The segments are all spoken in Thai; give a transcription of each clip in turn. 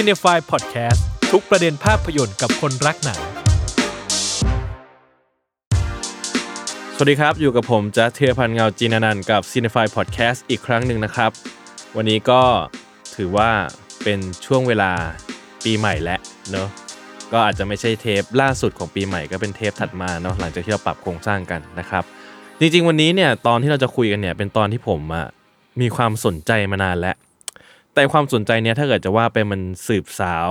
c i n e f y Podcast ทุกประเด็นภาพยนตร์กับคนรักหนัง สวัสดีครับ อยู่กับผมจ๊ะเทียพันธ์เงาจีนานันท์กับ c i n e f y Podcast อีกครั้งหนึ่งนะครับ วันนี้ก็ถือว่าเป็นช่วงเวลาปีใหม่แล้วเนอะก็อาจจะไม่ใช่เทปล่าสุดของปีใหม่ก็เป็นเทปถัดมาเนาะหลังจากที่เราปรับโครงสร้างกันนะครับ จริงๆ วันนี้เนี่ยตอนที่เราจะคุยกันเนี่ยเป็นตอนที่ผมอะมีความสนใจมานานแล้ว แต่ความสนใจเนี่ยถ้าเกิดจะว่าไปมันสืบสาว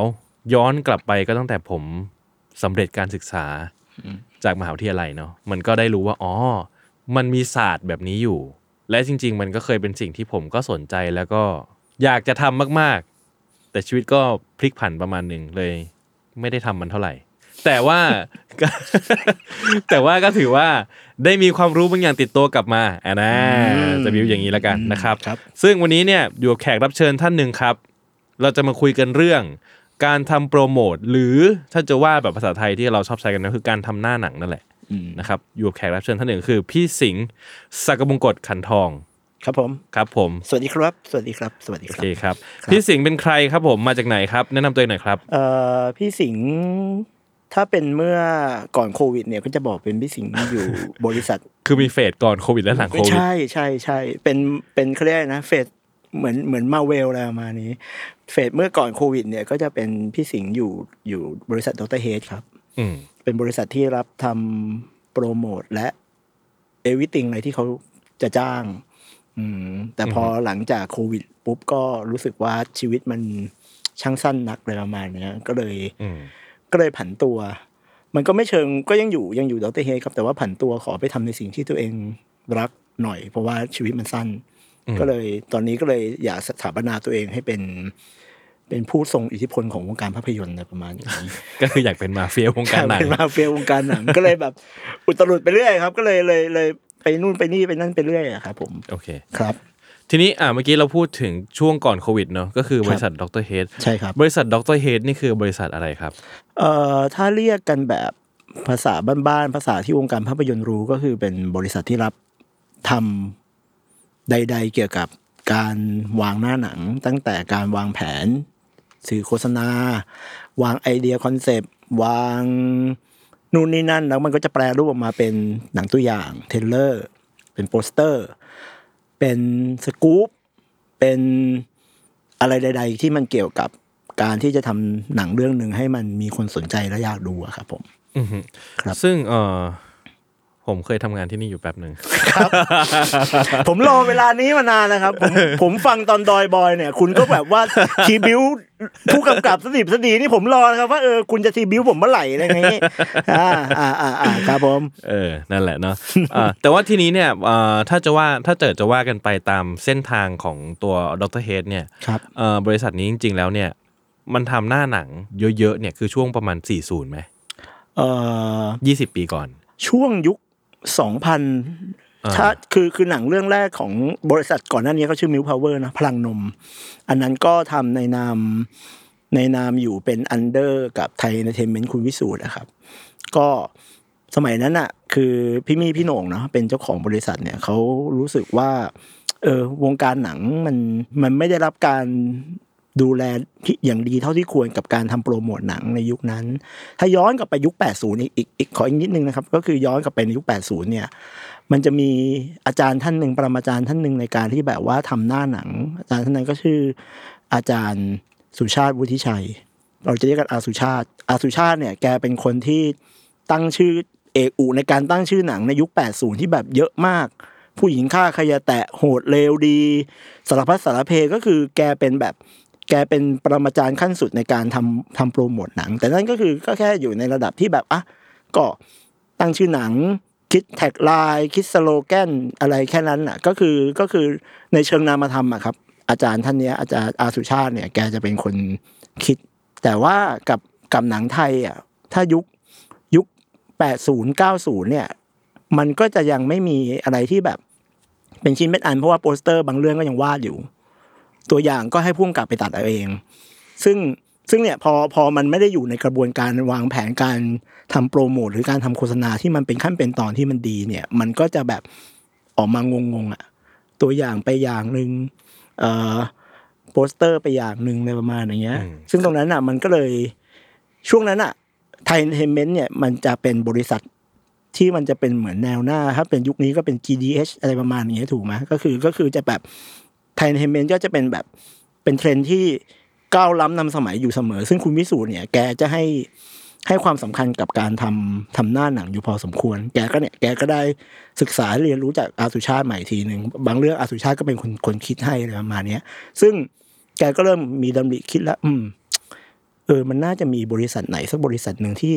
ย้อนกลับไปก็ตั้งแต่ผมสำเร็จการศึกษาจากมหาวิทยาลัยเนาะมันก็ได้รู้ว่าอ๋อมันมีศาสตร์แบบนี้อยู่ และจริง ๆ มันก็เคยเป็นสิ่งที่ผมก็สนใจแล้วก็อยากจะทำมาก ๆ แต่ชีวิตก็พลิกผันประมาณหนึ่งเลย ไม่ได้ทำมันเท่าไหร่ แต่ว่า แต่ว่าก็ถือว่าได้มีความรู้บางอย่างติดตัวกลับมาอ่านะจะบิวอย่างนี้แล้วกันนะครับครับ ซึ่งวันนี้เนี่ยอยู่กับแขกรับเชิญท่านหนึ่งครับ เราจะมาคุยกันเรื่อง การทำโปรโมทหรือถ้าจะว่าแบบภาษาไทยที่เราชอบใช้กันก็คือการทำหน้าหนังนั่นแหละนะครับอยู่กับแขกรับเชิญท่านหนึ่งคือ พี่สิงห์สักกบงกฎขันทองครับผมครับผม สวัสดีครับ สวัสดีครับ สวัสดีโอครับเคครับ พี่สิงห์เป็นใครครับผมมาจากไหนครับ แนะนำตัวเองหน่อยครับเอ่อพี่สิงห์ ถ้าเป็นเมื่อก่อนโควิด เนี่ยก็จะบอกเป็นพี่สิงห์อยู่บริษัท คือมีเฟสก่อนโควิดและหลังโควิด ใช่ใช่ใช่เป็นเป็นเขาเรียกอะไรนะเฟสเหมือนเหมือนมาเวลอะไรประมาณนี้ เฟสเมื่อก่อนโควิด เนี่ยก็จะเป็นพี่สิงห์อยู่อยู่บริษัทดรเฮดครับอืมเป็นบริษัทที่รับทำโปรโมทและเอวิติงอะไรที่เขาจะจ้าง อืม แต่พอหลังจากโควิด ปุ๊บก็รู้สึกว่าชีวิตมันช่างสั้นนักเลยประมาณเนี้ยก็เลยอืม ก็เลยผันตัว มันก็ไม่เชิงก็ยังอยู่ยังอยู่ดรเฮดครับ แต่ว่าผันตัวขอไปทำในสิ่งที่ตัวเองรักหน่อย เพราะว่าชีวิตมันสั้นอืมก็เลยตอนนี้ก็เลยอยากสถาปนาตัวเองให้เป็นเป็นผู้ทรงอิทธิพลของวงการภาพยนตร์อะไรประมาณอย่างนี้ก็คืออยากเป็นมาเฟียวงการหนังเป็นมาเฟียวงการหนังก็เลยแบบ อุตรุดไปเรื่อยครับ ก็เลยเลยเลยไปนู่นไปนี่ไปนั่นไปเรื่อยอะครับผมโอเคครับ ทีนี้อ่าเมื่อกี้เราพูดถึงช่วงก่อนโควิดเนาะก็คือบริษัท Dr.Head ใช่ครับบริษัท Dr.Head นี่คือบริษัทอะไรครับเอ่อถ้าเรียกกันแบบภาษาบ้านๆภาษาที่วงการภาพยนตร์รู้ก็คือเป็นบริษัทที่รับทำใด ๆ เกี่ยวกับการวางหน้าหนัง ตั้งแต่การวางแผน สื่อโฆษณา วางไอเดียคอนเซปต์วางนู่นนี่นั่น แล้วมันก็จะแปลรูปออกมาเป็นหนังตัวอย่างเทรลเลอร์ เป็นโปสเตอร์ เป็นสกู๊ปเป็นอะไรใด ๆ ที่มันเกี่ยวกับการที่จะทำหนังเรื่องหนึ่งให้มันมีคนสนใจและอยากดูอะครับผมอือฮึครับซึ่งเออ ผมเคยทำงานที่นี่อยู่แป๊บหนึ่งผมรอเวลานี้มานานนะครับ ผมผมฟังตอนดอยบอยเนี่ย คุณก็แบบว่าทีบิวผู้กำกับสดิบสดีนี่ผมรอนะครับว่าเออคุณจะทีบิวผมเมื่อไหร่อะไรอย่างงี้อ่าอ่าอ่าอ่าครับผม เออนั่นแหละเนาะอ่าแต่ว่าทีนี้เนี่ยเอ่อถ้าจะว่าถ้าเกิดจะว่ากันไปตามเส้นทางของตัวดรเฮดเนี่ยครับเอ่อบริษัทนี้จริง ๆ แล้วเนี่ย มันทำหน้าหนังเยอะๆเนี่ยคือช่วงประมาณ 40ไหมเอ่อ20 ปีก่อน ช่วงยุค สองพันอ่าถ้าคือคือหนังเรื่องแรกของบริษัทก่อนหน้านี้เขาชื่อมิวพาวเวอร์นะพลังนม อันนั้นก็ทำในนามในนามอยู่เป็นอันเดอร์กับไทย e นเ r อร์เทนเมนต์คุณวิสูตรนะครับ ก็สมัยนั้นอะคือพี่มี่พี่โหน่งเนาะเป็นเจ้าของบริษัทเนี่ยเขารู้สึกว่าเออวงการหนังมันมันไม่ได้รับการ ดูแลที่อย่างดีเท่าที่ควรกับการทำโปรโมทหนังในยุคนั้น ถ้าย้อนกลับไปยุค 80 อีกอีกอีกขออีกนิดนึงนะครับ ก็คือย้อนกลับไปในยุค 80 เนี่ย มันจะมีอาจารย์ท่านหนึ่งปรมาจารย์ท่านหนึ่งในการที่แบบว่าทำหน้าหนัง อาจารย์ท่านนั้นก็ชื่ออาจารย์สุชาติวุฒิชัย เราจะเรียกกันอาสุชาติ อาสุชาติเนี่ยแกเป็นคนที่ตั้งชื่อเอกอุในการตั้งชื่อหนังในยุค 80 ที่แบบเยอะมากผู้หญิงฆ่าใครจะแตะโหดเลวดีสารพัดสารเพก็คือแกเป็นแบบ แกเป็นปรมาจารย์ขั้นสุดในการทำทำโปรโมทหนัง แต่นั่นก็คือก็แค่อยู่ในระดับที่แบบอะก็ตั้งชื่อหนังคิด tagline คิดสโลแกนอะไรแค่นั้นอะก็คือก็คือในเชิงนามธรรมอะครับ อาจารย์ท่านเนี้ยอาจารย์อาสุชาติเนี่ยแกจะเป็นคนคิด แต่ว่ากับกับหนังไทยอะถ้ายุคยุคแปดศูนย์เก้าศูนย์เนี่ยมันก็จะยังไม่มีอะไรที่แบบเป็นชิ้นเป็นอันเพราะว่าโปสเตอร์บางเรื่องก็ยังวาดอยู่ ตัวอย่างก็ให้พุ่งกลับไปตัดเอาเอง ซึ่งซึ่งเนี่ยพอพอมันไม่ได้อยู่ในกระบวนการวางแผนการทำโปรโมทหรือการทำโฆษณาที่มันเป็นขั้นเป็นตอนที่มันดีเนี่ย มันก็จะแบบออกมางงๆอะตัวอย่างไปอย่างหนึ่งเอ่อโปสเตอร์ไปอย่างหนึ่งอะไรประมาณอย่างเงี้ยอืมซึ่งตรงนั้นอะ มันก็เลยช่วงนั้นอะไทเอนเตอร์เทนเมนต์เนี่ยมันจะเป็นบริษัทที่มันจะเป็นเหมือนแนวหน้าถ้าเป็นยุคนี้ก็เป็น GDH อะไรประมาณอย่างเงี้ยถูกไหมก็คือก็คือจะแบบ ไทเอนเตอร์เทนเมนต์ก็จะเป็นแบบเป็นเทรนที่ก้าวล้ำนำสมัยอยู่เสมอ ซึ่งคุณวิสูตรเนี่ยแกจะให้ให้ความสำคัญกับการทำทำหน้าหนังอยู่พอสมควร แกก็เนี่ยแกก็ได้ศึกษาเรียนรู้จากอาสุชาติใหม่ทีหนึ่งบางเรื่องอาสุชาติก็เป็นคนคนคิดให้อะไรประมาณเนี้ยซึ่งแกก็เริ่มมีดำริคิดแล้วอืม เออ มันน่าจะมีบริษัทไหนสักบริษัทหนึ่งที่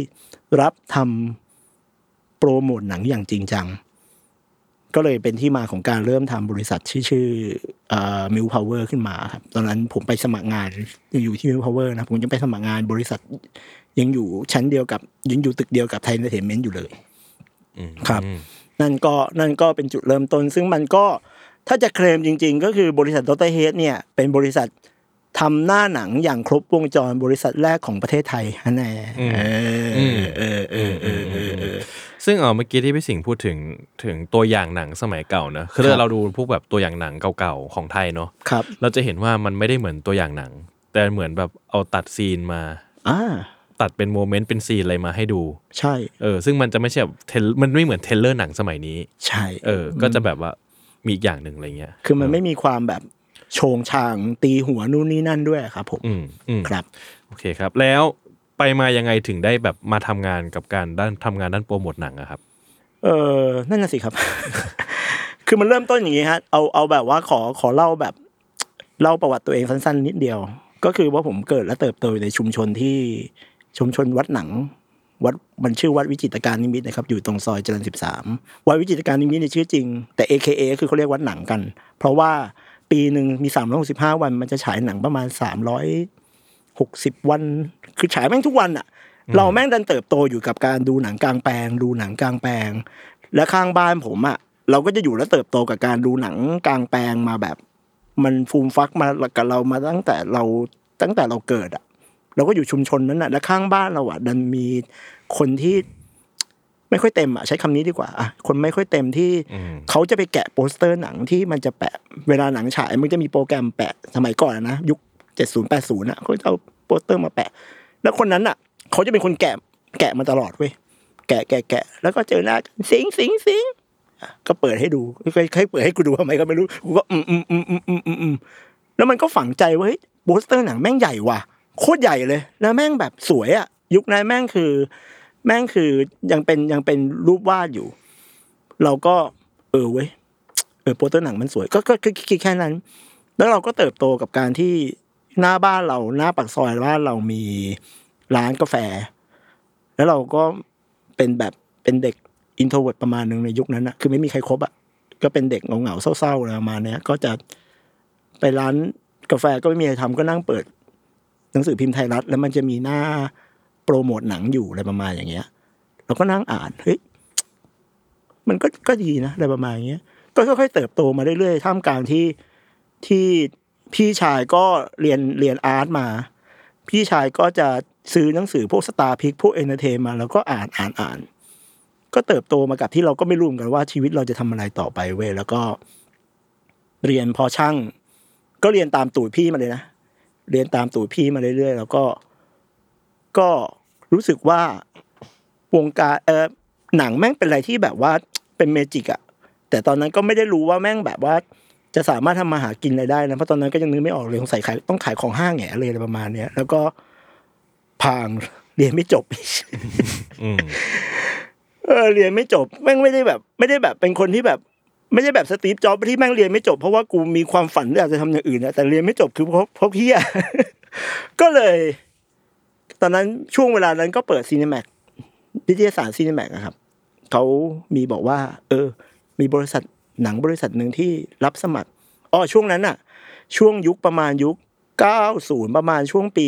รับทำโปรโมทหนังอย่างจริงจัง ก็เลยเป็นที่มาของการเริ่มทำบริษัทชื่อชื่อมิวพาวเวอร์ขึ้นมาครับ ตอนนั้นผมไปสมัครงานอยู่ที่มิวพาวเวอร์นะผมยังไปสมัครงานบริษัท ยังอยู่ชั้นเดียวกับยังอยู่ตึกเดียวกับไทเอนเตอร์เทนเมนต์อยู่เลยอืมครับอืมนั่นก็นั่นก็เป็นจุดเริ่มต้น ซึ่งมันก็ถ้าจะเคลมจริง ๆ ก็คือบริษัทดรเฮดเนี่ย เป็นบริษัททำหน้าหนังอย่างครบวงจรบริษัทแรกของประเทศไทยฮะแน่เอออเออเออเออเออเออ ซึ่งเออเมื่อกี้ที่พี่สิงห์พูดถึงถึงตัวอย่างหนังสมัยเก่านะคือครับเราดูพวกแบบตัวอย่างหนังเก่าๆของไทยเนาะครับ เราจะเห็นว่ามันไม่ได้เหมือนตัวอย่างหนัง แต่เหมือนแบบเอาตัด scene มาอ่าตัดเป็น moment เป็น scene อะไรมาให้ดู ใช่เออซึ่งมันจะไม่ใช่แบบ trail มันไม่เหมือน trailer หนังสมัยนี้ ใช่เออ ก็จะแบบว่ามีอีกอย่างหนึ่งอะไรเงี้ย คือมันไม่มีความแบบโชงชางตีหัวนู่นนี่นั่นด้วยครับผม อืมอืมครับ โอเคครับ แล้ว ไปมายังไงถึงได้แบบมาทำงานกับการด้านทำงานด้านโปรโมทหนังอะครับ เออนั่นน่ะสิครับ คือมันเริ่มต้นอย่างนี้ฮะเอาเอาแบบว่าขอขอเล่าแบบเล่าประวัติตัวเองสั้นๆ นิดเดียว ก็คือว่าผมเกิดและเติบโตอยู่ในชุมชนที่ชุมชนวัดหนัง วัดมันชื่อวัดวิจิตรการนิมิตนะครับ อยู่ตรงซอยเจริญสิบสามวัดวิจิตรการนิมิตในชื่อจริง แต่ AKA คือเขาเรียกวัดหนังกัน เพราะว่าปีหนึ่งมีสามร้อยหกสิบห้าวัน มันจะฉายหนังประมาณสามร้อยหกสิบวัน คือฉายแม่งทุกวันอะเราแม่งดันเติบโตอยู่กับการดูหนังกลางแปลง ดูหนังกลางแปลง และข้างบ้านผมอะเราก็จะอยู่และเติบโตกับการดูหนังกลางแปลงมาแบบ มันฟูมฟักมากับเรามาตั้งแต่เราตั้งแต่เราเกิดอะเราก็อยู่ชุมชนนั้นอะและข้างบ้านเราอะดันมีคนที่ไม่ค่อยเต็มอะใช้คำนี้ดีกว่าอะคนไม่ค่อยเต็มที่อืมเขาจะไปแกะโปสเตอร์หนังที่มันจะแปะ เวลาหนังฉายมันจะมีโปรแกรมแปะสมัยก่อนอะนะยุคเจ็ดศูนย์แปดศูนย์อะเขาจะเอาโปสเตอร์มาแปะ แล้วคนนั้นอะ เขาจะเป็นคนแกะแกะมาตลอดเว้ยแกะแกะแกะแล้วก็เจอหน้ากันสิงสิงสิงก็เปิดให้ดูใครใครเปิดให้กูดูทำไมก็ไม่รู้กูก็อืมอืมอืมอืมอืมอืมแล้วมันก็ฝังใจว่าเฮ้ยโปสเตอร์หนังแม่งใหญ่ว่ะโคตรใหญ่เลย แล้วแม่งแบบสวยอะ ยุคนั้นแม่งคือ แม่งคือยังเป็นยังเป็นรูปวาดอยู่ เราก็ เออเว้ยเออโปสเตอร์หนังมันสวย ก็ก็ก็คิดแค่นั้น แล้วเราก็เติบโตกับการที่หน้าบ้านเราหน้าปากซอยบ้านเรามี ร้านกาแฟ แล้วเราก็เป็นแบบเป็นเด็ก introvert ประมาณหนึ่งในยุคนั้นนะคือไม่มีใครครบอะก็เป็นเด็กเหงาๆเศร้าๆอะไรประมาณเนี้ยก็จะไปร้านกาแฟก็ไม่มีอะไรทำก็นั่งเปิด หนังสือพิมพ์ไทยรัฐ แล้วมันจะมีหน้าโปรโมทหนังอยู่อะไรประมาณอย่างเงี้ยเราก็นั่งอ่านเฮ้ยมันก็ก็ดีนะอะไรประมาณอย่างเงี้ยก็ค่อยๆเติบโตมาเรื่อยๆท่ามกลางที่ที่พี่ชายก็เรียนเรียน art มา พี่ชายก็จะ ซื้อหนังสือพวกสตาร์พิคส์พวกเอนเตอร์เทนมาแล้วก็อ่านอ่านอ่าน ก็เติบโตมากับที่เราก็ไม่รู้เหมือนกันว่าชีวิตเราจะทำอะไรต่อไปเว้ยแล้วก็ เรียนเพาะช่าง ก็เรียนตามตูดพี่มาเลยนะเรียนตามตูดพี่มาเรื่อยๆแล้วก็ก็รู้สึกว่าวงการเออหนังแม่งเป็นอะไรที่แบบว่าเป็นเมจิกอะแต่ตอนนั้นก็ไม่ได้รู้ว่าแม่งแบบว่า จะสามารถทำมาหากินอะไรได้นะเพราะตอนนั้นก็ยังนึกไม่ออกเลยสงสัยขายต้องขายของห้างแง่เลยอะไรประมาณเนี้ยแล้วก็ พางเรียนไม่จบอืมเออเรียนไม่จบแม่งไม่ได้แบบ ไม่ได้แบบเป็นคนที่แบบ ไม่ใช่แบบสตีฟจ็อบส์ที่แม่งเรียนไม่จบเพราะว่ากูมีความฝันอยากจะทำอย่างอื่นนะแต่เรียนไม่จบคือเพราะเพราะเพี้ยก็เลย ตอนนั้นช่วงเวลานั้นก็เปิด Cinemag นิตยสาร Cinemag ครับเขามีบอกว่า เออ มีบริษัทหนังบริษัทหนึ่งที่รับสมัครอ๋อช่วงนั้นอะช่วงยุคประมาณยุค 90 ประมาณช่วงปี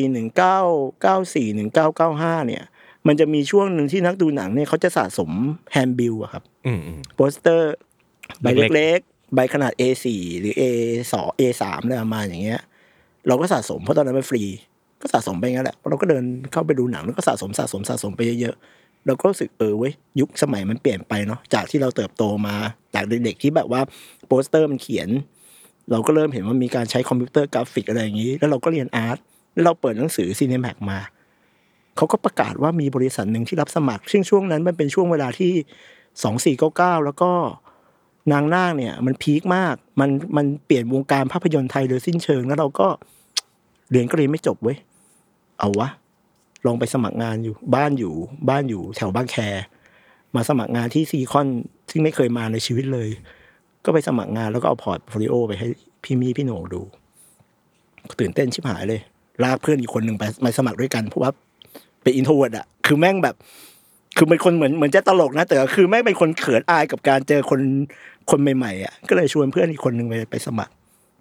1994 1995 เนี่ย มันจะมีช่วงหนึ่งที่นักดูหนังเนี่ยเขาจะสะสม handbill อะครับอืมอืมโปสเตอร์ใบเล็กๆเล็กๆ ใบขนาด A4 หรือ A2 A3 อะไรประมาณอย่างเงี้ย เราก็สะสมเพราะตอนนั้นมันฟรี ก็สะสมไปงั้นแหละเราก็เดินเข้าไปดูหนังแล้วก็สะสมสะสมสะสมไปเยอะๆ เราก็รู้สึกเออเว้ยยุคสมัยมันเปลี่ยนไปเนาะจากที่เราเติบโตมาจากเด็กๆที่แบบว่าโปสเตอร์มันเขียน เราก็เริ่มเห็นว่ามีการใช้ computer graphic อะไรอย่างนี้ แล้วเราก็เรียน art แล้วเราเปิดหนังสือ Cinemag มาเขาก็ประกาศว่ามีบริษัทหนึ่งที่รับสมัครซึ่งช่วงนั้นมันเป็นช่วงเวลาที่สองสี่เก้าเก้าแล้วก็นางนาคเนี่ย มัน peak มาก มันมันเปลี่ยนวงการภาพยนตร์ไทยโดยสิ้นเชิง แล้วเราก็เรียนก็เรียนไม่จบเว้ยเอาวะลองไปสมัครงานอยู่บ้านอยู่บ้านอยู่แถวบางแคมาสมัครงานที่ซีคอนซึ่งไม่เคยมาในชีวิตเลย ก็ไปสมัครงานแล้วก็เอา portfolio ไปให้พี่มีพี่โหน่งดู ตื่นเต้นชิบหายเลย ลากเพื่อนอีกคนหนึ่งไปมาสมัครด้วยกันเพราะว่าเป็น introvert อะคือแม่งแบบ คือเป็นคนเหมือนเหมือนจะตลกนะ แต่คือแม่งเป็นคนเขินอายกับการเจอคนคนใหม่ๆอะก็เลยชวนเพื่อนอีกคนหนึ่งไปไปสมัคร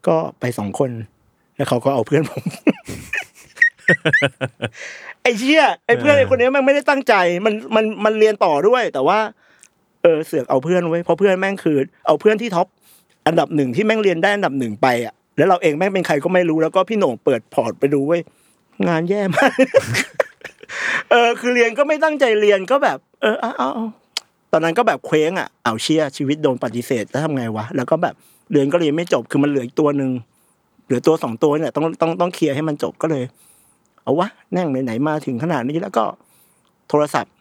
ก็ไปสองคน แล้วเขาก็เอาเพื่อนผมไอ้เชี่ยไอ้เพื่อนไอ้คนนี้แม่งไม่ได้ตั้งใจ มันมันมันเรียนต่อด้วย แต่ว่า เออเสือกเอาเพื่อนไว้เพราะเพื่อนแม่งคือ เอาเพื่อนที่ top อันดับหนึ่งที่แม่งเรียนได้อันดับหนึ่งไปอะแล้วเราเองแม่งเป็นใครก็ไม่รู้แล้วก็พี่โหน่งเปิด port ไปดูเว้ยงานแย่มากเออคือเรียนก็ไม่ตั้งใจเรียนก็แบบ เออเอาตอนนั้นก็แบบเคว้งอะเอาเชียชีวิตโดนปฏิเสธแล้วทำไงวะแล้วก็แบบเรียนก็เรียนไม่จบคือมันเหลืออีกตัวหนึ่งเหลือตัวสองตัวเนี่ยต้องต้องต้องเคลียร์ให้มันจบก็เลย เอาวะแน่งไหนๆมาถึงขนาดนี้แล้วก็ โทรศัพท์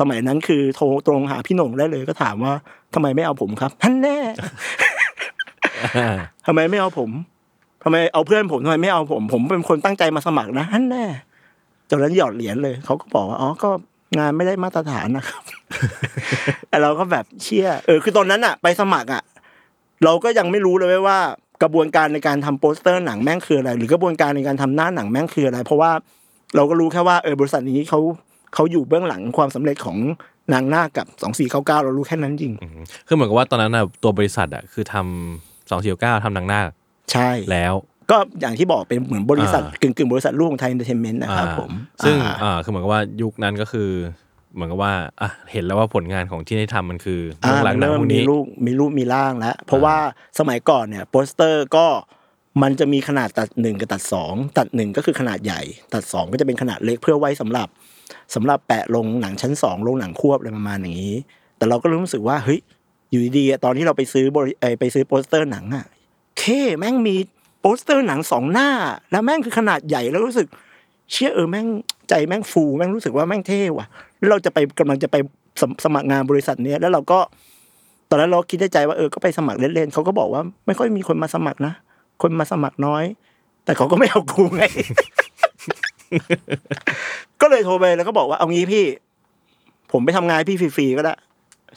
สมัยนั้นคือโทรตรงหาพี่หน่งได้เลยก็ถามว่าทำไมไม่เอาผมครับท่านแน่อ่าทำไมไม่เอาผมทำไมเอาเพื่อนผมทำไมไม่เอาผม ผมเป็นคนตั้งใจมาสมัครนะท่านแน่จากนั้นหยอดเหรียญเลยเขาก็บอกว่าอ๋อก็งานไม่ได้มาตรฐานนะครับแต่เราก็แบบเชื่อเออ คือตอนนั้นอะไปสมัครอะเราก็ยังไม่รู้เลยเว้ยว่ากระบวนการในการทำโปสเตอร์หนังแม่งคืออะไร หรือกระบวนการในการทำหน้าหนังแม่งคืออะไร เพราะว่าเราก็รู้แค่ว่าเออบริษัทนี้เขา เขาอยู่เบื้องหลังความสำเร็จของนางนาคกับสองสี่เก้าเก้าเรารู้แค่นั้นจริง คือเหมือนกับว่าตอนนั้นน่ะตัวบริษัทอะคือทำสองสี่เก้าทำหนังหน้า ใช่แล้ว ก็อย่างที่บอกเป็นเหมือนบริษัทอ่ากึ่งกึ่งๆบริษัทลูกของไทยเอนเตอร์เทนเมนต์นะครับอ่าผม ซึ่งอ่าอ่าคือเหมือนกับว่ายุคนั้นก็คือ เหมือนกับว่าอะเห็นแล้วว่าผลงานของที่ได้ทำมันคืออ่าเรื่องหลังหนังเริ่พมวกมีนี้ลูกมีรูปมีร่างแล้ว เพราะว่าสมัยก่อนเนี่ยโปสเตอร์ก็มันจะมีขนาดตัดหนึ่งกับตัดสองตัดหนึ่งก็คือขนาดใหญ่ ตัดสองก็จะเป็นขนาดเล็กเพื่อไว้สำหรับ สำหรับแปะโรงหนังชั้นสองโรงหนังควบอะไรประมาณอย่างนี้ แต่เราก็รู้สึกว่าเฮ้ยอยู่ดีๆตอนที่เราไปซื้อบริไปซื้อโปสเตอร์หนังอะเคแม่งมีโปสเตอร์หนังสองหน้า แล้วแม่งคือขนาดใหญ่แล้วรู้สึก เชี่ยเออแม่งใจแม่งฟูแม่งรู้สึกว่าแม่งเท่ว่ะแล้วเราจะไปกำลังจะไปสมสมัครงานบริษัทเนี้ยแล้วเราก็ตอนนั้นเราคิดในใจว่าเออก็ไปสมัครเล่นๆเขาก็บอกว่าไม่ค่อยมีคนมาสมัครนะคนมาสมัครน้อย แต่เขาก็ไม่เอากูไง ก็เลยโทรไปแล้วก็บอกว่าเอางี้พี่ ผมไปทำงานให้พี่ฟรีๆก็ได้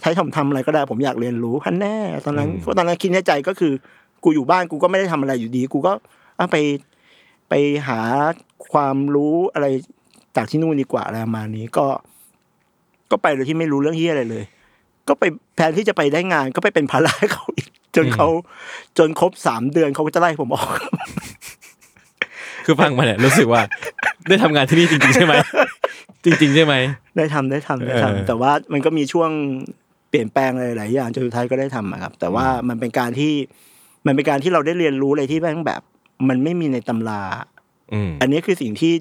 ใช้ทำทำอะไรก็ได้ ผมอยากเรียนรู้พันแน่ตอนนั้นอืมตอนนั้นคิดในใจก็คือ กูอยู่บ้านกูก็ไม่ได้ทำอะไรอยู่ดี กูก็เอาไปไปหาความรู้อะไรจากที่นู่นดีกว่าอะไรประมาณนี้ก็ ก็ไปโดยที่ไม่รู้เรื่องเฮียอะไรเลย ก็ไปแทนที่จะไปได้งาน ก็ไปเป็นภาระให้เขาอีกจนเขาจนครบสามเดือนเขาก็จะไล่ผมออก คือฟังมาเนี่ยรู้สึกว่า ได้ทำงานที่นี่จริงๆใช่ไหมจริง ๆ ใช่ไหมได้ทำได้ทำได้เออทำแต่ว่ามันก็มีช่วงเปลี่ยนแปลงอะไรหลายอย่างจนสุดท้ายก็ได้ทำอะครับ แต่ว่ามันเป็นการที่มันเป็นการที่เราได้เรียนรู้อะไรที่แม่งแบบ มันไม่มีในตำราอืมอันนี้คือสิ่งที่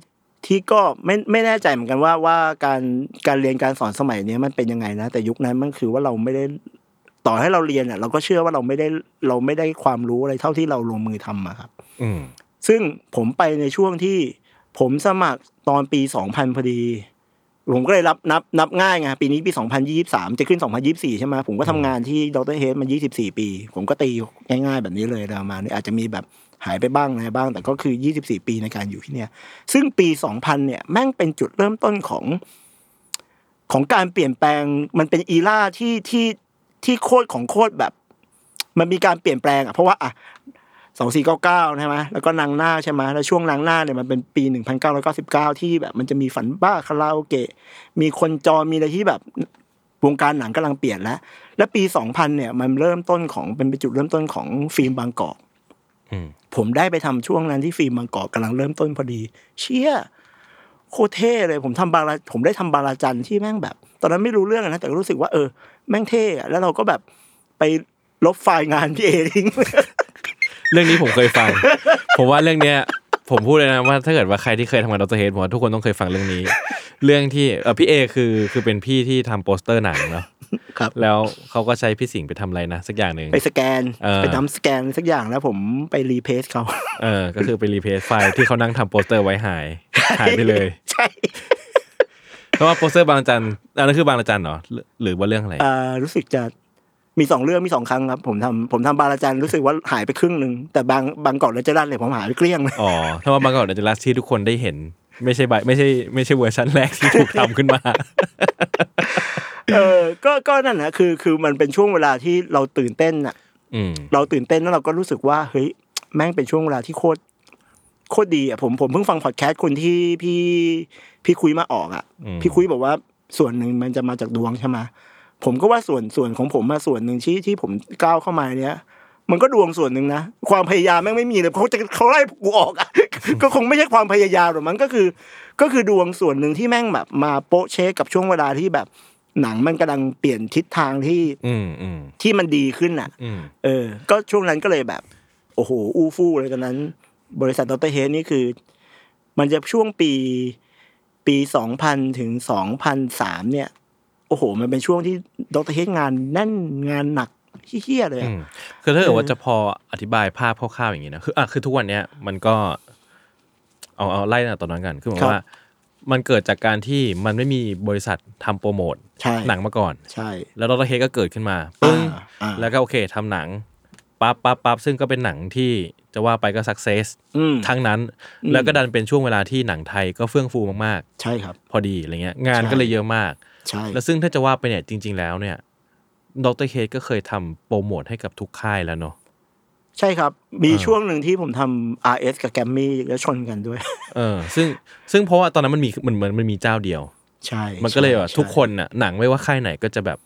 ที่ก็ไม่ไม่แน่ใจเหมือนกันว่าว่าการการเรียนการสอนสมัยเนี้ยมันเป็นยังไงนะ แต่ยุคนั้นมันคือว่าเราไม่ได้ต่อให้เราเรียนอะเราก็เชื่อว่าเราไม่ได้เราไม่ได้ความรู้อะไรเท่าที่เราลงมือทำอะครับ อืม ซึ่งผมไปในช่วงที่ผมสมัครตอนปี 2000 พอดี ผมก็เลยรับนับนับง่ายไงปีนี้ปี 2023 จะขึ้น 2024 ใช่ไหมผมก็ทำงานที่ดรเฮดมา 24 ปี ผมก็ตีง่ายๆแบบนี้เลยประมาณนี้อาจจะมีแบบหายไปบ้างอะไรบ้าง แต่ก็คือ 24 ปีในการอยู่ที่เนี่ย ซึ่งปี 2000 เนี่ยแม่งเป็นจุดเริ่มต้นของ ของการเปลี่ยนแปลงมันเป็นอีล่าที่ที่ที่โคตรของโคตรแบบ มันมีการเปลี่ยนแปลงอะเพราะว่าอะ สองสี่เก้าเก้าใช่ไหมแล้วก็นางหน้าใช่ไหมแล้วช่วงนางหน้าเนี่ยมันเป็นปีหนึ่งพันเก้าร้อยเก้าสิบเก้าที่แบบมันจะมีฝันบ้าคาราโอเกะ มีคนจรมีอะไรที่แบบวงการหนังกำลังเปลี่ยนแล้ว และปีสองพันเนี่ยมันเริ่มต้นของเป็นจุดเริ่มต้นของฟิล์มบางกอกอืมผมได้ไปทำช่วงนั้นที่ฟิล์มบางกอกกำลังเริ่มต้นพอดี เชี่ยโคตรเท่เลยผมทำบางระผมได้ทำบางระจันที่แม่งแบบ ตอนนั้นไม่รู้เรื่องอะนะแต่ก็รู้สึกว่าเออ แม่งเท่อะแล้วเราก็แบบไปลบไฟล์งานพี่เอทิ้ง เรื่องนี้ผมเคยฟัง ผมว่าเรื่องเนี้ยผมพูดเลยนะว่าถ้าเกิดว่าใครที่เคยทำงานดรเฮดผมว่าทุกคนต้องเคยฟังเรื่องนี้ เรื่องที่เออพี่เอคือคือเป็นพี่ที่ทำโปสเตอร์หนังเนาะครับแล้วเขาก็ใช้พี่สิงห์ไปทำอะไรนะสักอย่างหนึ่งไปสแกนเออไปทำสแกนสักอย่างแล้วผมไป replace เขาเออก็คือไป replace ไฟล์ที่เขานั่งทำโปสเตอร์ไว้หายหายไปเลยใช่เพราะว่าโปสเตอร์บางระจันอันนั้นคือบางระจันเหรอหรือหรือว่าเรื่องอะไรอ่ารู้สึกจะ มีสองเรื่องมีสองครั้งครับ ผมทำผมทำบางระจันรู้สึกว่าหายไปครึ่งหนึ่งแต่บาง Bangkok Dangerous เนี่ยผมหายไปเกลี้ยงเลยอ๋อถ้าว่า Bangkok Dangerous ที่ทุกคนได้เห็น ไม่ใช่ใบไม่ใช่ไม่ใช่เวอร์ชันแรกที่ถูกทำขึ้นมาเออก็ก็นั่นนะคือคือมันเป็นช่วงเวลาที่เราตื่นเต้นอะอืมเราตื่นเต้นแล้วเราก็รู้สึกว่าเฮ้ยแม่งเป็นช่วงเวลาที่โคตรโคตรดีอะผมผมเพิ่งฟังพอดแคสต์คนที่พี่พี่คุยมาออกอะอืมพี่คุยบอกว่าส่วนหนึ่งมันจะมาจากดวงใช่ไหม ผมก็ว่าส่วนส่วนของผมมาส่วนหนึ่งที่ที่ผมก้าวเข้ามาเนี้ยมันก็ดวงส่วนหนึ่งนะความพยายามแม่งไม่มีเลยเพราะเขาจะเขาไล่กูออกอะก็คงไม่ใช่ความพยายามหรอกมันก็คือ ก็คือดวงส่วนหนึ่งที่แม่งแบบมาโป๊ะเชคกับช่วงเวลาที่แบบหนังมันกำลังเปลี่ยนทิศทางที่อืมอืมที่มันดีขึ้นอะอืมเออ ก็ช่วงนั้นก็เลยแบบ โอ้โห อู้ฟู่เลยตอนนั้น บริษัทดรเฮดนี่คือ มันจะช่วงปี ปีสองพันถึงสองพันสามเนี่ย โอ้โห มันเป็นช่วงที่ดรเฮดงานแน่นงานหนักเฮี้ยๆเลยอือะมคือถ้าเกิดว่าเออจะพออธิบายภาพคร่าวๆอย่างนี้นะคืออะคือทุกวันเนี้ยมันก็ เอาเอาไล่ตั้งแต่ตอนนั้นกันคือหมายความว่า มันเกิดจากการที่มันไม่มีบริษัททำโปรโมทใช่หนังมาก่อนใช่ แล้วดรเฮดก็เกิดขึ้นมาปึ้งอ่าอ่าแล้วก็โอเคทำหนังปั๊บปั๊บปั๊บซึ่งก็เป็นหนังที่จะว่าไปก็สักเซสอืมทั้งนั้นอืมแล้วก็ดันเป็นช่วงเวลาที่หนังไทยก็เฟื่องฟูมากใช่ครับๆพอดีอะไรเงี้ย งานใช่ก็เลยเยอะมาก ใช่ แล้วซึ่งถ้าจะว่าไปเนี่ยจริง ๆ แล้วเนี่ยดรเฮดก็เคยทำโปรโมทให้กับทุกค่ายแล้วเนาะใช่ครับ มีอ่าช่วงหนึ่งที่ผมทำ RS กับแกมมี่แล้วชนกันด้วย เออ ซึ่งซึ่งเพราะว่าตอนนั้นมันมีมันเหมือนมันมีเจ้าเดียว ใช่ มันก็เลยแบบใช่ทุกคนน่ะหนังไม่ว่าค่ายไหนก็จะแบบ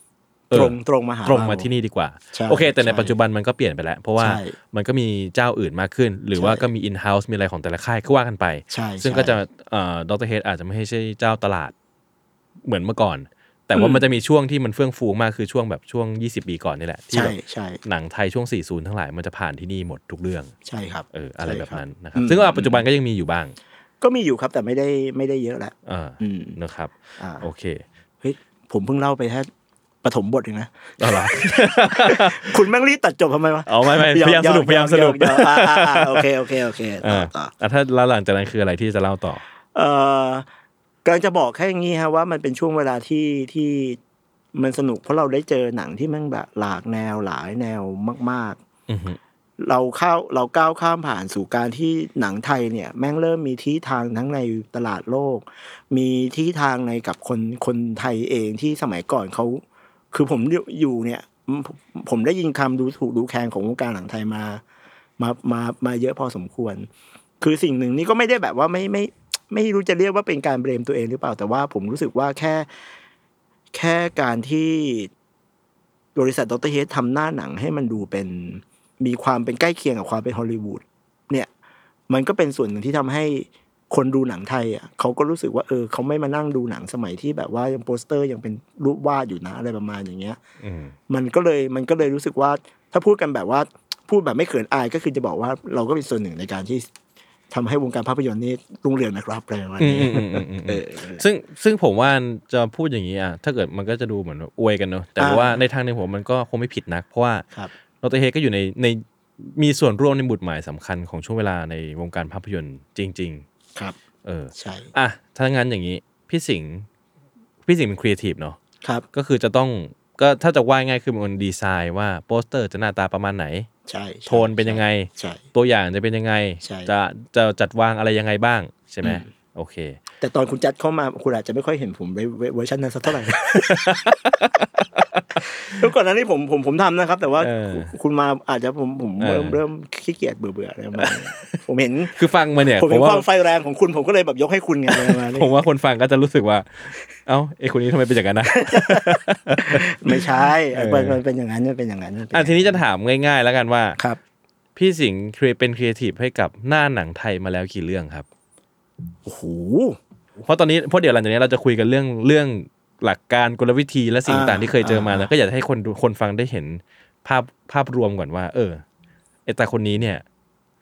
เอตอรงตรงมาหาตรงมาเที่นี่ดีกว่าใช่โอเค แต่ในใช่ปัจจุบันมันก็เปลี่ยนไปแล้ว เพราะว่าใช่มันก็มีเจ้าอื่นมากขึ้น หรือว่าใช่ก็มี in house มีอะไรของแต่ละค่ายก็ว่ากันไปใช่ซึ่งใช่ก็จะเอ่อดรเฮดอาจจะไม่ใช่เจ้าตลาดเหมือนเมื่อก่อน แต่ว่าอืมมันจะมีช่วงที่มันเฟื่องฟูมากคือช่วงแบบช่วง 20 ปีก่อนนี่แหละที่ใช่แบบใช่หนังไทยช่วง 40 ทั้งหลายมันจะผ่านที่นี่หมดทุกเรื่องใช่ครับเอออะไรใช่แบบครับนั้นนะครับอืมซึ่งว่าปัจจุบันก็ยังมีอยู่บ้าง ก็มีอยู่ครับแต่ไม่ได้ไม่ได้เยอะแล้วอ่าอืมนะครับอ่าโอเคเฮ้ยผมเพิ่งเล่าไปแค่ปฐมบทเองนะเอาละคุณแม่งรีบตัดจบทำไมวะเอาไม่ไม่หพยายามสรุปหพยายามสรุปหยอกอ่าอ่าอ่าโอเคโอเคโอเคต่ออ่าต่ออะถ้าแล้วหลังจากนั้นคืออะไรที่จะเล่าต่อ เอ่อ กำลังจะบอกแค่อย่างนี้ฮะว่ามันเป็นช่วงเวลาที่ที่มันสนุกเพราะเราได้เจอหนังที่แม่งแบบหลากแนวหลายแนวมากอือฮึๆเราเข้าเราก้าวข้ามผ่านสู่การที่หนังไทยเนี่ย แม่งเริ่มมีที่ทางทั้งในตลาดโลก มีที่ทางในกับคนคนไทยเองที่สมัยก่อนเขาคือผมอยู่เนี่ย ผมผมได้ยินคำดูถูกดูแคลนของวงการหนังไทยมา มามามาเยอะพอสมควร คือสิ่งหนึ่งนี่ก็ไม่ได้แบบว่าไม่ไม่ ไม่รู้จะเรียกว่าเป็นการเบรมตัวเองหรือเปล่า แต่ว่าผมรู้สึกว่าแค่ แค่การที่บริษัทดรเฮดทำหน้าหนังให้มันดูเป็นมีความเป็นใกล้เคียงกับความเป็นฮอลลีวูดเนี่ย มันก็เป็นส่วนหนึ่งที่ทำให้คนดูหนังไทยอะเขาก็รู้สึกว่าเออเขาไม่มานั่งดูหนังสมัยที่แบบว่ายังโปสเตอร์ยังเป็นรูปวาดอยู่นะอะไรประมาณอย่างเงี้ยอืมมันก็เลยมันก็เลยรู้สึกว่า ถ้าพูดกันแบบว่าพูดแบบไม่เขินอายก็คือจะบอกว่าเราก็เป็นส่วนหนึ่งในการที่ ทำให้วงการภาพยนตร์นี่รุ่งเรืองนะครับอะไรประมาณอืมนี้อืมอืมอืมเออืมอเออซึ่งซึ่งผมว่าจะพูดอย่างนี้อะถ้าเกิดมันก็จะดูเหมือนอวยกันเนอะแต่อ่าว่าในทางหนึงผมมันก็คงไม่ผิดนัก เพราะว่าครับดร.เฮดก็อยู่ในในมีส่วนร่วมในหมุดหมายสำคัญของช่วงเวลาในวงการภาพยนตร์จริงครับๆเออใช่อะถ้างั้นอย่างนี้พี่สิงห์พี่สิงห์เป็นครีเอทีฟเนาะครับ ก็คือจะต้องก็ถ้าจะว่าง่ายคือมันดีไซน์ว่าโปสเตอร์จะหน้าตาประมาณไหน ใช่ใช่โทนเป็นยังไงใช่ตัวอย่างจะเป็นยังไงใช่จะจะจัดวางอะไรยังไงบ้างใช่ไหมอืมโอเค แต่ตอนคุณจัดเข้ามาคุณอาจจะไม่ค่อยเห็นผมในเวอร์ชันนั้นสักเท่าไหร่ทุกก่อนหนั้นนี่ผมผมผมทำนะครับ แต่ว่าเออคุณมาอาจจะผมผมเออเริ่มเริ่มขี้เกียจเบื่อเบื่ออะไรประมาณนี้ผมเห็นคือฟังมาเนี่ยผมผเห็มนว่าความไฟแรงของคุณผมก็เลยแบบยกให้คุณไงอะไรประมาณนี้ผมว่าคนฟังก็จะรู้สึกว่า เอ้าไอคนนี้ทำไมเป็นอย่างนั้นนะไม่ใช่เออมันมันเป็นอย่างนั้นมันเป็นอย่างนั้นมันเป็นอะทีนี้จะถามง่าย ๆ แล้วกันว่าครับ พี่สิงห์ครีเป็นครีเอทีฟให้กับหน้าหนังไทยมาแล้วกี่เรื่องครับโอ้โห เพราะตอนนี้เพราะเดี๋ยวหลังจากนี้เราจะคุยกันเรื่องเรื่องหลักการกลวิธีและสิ่งอ่าต่างๆที่เคยเจอมาอ่านะก็อยากจะให้คนดูคนฟังได้เห็นภาพภาพรวมก่อนว่า เออไอตาคนนี้เนี่ย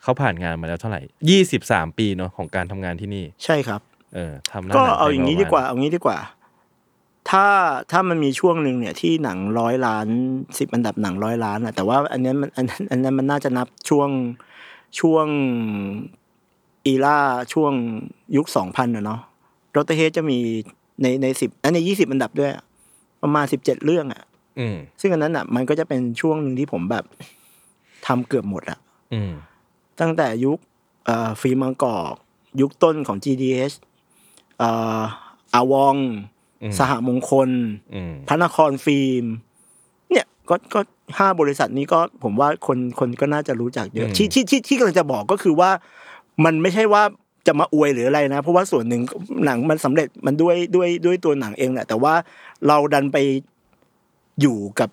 เขาผ่านงานมาแล้วเท่าไหร่ยี่สิบสามปีเนาะของการทำงานที่นี่ ใช่ครับ เออทำหน้ก็หนัเอาอย่างนี้นี้ดีกว่า เอางี้ดีกว่า ถ้าถ้ามันมีช่วงหนึ่งเนี่ยที่หนังร้อยล้านสิบอันดับหนังร้อยล้านอะแต่ว่าอันเนี้ยมันอันนั้นอันนั้นมันน่าจะนับช่วงช่วงอีล่าช่วงยุคสองพันอะเนาะ โรเตเฮจะมีในในสิบอันในยี่สิบอันดับด้วย ประมาณสิบเจ็ดเรื่องอะอืมซึ่งอันนั้นอะมันก็จะเป็นช่วงหนึ่งที่ผมแบบทำเกือบหมดอะอืมตั้งแต่ยุคเอ่อฟิล์มบางกอกยุคต้นของ GDH เอ่ออาวองอืมสหมงคลอืมพระนครฟิล์ม เนี่ยก็ก็ห้าบริษัทนี้ก็ผมว่าคนคนก็น่าจะรู้จักเยอะอืมที่ที่ที่ที่กำลังจะบอกก็คือว่า มันไม่ใช่ว่า จะมาอวยหรืออะไรนะ เพราะว่าส่วนหนึ่งหนังมันสำเร็จมันด้วยด้วยด้วยตัวหนังเองแหละแต่ว่าเราดันไปอยู่กับ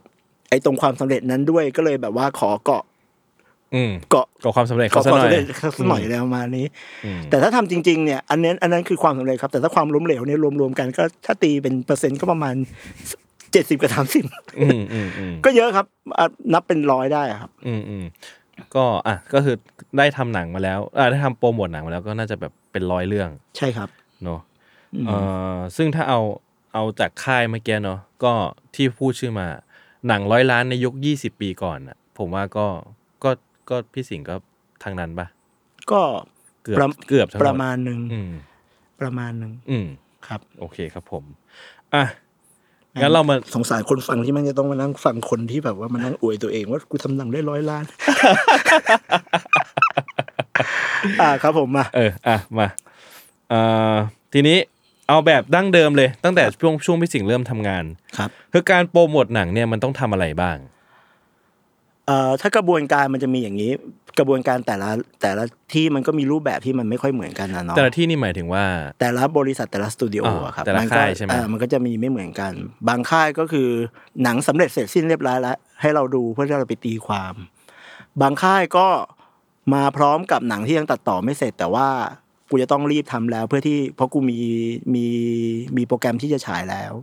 ไอ้ตรงความสำเร็จนั้นด้วยก็เลยแบบว่าขอเกาะอืมเกาะก่อความสำเร็จขอเขาซะความหน่อยสำเร็จสักหน่อยอะไรประมาณนี้อืมแต่ถ้าทำจริง ๆ เนี่ย อันนี้อันนั้นคือความสำเร็จครับ แต่ถ้าความล้มเหลวเนี่ยรวมๆกันก็ถ้าตีเป็นเปอร์เซ็นต์ก็ประมาณเจ็ดสิบกับสามสิบอืมอืมอืมก็เยอะครับอะนับเป็นร้อยได้ครับ อืมอืม ก็อะก็คือได้ทำหนังมาแล้วอ่าได้ทำโปรโมทหนังมาแล้วก็น่าจะแบบเป็นร้อยเรื่อง ใช่ครับเนาะอืมเอ่อซึ่งถ้าเอาเอาจากค่ายเมื่อกี้เนาะก็ที่พูดชื่อมา หนังร้อยล้านในยุคยี่สิบปีก่อนอะ ผมว่าก็ก็ก็พี่สิงห์ก็ทางนั้นปะก็เกือบประเกือบทั้งหมดประมาณหนึ่งอืมประมาณหนึ่งอืมครับ โอเคครับผม อะ งั้นเรามาสงสารคนฟังที่มันจะต้องมานั่งฟังคนที่แบบว่ามานั่งอวยตัวเองว่ากูทำหนังได้ร้อยล้าน อ่าครับผมมา เอออะมาเอ่อทีนี้เอาแบบดั้งเดิมเลย ตั้งแต่ช่วงช่วงพี่สิงห์เริ่มทำงานครับคือการโปรโมทหนังเนี่ยมันต้องทำอะไรบ้างเอ่อถ้ากระบวนการมันจะมีอย่างนี้ กระบวนการแต่ละแต่ละที่มันก็มีรูปแบบที่มันไม่ค่อยเหมือนกันนะเนาะแต่ละที่นี่หมายถึงว่า แต่ละบริษัทแต่ละสตูดิโออ่าอะครับแต่ละมันก็ค่ายใช่ไหมเอ่อมันก็จะมีไม่เหมือนกัน บางค่ายก็คือหนังสำเร็จเสร็จสิ้นเรียบร้อยแล้ว ให้เราดูเพื่อที่เราไปตีความ บางค่ายก็มาพร้อมกับหนังที่ยังตัดต่อไม่เสร็จ แต่ว่ากูจะต้องรีบทำแล้วเพื่อที่เพราะกูมีมีมีโปรแกรมที่จะฉายแล้ว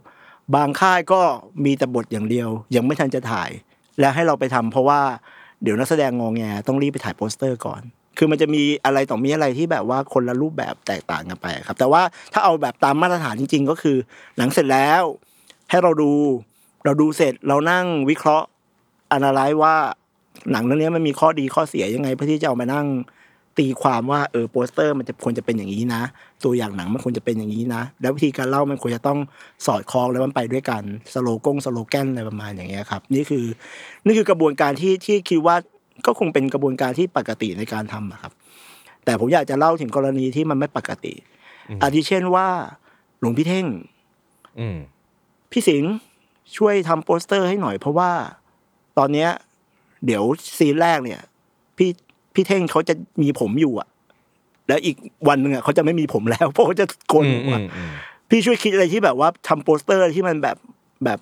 บางค่ายก็มีแต่บทอย่างเดียว ยังไม่ทันจะถ่าย แล้วให้เราไปทำเพราะว่า เดี๋ยวนักแสดงงองแงต้องรีบไปถ่ายโปสเตอร์ก่อน คือมันจะมีอะไรต่อมีอะไรที่แบบว่าคนละรูปแบบแตกต่างกันไปครับ แต่ว่าถ้าเอาแบบตามมาตรฐานจริง ๆ ก็คือ หนังเสร็จแล้ว ให้เราดู เราดูเสร็จเรานั่งวิเคราะห์อนาลัยว่าหนังเรื่องนี้มันมีข้อดีข้อเสียยังไง เพื่อที่จะเอามานั่ง ตีความว่าเออโปสเตอร์มันจะควรจะเป็นอย่างนี้นะ ตัวอย่างหนังมันควรจะเป็นอย่างนี้นะ แล้ววิธีการเล่ามันควรจะต้องสอดคล้องแล้วมันไปด้วยกันสโลกงสโลแกนอะไรประมาณอย่างเงี้ยครับ นี่คือ นี่คือกระบวนการที่ที่คิดว่าก็คงเป็นกระบวนการที่ปกติในการทำอะครับ แต่ผมอยากจะเล่าถึงกรณีที่มันไม่ปกติ อาทิเช่นว่า หลวงพี่เท่งอืมพี่สิงห์ช่วยทำโปสเตอร์ให้หน่อย เพราะว่าตอนเนี้ย เดี๋ยวซีนแรกเนี่ย พี่ พี่เท่งเขาจะมีผมอยู่อะแล้วอีกวันหนึ่งอะเขาจะไม่มีผมแล้วเพราะเขาจะโกนอืมหัอืวมอืมพี่ช่วยคิดอะไรที่แบบว่าทำโปสเตอร์ที่มันแบบแบบ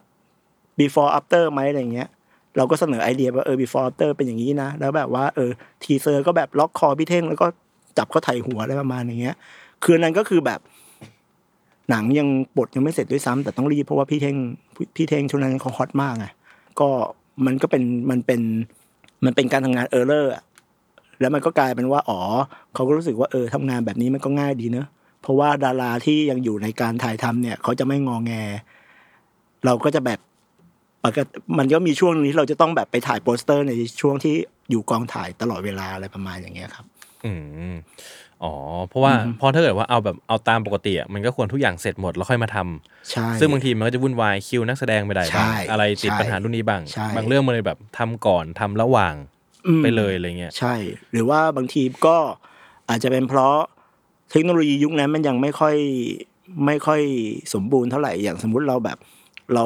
before after ไหมอะไรเงี้ย เราก็เสนอไอเดียว่าเออ before after เป็นอย่างนี้นะ แล้วแบบว่าเออ teaser ก็แบบล็อกคอพี่เท่งแล้วก็จับเขาไถหัวอะไรประมาณอย่างเงี้ย คืนนั้นก็คือแบบ หนังยังบทยังไม่เสร็จด้วยซ้ำแต่ต้องรีบเพราะว่าพี่เท่งพี่เท่งช่วงนั้นเขาฮอตมากไงก็มันก็เป็นมันเป็นมันเป็นการทำงาน error แล้วมันก็กลายเป็นว่าอ๋อเขาก็รู้สึกว่าเออทำงานแบบนี้มันก็ง่ายดีเนอะเพราะว่าดาราที่ยังอยู่ในการถ่ายทำเนี่ย เขาจะไม่งอแง เราก็จะแบบปกติมันก็มีช่วงนี้เราจะต้องแบบไปถ่ายโปสเตอร์ในช่วงที่อยู่กองถ่ายตลอดเวลาอะไรประมาณอย่างเงี้ยครับ อืมอ๋อ เพราะว่าอืมเพราะถ้าเกิดว่าเอาแบบเอาตามปกติอะมันก็ควรทุกอย่างเสร็จหมดแล้วค่อยมาทำใช่ซึ่งบางทีมันก็จะวุ่นวายคิวนักแสดงไม่ได้บ้างใช่อะไรติดใช่ปัญหารุ่นนี้บ้างใช่บางเรื่องมันเลยแบบทำก่อนทำระหว่างอืม ไปเลยอะไรเงี้ยใช่ หรือว่าบางทีก็อาจจะเป็นเพราะเทคโนโลยียุคนั้นมันยังไม่ค่อยไม่ค่อยสมบูรณ์เท่าไหร่อย่างสมมุติเราแบบ เรา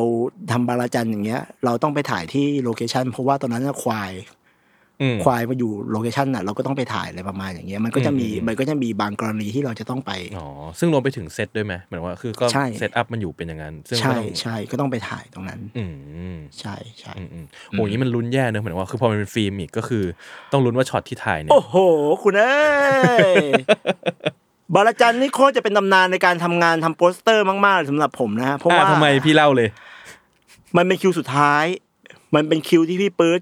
ทำบาราจันอย่างเงี้ย เราต้องไปถ่ายที่โลเคชันเพราะว่าตอนนั้นน่ะควายอืม คิวมันอยู่ location น่ะเราก็ต้องไปถ่ายอะไรประมาณอย่างเงี้ยมันก็จะมีอืมมันก็จะมีบางกรณีที่เราจะต้องไปอ๋อซึ่งรวมไปถึงเซตด้วยไหมเหมือนว่าคือก็ใช่ set up มันอยู่เป็นอย่างนั้นซึ่งก็ใช่ต้องใช่ก็ต้องไปถ่ายตรงนั้น อืมใช่ใช่อืมอืมโอ้ยางนี้มันลุ้นแย่เนอะเหมือนว่าคือพอมันเป็นฟิล์มอีกก็คือ ต้องลุ้นว่าช็อตที่ถ่ายเนี่ยโอ้โห คุณเอ้ยบางระจันนี่โคตรจะเป็นตำนานในการทำงานทำโปสเตอร์มากๆสำหรับผมนะฮะเพราะอะว่าทำไมพี่เล่าเลย มันเป็นคิวสุดท้าย มันเป็นคิวที่พี่ปื๊ด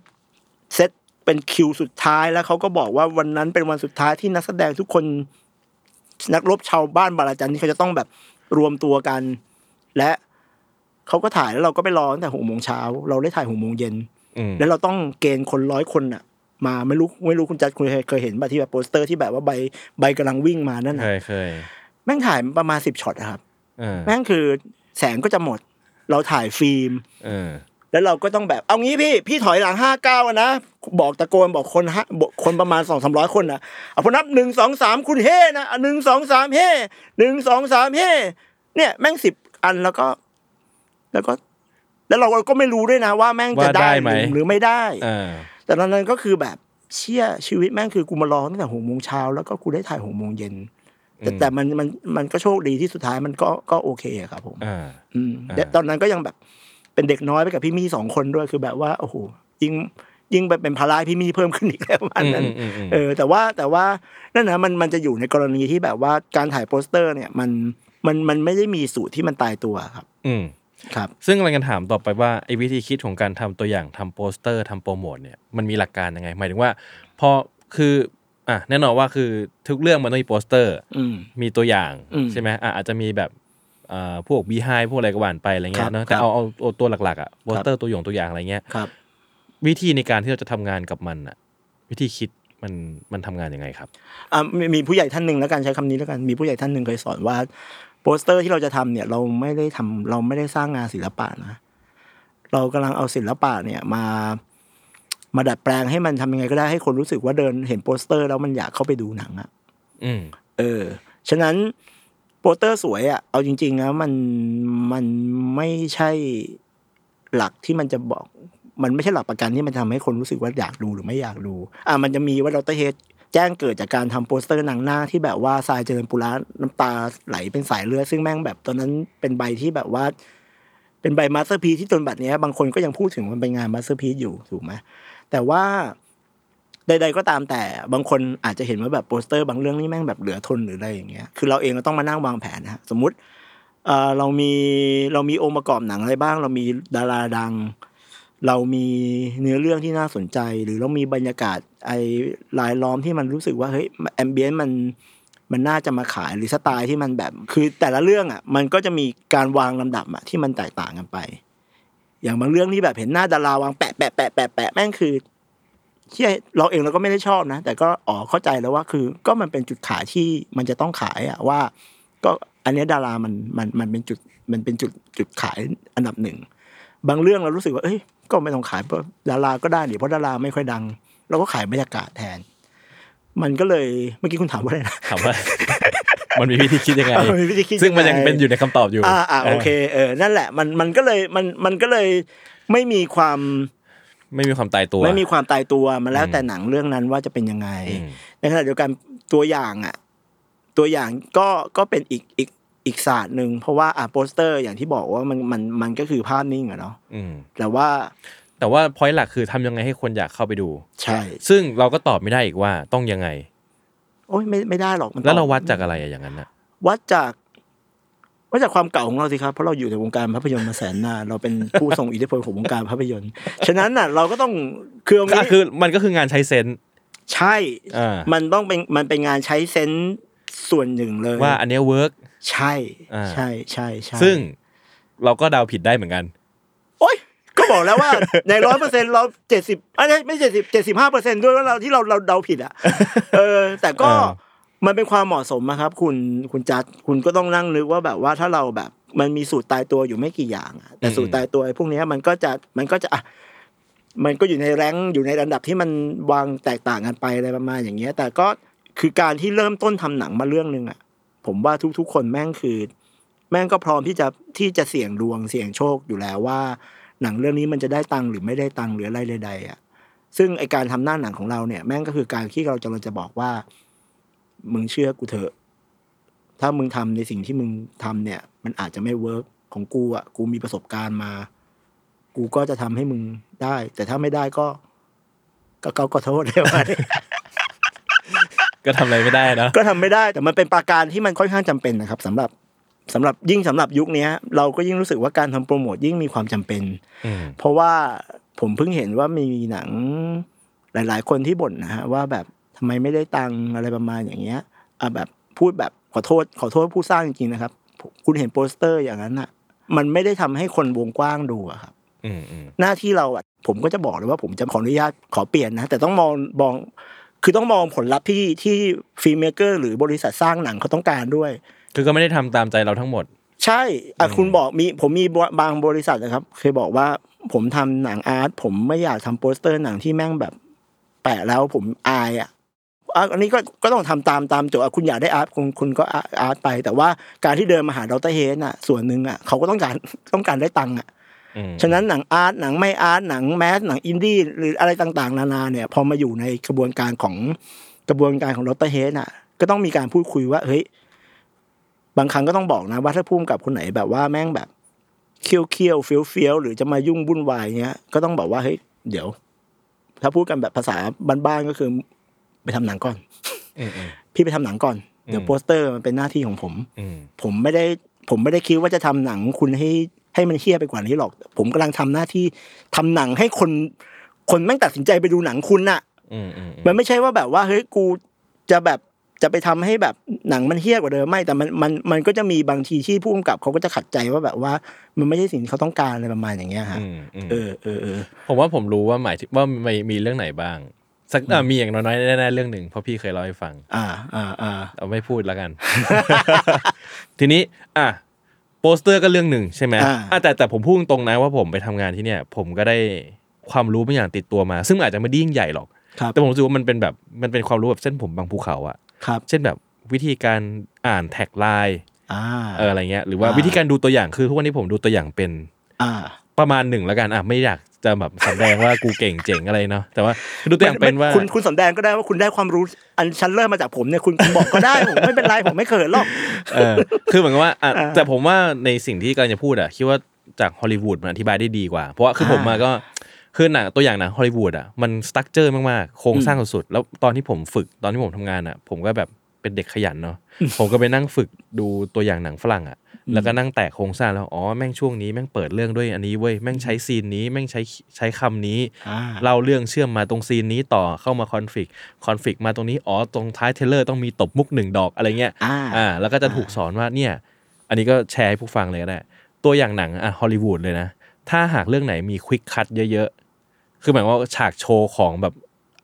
เซตเป็นคิวสุดท้ายแล้วเขาก็บอกว่าวันนั้นเป็นวันสุดท้ายที่นักแสดงทุกคนนักรบชาวบ้านบางระจันที่เขาจะต้องแบบรวมตัวกัน และเขาก็ถ่ายแล้วเราก็ไปรอตั้งแต่หกโมงเช้าเราได้ถ่ายหกโมงเย็นอืมแล้วเราต้องเกณฑ์คนร้อยคนอะมาไม่รู้ไม่รู้คุณจัดคุณเคยเคยเห็นป่ะที่แบบโปสเตอร์ที่แบบว่าใบใบกำลังวิ่งมานั่นเคน่ะยเคยแม่งถ่ายประมาณสิบช็อตอะครับเออแม่งคือแสงก็จะหมด เราถ่ายฟิล์มเออ แล้วเราก็ต้องแบบเอางี้พี่พี่ถอยหลังห้าเก้านะบอกตะโกนบอกคนฮะบอกคนประมาณสองสามร้อยคนนะเอาพอนับหนึ่งสองสามคุณเฮ่นะหนึ่งสองสามเฮ่หนึ่งสองสามเฮ่เนี่ยแม่งสิบอันแล้วก็ แล้วก็ แล้วเราก็ไม่รู้ด้วยนะว่าแม่งจะว่าได้ได้ไหมหรือหรือไม่ได้เออแต่ตอนนั้นก็คือแบบเชี่ยชีวิตแม่งคือกูมารอตั้งแต่หกโมงเช้าแล้วก็กูได้ถ่ายหกโมงเย็นแต่อืมแต่มันมันมันก็โชคดีที่สุดท้ายมันก็ก็โอเคอะครับผมอ่าอืมอ่าแต่ตอนนั้นก็ยังแบบ เป็นเด็กน้อยไปกับพี่มี่สองคนด้วยคือแบบว่าโอ้โหยิ่งยิ่งไปเป็นภาระให้พี่มี่เพิ่มขึ้นอีกแล้วประมาณนั้นอืมอืมอืมเออแต่ว่าแต่ว่านั่นนะมันมันจะอยู่ในกรณีที่แบบว่าการถ่ายโปสเตอร์เนี่ยมันมันมันไม่ได้มีสูตรที่มันตายตัวครับ อืมครับ ซึ่งเรากันถามต่อไปว่าไอ้วิธีคิดของการทำตัวอย่างทำโปสเตอร์ทำโปรโมทเนี่ยมันมีหลักการยังไง หมายถึงว่าพอคืออะแน่นอนว่าคือทุกเรื่องมันต้องมีโปสเตอร์อืมมีตัวอย่างอืมใช่ไหมอะอาจจะมีแบบอ่า พวกบีไฮพวกอะไรก็ว่ากันไปอะไรเงี้ครัยบเนอะคแต่รับเอาเอาเอาตัวหลักๆอะโปสเตอร์ตัวอย่างตัวอย่างอะไรเงี้ยครับวิธีในการที่เราจะทำงานกับมันอะ วิธีคิดมันมันทำงานยังไงครับอ่ามีมีผู้ใหญ่ท่านหนึ่งแล้วกันใช้คำนี้แล้วกันมีผู้ใหญ่ท่านหนึ่งเคยสอนว่าโปสเตอร์ที่เราจะทำเนี่ย เราไม่ได้ทำเราไม่ได้สร้างงานศิลปะนะเรากำลังเอาศิลปะเนี่ยมามาดัดแปลงให้มันทำยังไงก็ได้ให้คนรู้สึกว่าเดินเห็นโปสเตอร์ แล้วมันอยากเข้าไปดูหนังอะอืมเออ ฉะนั้น โปสเตอร์สวยอะเอาจริงๆนะมันมันไม่ใช่หลักที่มันจะบอก มันไม่ใช่หลักประกันที่มันทำให้คนรู้สึกว่าอยากดูหรือไม่อยากดูอะมันจะมีว่าดร.เฮดแจ้งเกิดจากการทำโปสเตอร์หนังหน้าที่แบบว่าทรายเจริญปุระน้ำตาไหลเป็นสายเลือดซึ่งแม่งแบบตอนนั้นเป็นใบที่แบบว่า เป็นใบ masterpiece ที่จนบัดเนี้ยบางคนก็ยังพูดถึงมันเป็นงาน masterpiece อยู่ถูกไหมแต่ว่า ใดๆก็ตามแต่บางคนอาจจะเห็นว่าแบบโปสเตอร์บางเรื่องนี่แม่งแบบเหลือทนหรืออะไรอย่างเงี้ยคือเราเองก็ต้องมานั่งวางแผนนะฮะสมมุติเออเรามีเรามีองค์ประกอบหนังอะไรบ้าง เรามีดาราดัง เรามีเนื้อเรื่องที่น่าสนใจ หรือเรามีบรรยากาศไอ้รายล้อมที่มันรู้สึกว่าเฮ้ย ambient มันมันน่าจะมาขายหรือสไตล์ที่มันแบบ คือแต่ละเรื่องอะ มันก็จะมีการวางลำดับอะที่มันแตกต่างกันไป อย่างบางเรื่องที่แบบเห็นหน้าดาราวางแปะแปะแปะแปะแปะแม่งคือ ที่เราเองเราก็ไม่ได้ชอบนะ แต่ก็อ๋อเข้าใจแล้วว่าคือ ก็มันเป็นจุดขายที่มันจะต้องขายอะว่า ก็อันเนี้ยดารามันมันมันเป็นจุดมันเป็นจุดจุดขายอันดับหนึ่งบางเรื่องเรารู้สึกว่าเอ้ยก็ไม่ต้องขายเพราะดาราก็ได้ดิเพราะดาราไม่ค่อยดัง เราก็ขายบรรยากาศแทน มันก็เลยเมื่อกี้คุณถามว่าอะไรนะถามว่ามันมีวิธีคิดยังไงเออมีวิธีคิดซึ่งมันยังยังไงเป็นอยู่ในคำตอบอยู่อ่าอ่าโอเคเออนั่นแหละมันมันก็เลยมันมันก็เลยไม่มีความ ไม่มีความตายตัว ไม่มีความตายตัวมันแล้วอืมแต่หนังเรื่องนั้นว่าจะเป็นยังไงอืมในขณะเดียวกันตัวอย่างอะ ตัวอย่างก็ก็เป็นอีกอีกอีกศาสตร์หนึ่งเพราะว่าอะโปสเตอร์อย่างที่บอกว่ามันมันมันก็คือภาพนิ่งอะเนาะอืมแต่ว่า แต่ว่า point หลักคือทำยังไงให้คนอยากเข้าไปดู ใช่ ซึ่งเราก็ตอบไม่ได้อีกว่าต้องยังไง โอ้ยไม่ไม่ได้หรอกมันแล้วเราต้องวัดจากอะไรอะอย่างนั้นอะวัดจาก วัดจากความเก๋าของเราสิครับเพราะเราอยู่ในวงการภาพยนตร์มาแสนนานเราเป็นผู้ทรงอิทธิพลของวงการภาพยนตร์ ฉะนั้นน่ะเราก็ต้องคือเอาก็งี้คือมันก็คืองานใช้ sense ใช่อ่ามันต้องเป็นมันเป็นงานใช้ sense ส่วนหนึ่งเลย ว่าอันเนี้ย workใช่อ่าใช่ใช่ใช่ซึ่งเราก็เดาผิดได้เหมือนกัน โอ๊ยก็บอกแล้วว่าในร้อยเปอร์เซ็นเราเจ็ดสิบไม่ไม่เจ็ดสิบเจ็ดสิบห้าเปอร์เซ็นด้วยว่าเราที่เราเราเดาผิดอะเออ แต่ก็เออ มันเป็นความเหมาะสมนะครับ คุณคุณจัดคุณก็ต้องนั่งนึกว่าแบบว่าถ้าเราแบบมันมีสูตรตายตัวอยู่ไม่กี่อย่างอะแต่สูตรตายตัวไอ้พวกนี้มันก็จะมันก็จะอะมันก็อยู่ในแรงอยู่ในระดับที่มันวางแตกต่างกันไปอะไรประมาณอย่างเงี้ย แต่ก็คือการที่เริ่มต้นทำหนังมาเรื่องหนึ่งอะ ผมว่าทุกๆ คนแม่งคือ แม่งก็พร้อมที่จะที่จะเสี่ยงดวงเสี่ยงโชคอยู่แล้วว่า หนังเรื่องนี้มันจะได้ตังค์หรือไม่ได้ตังค์หรืออะไรใดๆอะซึ่งไอการทำหน้าหนังของเราเนี่ย แม่งก็คือการที่เราจะเราจะบอกว่า มึงเชื่อกูเถอะ ถ้ามึงทำในสิ่งที่มึงทำเนี่ย มันอาจจะไม่เวิร์กของกูอะ กูมีประสบการณ์มา กูก็จะทำให้มึงได้ แต่ถ้าไม่ได้ก็ ก็ก็ก็โทษได้ไหมก็ทำอะไรไม่ได้นะก็ทำไม่ได้ แต่มันเป็นประการที่มันค่อนข้างจำเป็นนะครับสำหรับสำหรับยิ่งสำหรับยุคเนี้ยเราก็ยิ่งรู้สึกว่าการทำโปรโมทยิ่งมีความจำเป็นอืมเพราะว่าผมเพิ่งเห็นว่ามีหนังหลาย ๆ คนที่บ่นนะฮะว่าแบบ ทำไมไม่ได้ตังค์อะไรประมาณอย่างเงี้ยอะแบบพูดแบบขอโทษขอโทษผู้สร้างจริงๆนะครับ คุณเห็นโปสเตอร์อย่างนั้นอะ มันไม่ได้ทำให้คนวงกว้างดูอะครับอืมอืมหน้าที่เราอะผมก็จะบอกเลยว่าผมจะขออนุญาตขอเปลี่ยนนะ แต่ต้องมองมองคือต้องมองผลลัพธ์ที่ที่ filmmaker หรือบริษัทสร้างหนังเขาต้องการด้วย คือก็ไม่ได้ทำตามใจเราทั้งหมด ใช่อะคุณบอกมผมมีบางบริษัทนะครับ เคยบอกว่าผมทำหนัง art ผมไม่อยากทำโปสเตอร์หนังที่แม่งแบบ แปะแล้วผมอายอะ อะอันนี้ก็ก็ต้องทำตามตามโจทย์อะคุณอยากได้ art คุณคุณก็อา art ไป แต่ว่าการที่เดินมาหาดรเฮนอะ ส่วนหนึ่งอะเขาก็ต้องการต้องการได้ตังค์อะอืมฉะนั้นหนังอาร์ตหนังไม่อาร์ตหนังแมสหนังอินดี้หรืออะไรต่างๆ นานาเนี่ยพอมาอยู่ในกระบวนการของกระบวนการของดรเฮดน่ะ ก็ต้องมีการพูดคุยว่าเฮ้ยบางครั้งก็ต้องบอกนะว่าถ้าพุ่มกับคนไหนแบบว่าแม่งแบบเคี้ยวเคี้ยวเฟี้ยวเฟี้ยวหรือจะมายุ่งวุ่นวายเงี้ยก็ต้องบอกว่าเฮ้ยเดี๋ยว ถ้าพูดกันแบบภาษาบ้านๆก็คือ ไปทำหนังก่อนอืมอืมพี่ไปทำหนังก่อนเดี๋ยวอืมโปสเตอร์มันเป็นหน้าที่ของผมอืมผมไม่ได้ผมไม่ได้คิดว่าจะทำหนังคุณให้ให้มันเฮี้ยไปกว่านี้หรอก ผมกำลังทำหน้าที่ทำหนังให้คน คนแม่งตัดสินใจไปดูหนังคุณน่ะอืมอืมมันไม่ใช่ว่าแบบว่าเฮ้ยกูจะแบบจะไปทำให้แบบหนังมันเฮี้ยกว่าเดิมไม่แต่มันมันมันก็จะมีบางทีที่ผู้กำกับเขาก็จะขัดใจว่าแบบว่า มันไม่ใช่สิ่งที่เขาต้องการอะไรประมาณอย่างเงี้ยฮะอืมอืมเออเออเออผมว่าผมรู้ว่าหมายถึงว่ามีมีเรื่องไหนบ้าง สักอะมีอย่างน้อยๆแน่ๆเรื่องหนึ่งเพราะพี่เคยเล่าให้ฟัง อ่าอ่าอ่าเอาไม่พูดแล้วกัน ทีนี้ อะโปสเตอร์ก็เรื่องหนึ่งใช่ไหมอ่า อะแต่แต่ผมพูดตรงนะว่าผมไปทำงานที่เนี่ย ผมก็ได้ความรู้บางอย่างติดตัวมา ซึ่งมันอาจจะไม่ได้ยิ่งใหญ่หรอก ครับแต่ผมรู้สึกว่ามันเป็นแบบมันเป็นความรู้แบบเส้นผมบางภูเขาอะครับเช่นแบบวิธีการอ่าน tagline อ่า เอออะไรเงี้ยหรือว่าอ่า วิธีการดูตัวอย่างคือทุกวันนี้ผมดูตัวอย่างเป็น อ่า ประมาณหนึ่งแล้วกันอะไม่อยาก จะแบบสำแดงว่ากูเก่งเจ๋งอะไรเนาะแต่ว่าดูตัวอย่างเป็นว่าคุณคุณสำแดงก็ได้ว่าคุณได้ความรู้อันชั้นเริ่มมาจากผมเนี่ยคุณคุณบอกก็ได้ผมไม่เป็นไรผมไม่เขินหรอกเออคือเหมือนกับว่าอะอ่าแต่ผมว่าในสิ่งที่กำลังจะพูดอะคิดว่าจากฮอลลีวูดมันอธิบายได้ดีกว่า เพราะว่าคือผมมาก็คือหนังตัวอย่างหนังฮอลลีวูดอะมันสตั๊กเจอร์มากๆโครงสร้างสุดๆแล้วตอนที่ผมฝึกตอนที่ผมทำงานอะ ผมก็แบบ เป็นเด็กขยันเนาะผมก็ไปนั่งฝึกดูตัวอย่างหนังฝรั่งอะแล้วก็นั่งแตกโครงสร้างแล้วอ๋อแม่งช่วงนี้แม่งเปิดเรื่องด้วยอันนี้เว้ยแม่งใช้ scene นี้แม่งใช้ใช้คำนี้อ่าเล่าเรื่องเชื่อมมาตรง scene นี้ต่อเข้ามาคอนฟ lict คอนฟ lict มาตรงนี้อ๋อตรงท้าย trailer ต้องมีตบมุกหนึ่งดอกอะไรเงี้ยอ่าแล้วก็จะถูกสอนว่าเนี่ย อันนี้ก็แชร์ให้ผู้ฟังเลยก็ได้ตัวอย่างหนังอะฮอลลีวูดเลยนะถ้าหากเรื่องไหนมี quick cut เยอะๆคือหมายความว่าฉากโชว์ของแบบ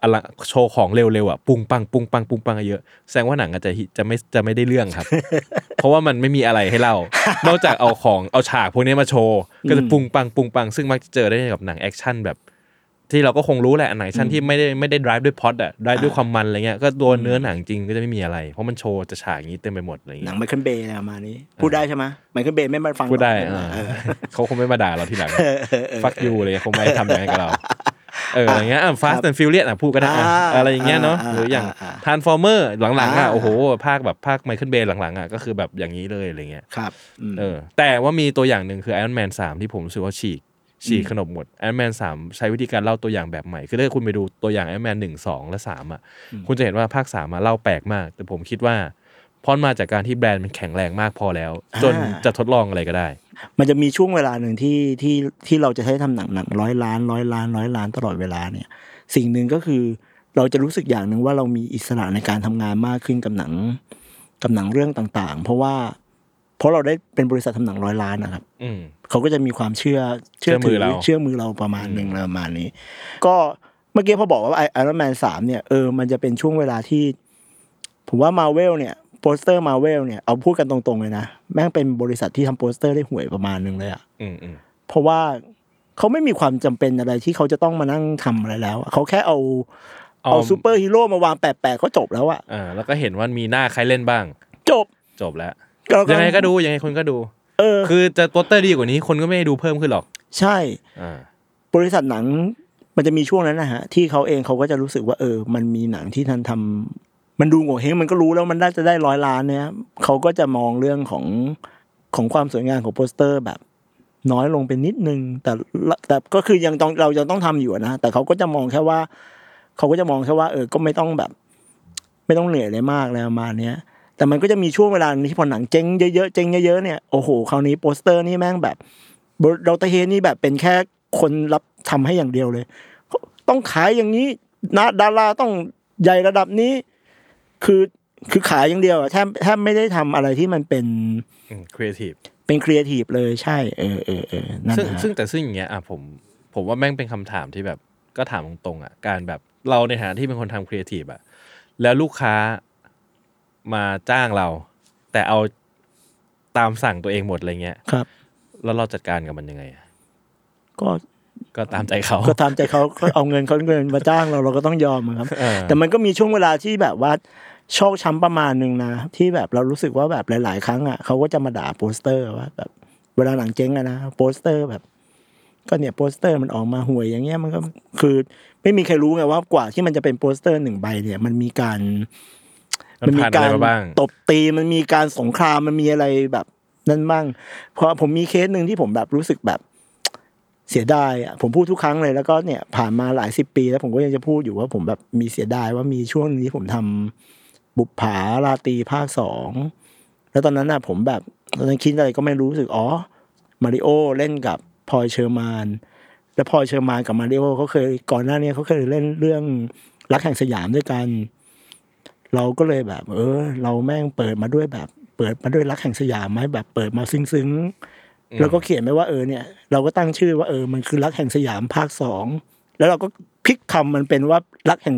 อะไรโชว์ของเร็วๆอะปุ้งปังปุ้งปังปุ้งปังเยอะแสดงว่าหนังอาจจะฮิจะไม่จะไม่ได้เรื่องครับ เพราะว่ามันไม่มีอะไรให้เล่านอกจากเอาของเอาฉากพวกนี้มาโชว์ก็จะปุ้งปังปุ้งปังซึ่งมักจะเจอได้กับหนังแอคชั่นแบบ ที่เราก็คงรู้แหละหนังแอคชั่นที่ไม่ได้ไม่ได้ drive ด้วยพล็อตอะ drive ด้วยความมันอะไรเงี้ยก็ตัวเนื้อหนังจริงก็จะไม่มีอะไร เพราะมันโชว์จะฉากอย่างนี้เต็มไปหมดอะไรหนัเงี้ยไมเคิลเบย์อะไรประมาณนี้พูดได้ใช่ไหมไมเคิลเบย์ไม่มาฟังพูดได้หรอกอ่าเออเขาคงไม่มาด่าเราทีหลัง fuck you เลยคงไม่ทำอย่างนั้นกับเรา เอออะไรเงี้ยอะ Fast and Furious อะพูดก็ได้อะอ่าอะไรอย่างเงี้ยเนาะอ่าหรืออย่างอ่า Transformer หลังๆอะอ่าโอ้โหภาคแบบภาคไมเคิลเบย์หลังๆอะก็คือแบบอย่างนี้เลยอะไรเงี้ยครับอืมเออแต่ว่ามีตัวอย่างหนึ่งคือ Iron Man 3ที่ผมรู้สึกว่าฉีกฉีกขนบหมด Iron Man 3ใช้วิธีการเล่าตัวอย่างแบบใหม่ คือถ้าคุณไปดูตัวอย่าง Iron Man 1 2และ3อะคุณจะเห็นว่าภาค3มาเล่าแปลกมาก แต่ผมคิดว่าเพราะมันมาจากการที่แบรนด์มันแข็งแรงมากพอแล้ว จนอ่าจะทดลองอะไรก็ได้ มันจะมีช่วงเวลาหนึ่งที่ที่ที่เราจะใช้ทำหนังหนังร้อยล้านร้อยล้านร้อยล้านตลอดเวลาเนี่ย สิ่งหนึ่งก็คือเราจะรู้สึกอย่างหนึ่งว่าเรามีอิสระในการทำงานมากขึ้นกับหนังกับหนังเรื่องต่าง ๆ เพราะว่าเพราะเราได้เป็นบริษัททำหนังร้อยล้านนะครับอืมเขาก็จะมีความเชื่อเชื่อมือเราเชื่อมือเราประมาณหนึ่งประมาณนี้ ก็เมื่อกี้พอบอกว่าไอรอนแมนสามเนี่ยเออมันจะเป็นช่วงเวลาที่ ผมว่ามาเวลเนี่ย โปสเตอร์มาเวลเนี่ยเอาพูดกันตรงๆเลยนะ แม่งเป็นบริษัทที่ทำโปสเตอร์ได้ห่วยประมาณหนึ่งเลยอะอืมอืมเพราะว่าเขาไม่มีความจำเป็นอะไรที่เขาจะต้องมานั่งทำอะไรแล้วอะเขาแค่เอาเอาซูเปอร์ฮีโร่มาวางแปะๆก็จบแล้วอะอ่าแล้วก็เห็นว่ามีหน้าใครเล่นบ้าง จบจบแล้วเรายังไงก็ดูยังไงคนก็ดู เออ คือจะโปสเตอร์ดีกว่านี้คนก็ไม่ได้ดูเพิ่มขึ้นหรอก ใช่อ่าบริษัทหนังมันจะมีช่วงนั้นนะฮะที่เขาเองเขาก็จะรู้สึกว่าเออ มันมีหนังที่ท่านทำ มันดูโหงวเฮ้งมันก็รู้แล้วมันน่าจะได้ร้อยล้านเนี่ยเขาก็จะมองเรื่องของของความสวยงามของโปสเตอร์แบบ น้อยลงไปนิดนึง แต่แต่ก็คือยังต้องเรายังต้องทำอยู่นะแต่เขาก็จะมองแค่ว่า เขาก็จะมองแค่ว่า เออก็ไม่ต้องแบบ ไม่ต้องเหนื่อยเลยมากแล้วมาเนี้ยแต่มันก็จะมีช่วงเวลาหนึ่งที่พอหนังเจ๊งเยอะๆเจ๊งเยอะๆเนี่ยโอ้โหคราวนี้โปสเตอร์นี่แม่งแบบเราตะเฮนี่แบบเป็นแค่คนรับทำให้อย่างเดียวเลย ต้องขายอย่างนี้นะดาราต้องใหญ่ระดับนี้ คือคือขายอย่างเดียวอะแทบแทบไม่ได้ทำอะไรที่มันเป็นครีเอทีฟเป็นครีเอทีฟเลยใช่ เออเออเออนั่นซึ่งนะฮะซึ่งแต่ซึ่งอย่างเงี้ยอะผมผมว่าแม่งเป็นคำถามที่แบบก็ถามตรงๆอะการแบบเราในฐานะที่เป็นคนทำครีเอทีฟอะแล้วลูกค้ามาจ้างเรา แต่เอาตามสั่งตัวเองหมดอะไรเงี้ยครับ แล้วเราจัดการกับมันยังไงอะก็ก็ตามใจเขา ก็ตามใจเขาเขาเอาเงินเขาเงินมาจ้างเราเราก็ต้องยอมอะครับเออแต่มันก็มีช่วงเวลาที่แบบว่า ชอกช้ำประมาณหนึ่งนะ ที่แบบเรารู้สึกว่าแบบหลาย ๆ ครั้งอะเขาก็จะมาด่าโปสเตอร์ว่าแบบเวลาหนังเจ๊งอะนะโปสเตอร์แบบ ก็เนี่ยโปสเตอร์มันออกมาห่วยอย่างเงี้ยมันก็คือ ไม่มีใครรู้ไงว่ากว่าที่มันจะเป็นโปสเตอร์หนึ่งใบเนี่ย มันมีการ มันผ่านอะไรมาบ้างตบตีมันมีการสงครามมันมีอะไรแบบนั่นบ้างเพราะผมมีเคสหนึ่งที่ผมแบบรู้สึกแบบเสียดายอะผมพูดทุกครั้งเลยแล้วก็เนี่ยผ่านมาหลายสิบปี แล้วผมก็ยังจะพูดอยู่ว่าผมแบบมีเสียดายว่ามีช่วงหนึ่งที่ผมทำ บุปผาราตรีภาคสองแล้วตอนนั้นน่ะผมแบบตอนนั้นคิดอะไรก็ไม่รู้รู้สึกอ๋อมาริโอเล่นกับพลอยเชอร์มานแล้วพลอยเชอร์มานกับมาริโอเขาเคยก่อนหน้านี้เขาเคยเล่นเรื่องรักแห่งสยามด้วยกัน เราก็เลยแบบ เออ เราแม่งเปิดมาด้วยแบบ เปิดมาด้วยรักแห่งสยามไหมแบบ เปิดมาซึ้งๆแล้วก็เขียนไว้ว่าเออเนี่ย เราก็ตั้งชื่อว่าเออมันคือรักแห่งสยามภาคสองแล้วเราก็พลิกคำมันเป็นว่ารักแห่ง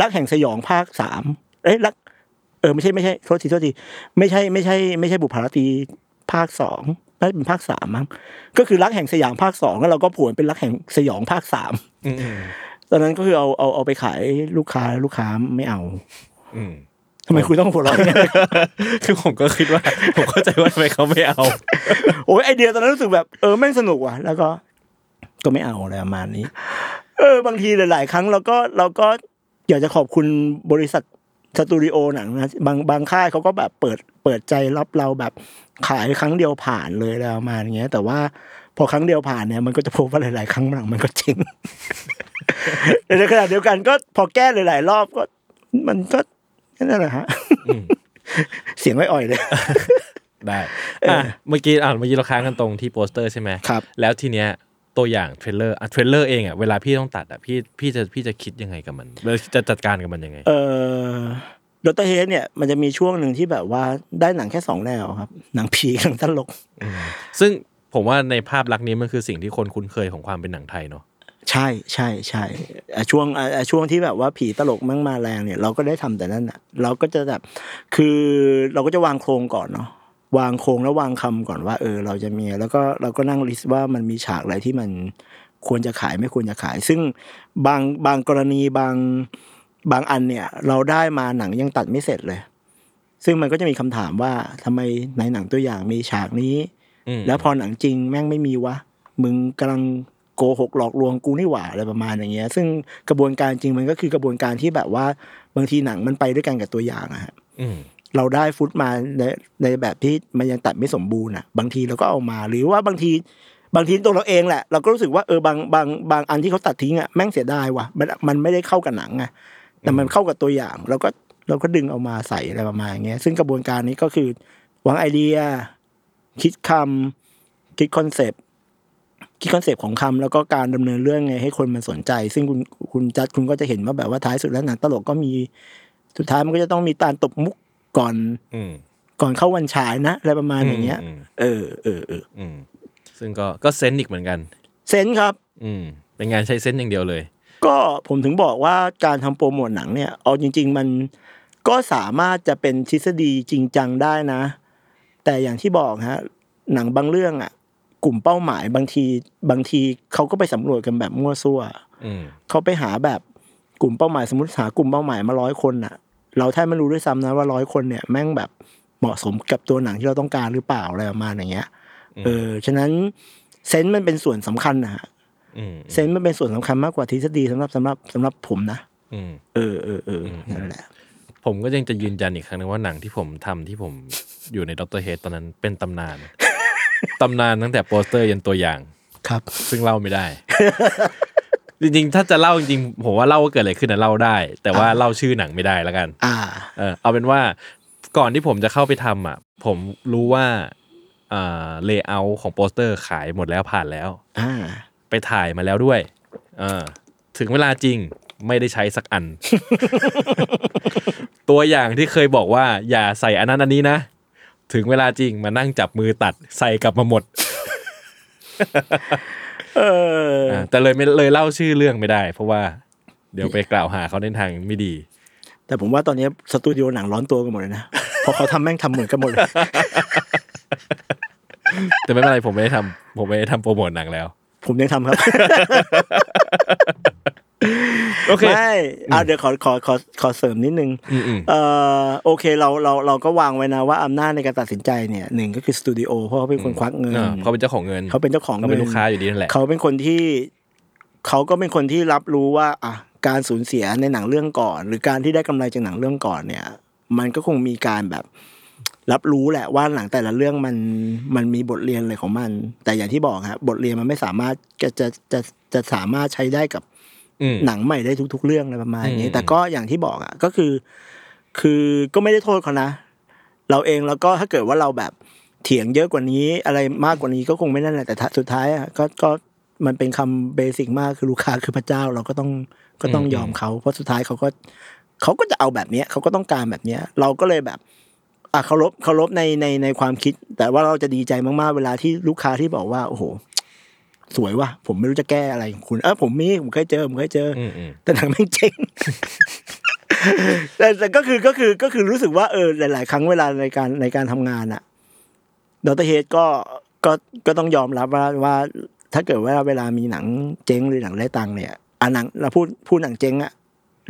รักแห่งสยองภาคสามเอ้ยรักเออไม่ใช่ไม่ใช่โทษทีโทษทีไม่ใช่ไม่ใช่ไม่ใช่บุพภารตรีภาคสองน่าจะเป็นภาคสามมั้งก็คือรักแห่งสยามภาคสองแล้วเราก็ผวนเป็นรักแห่งสยองภาคสามอืมอืมตอนนั้นก็คือเอาเอาเอาไปขายลูกค้าลูกค้าไม่เอา อืมทำไมคุณต้องหัวเราะเนี่ยคือผมก็คิดว่า ผมเข้าใจว่าทำไมเขาไม่เอา โอ้ยไอเดียตอนนั้นรู้สึกแบบเออแม่งสนุกว่ะ แล้วก็ก็ไม่เอาอะไรประมาณนี้ เออบางทีหลาย ๆ ครั้งเราก็เราก็อยากจะขอบคุณบริษัท สตูดิโอหนังนะบางบางค่ายเขาก็แบบเปิดเปิดใจรับเราแบบขายครั้งเดียวผ่านเลยอะไรประมาณเงี้ย แต่ว่าพอครั้งเดียวผ่านเนี่ยมันก็จะพบว่าหลาย ๆ ครั้งหลังมันก็เจ๊งแต่ในขณะเดียวกันก็พอแก้หลาย ๆ รอบก็ มันก็นั่นแหละฮะอืมเสียงไม่อ่อยเลยได้อะเมื่อกี้อะเมื่อกี้เราค้างกันตรงที่โปสเตอร์ใช่ไหมครับ แล้วทีเนี้ย ตัวอย่าง trailer อะ trailer เองอะเวลาพี่ต้องตัดอะพี่พี่จะพี่จะคิดยังไงกับมันแล้วจะจัดการกับมันยังไง เออดร.เฮดเนี่ยมันจะมีช่วงหนึ่งที่แบบว่าได้หนังแค่สองแนวครับ หนังผีกับหนังตลก ซึ่งผมว่าในภาพลักษณ์นี้มันคือสิ่งที่คนคุ้นเคยของความเป็นหนังไทยเนาะใช่ใช่ใช่อะช่วงอะอะช่วงที่แบบว่าผีตลกมั่งมาแรงเนี่ย เราก็ได้ทำแต่นั้นอะ เราก็จะแบบคือเราก็จะวางโครงก่อนเนาะ วางโครงแล้ววางคำก่อนว่า เออ เราจะมีแล้วก็เราก็นั่งลิสต์ว่ามันมีฉากอะไรที่มันควรจะขายไม่ควรจะขาย ซึ่งบางบางกรณีบางบางอันเนี่ย เราได้มาหนังยังตัดไม่เสร็จเลย ซึ่งมันก็จะมีคำถามว่าทำไมในหนังตัวอย่างมีฉากนี้อืมแล้วพอหนังจริงแม่งไม่มีวะมึงกำลังโกหกหลอกลวงกูนี่หว่าอะไรประมาณอย่างเงี้ย ซึ่งกระบวนการจริงมันก็คือกระบวนการที่แบบว่าบางทีหนังมันไปด้วยกันกับตัวอย่างอะฮะอืม เราได้ฟุตมาในในแบบที่มันยังตัดไม่สมบูรณ์อะ บางทีเราก็เอามา หรือว่าบางทีบางทีตัวเราเองแหละ เราก็รู้สึกว่าเออบางบางบางอันที่เขาตัดทิ้งอะแม่งเสียดายว่ะมันมันไม่ได้เข้ากับหนังไงแต่มันเข้ากับตัวอย่างเราก็เราก็ดึงเอามาใส่อะไรประมาณอย่างเงี้ย ซึ่งกระบวนการนี้ก็คือวางไอเดีย คิดคำคิดคอนเซปต์คิดคอนเซปต์ของคำแล้วก็การดำเนินเรื่องไงให้คนมันสนใจ ซึ่งคุณคุณจัดคุณก็จะเห็นว่าแบบว่าท้ายสุดแล้วหนังตลกก็มีสุดท้ายมันก็จะต้องมีการตบมุก ก่อนอืมก่อนเข้าวันฉายนะอะไรประมาณอย่างเงี้ยอืมเออเออเอออืมซึ่งก็ก็เซนส์อีกเหมือนกันเซนส์ครับ อืมเป็นงานใช้เซนส์อย่างเดียวเลย ก็ผมถึงบอกว่าการทำโปรโมทหนังเนี่ยเอาจริง ๆ มันก็สามารถจะเป็นทฤษฎีจริงจังได้นะ แต่อย่างที่บอกฮะ หนังบางเรื่องอะ กลุ่มเป้าหมายบางทีบางทีเขาก็ไปสำรวจกันแบบมั่วซั่วอืมเขาไปหาแบบกลุ่มเป้าหมายสมมติหากลุ่มเป้าหมายมาร้อยคนน่ะ เราแทบไม่รู้ด้วยซ้ำนะว่าร้อยคนเนี่ยแม่งแบบเหมาะสมกับตัวหนังที่เราต้องการหรือเปล่าอะไรประมาณอย่างเงี้ยเออฉะนั้นเซนส์มันเป็นส่วนสำคัญนะฮะอืมเซนส์มันเป็นส่วนสำคัญมากกว่าทฤษฎีสำหรับสำหรับสำหรับผมนะอืมเออเออเออนั่นแหละผมก็ยังจะยืนยันอีกครั้งนึงว่าหนังที่ผมทำที่ผมอยู่ใน Dr. Head ตอนนั้นเป็นตำนานตำนานตั้งแต่โปสเตอร์ยันตัวอย่างครับ ซึ่งเล่าไม่ได้ จริงๆ ถ้าจะเล่าจริงๆผมว่าเล่าว่าเกิดอะไรขึ้นนะเล่าได้ แต่ว่าเล่าชื่อหนังไม่ได้แล้วกัน อ่า เออเอาเป็นว่าก่อนที่ผมจะเข้าไปทำอะ ผมรู้ว่าอ่า layout ของโปสเตอร์ขายหมดแล้วผ่านแล้ว อ่า ไปถ่ายมาแล้วด้วยเออถึงเวลาจริงไม่ได้ใช้สักอัน ตัวอย่างที่เคยบอกว่า อย่าใส่อันนั้นอันนี้นะ ถึงเวลาจริงมานั่งจับมือตัดใส่กลับมาหมด เอออ่าแต่เลยไม่เลยเล่าชื่อเรื่องไม่ได้ เพราะว่า เดี๋ยวไปกล่าวหาเขาในทางไม่ดี แต่ผมว่าตอนนี้สตูดิโอหนังร้อนตัวกันหมดเลยนะเพราะเขาทำแม่งทำเหมือนกันหมดเลย แต่ไม่เป็นไรผมไม่ได้ทำผมไม่ได้ทำโปรโมทหนังแล้ว ผมยังทำครับ โอเคไม่อ่าเดี๋ยวขอขอขอขอเสริมนิดนึงอืมอืมเอ่อโอเคเราเราเราก็วางไว้นะว่าอำนาจในการตัดสินใจเนี่ยหนึ่งก็คือสตูดิโอเพราะเขาเป็นคนควักเงินอ่าเขาเป็นเจ้าของเงินเขาเป็นเจ้าของเขาเงิเป็นลูกค้าอยู่ดีนั่นแหละเขาเป็นคนที่เขาก็เป็นคนที่รับรู้ว่าอะการสูญเสียในหนังเรื่องก่อน หรือการที่ได้กำไรจากหนังเรื่องก่อนเนี่ย มันก็คงมีการแบบรับรู้แหละว่าหนังแต่ละเรื่องมันมันมีบทเรียนอะไรของมัน แต่อย่างที่บอกครับบทเรียนมันไม่สามารถจะจะจะจะสามารถใช้ได้กับอืม หนังใหม่ได้ทุก ๆ เรื่องอะไรประมาณนี้อืมแต่ก็อย่างที่บอกอะก็คือ คือก็ไม่ได้โทษเขานะ เราเองแล้วก็ถ้าเกิดว่าเราแบบเถียงเยอะกว่านี้อะไรมากกว่านี้ก็คงไม่นั่นแหละแต่ถ้าสุดท้ายอะก็ก็มันเป็นคำเบสิกมากคือลูกค้าคือพระเจ้าเราก็ต้องก็ต้องยอมเขา เพราะสุดท้ายเขาก็เขาก็จะเอาแบบเนี้ยเขาก็ต้องการแบบเนี้ย เราก็เลยแบบอะเคารพเคารพในในในความคิด แต่ว่าเราจะดีใจมากๆเวลาที่ลูกค้าที่บอกว่าโอ้โห สวยว่ะผมไม่รู้จะแก้อะไรของคุณ เออผมมีผมเคยเจอผมเคยเจอออืมอืมแต่หนังแม่งเจ๊งแต่แต่ก็คือก็คือก็คือรู้สึกว่าเออหลาย ๆ ครั้งเวลาในการในการทำงานอะดรเฮดก็ก็ก็ต้องยอมรับว่าว่า ถ้าเกิดว่าเวลามีหนังเจ๊งหรือหนังได้ตังค์เนี่ยอะหนังเราพูดพูดหนังเจ๊งอะ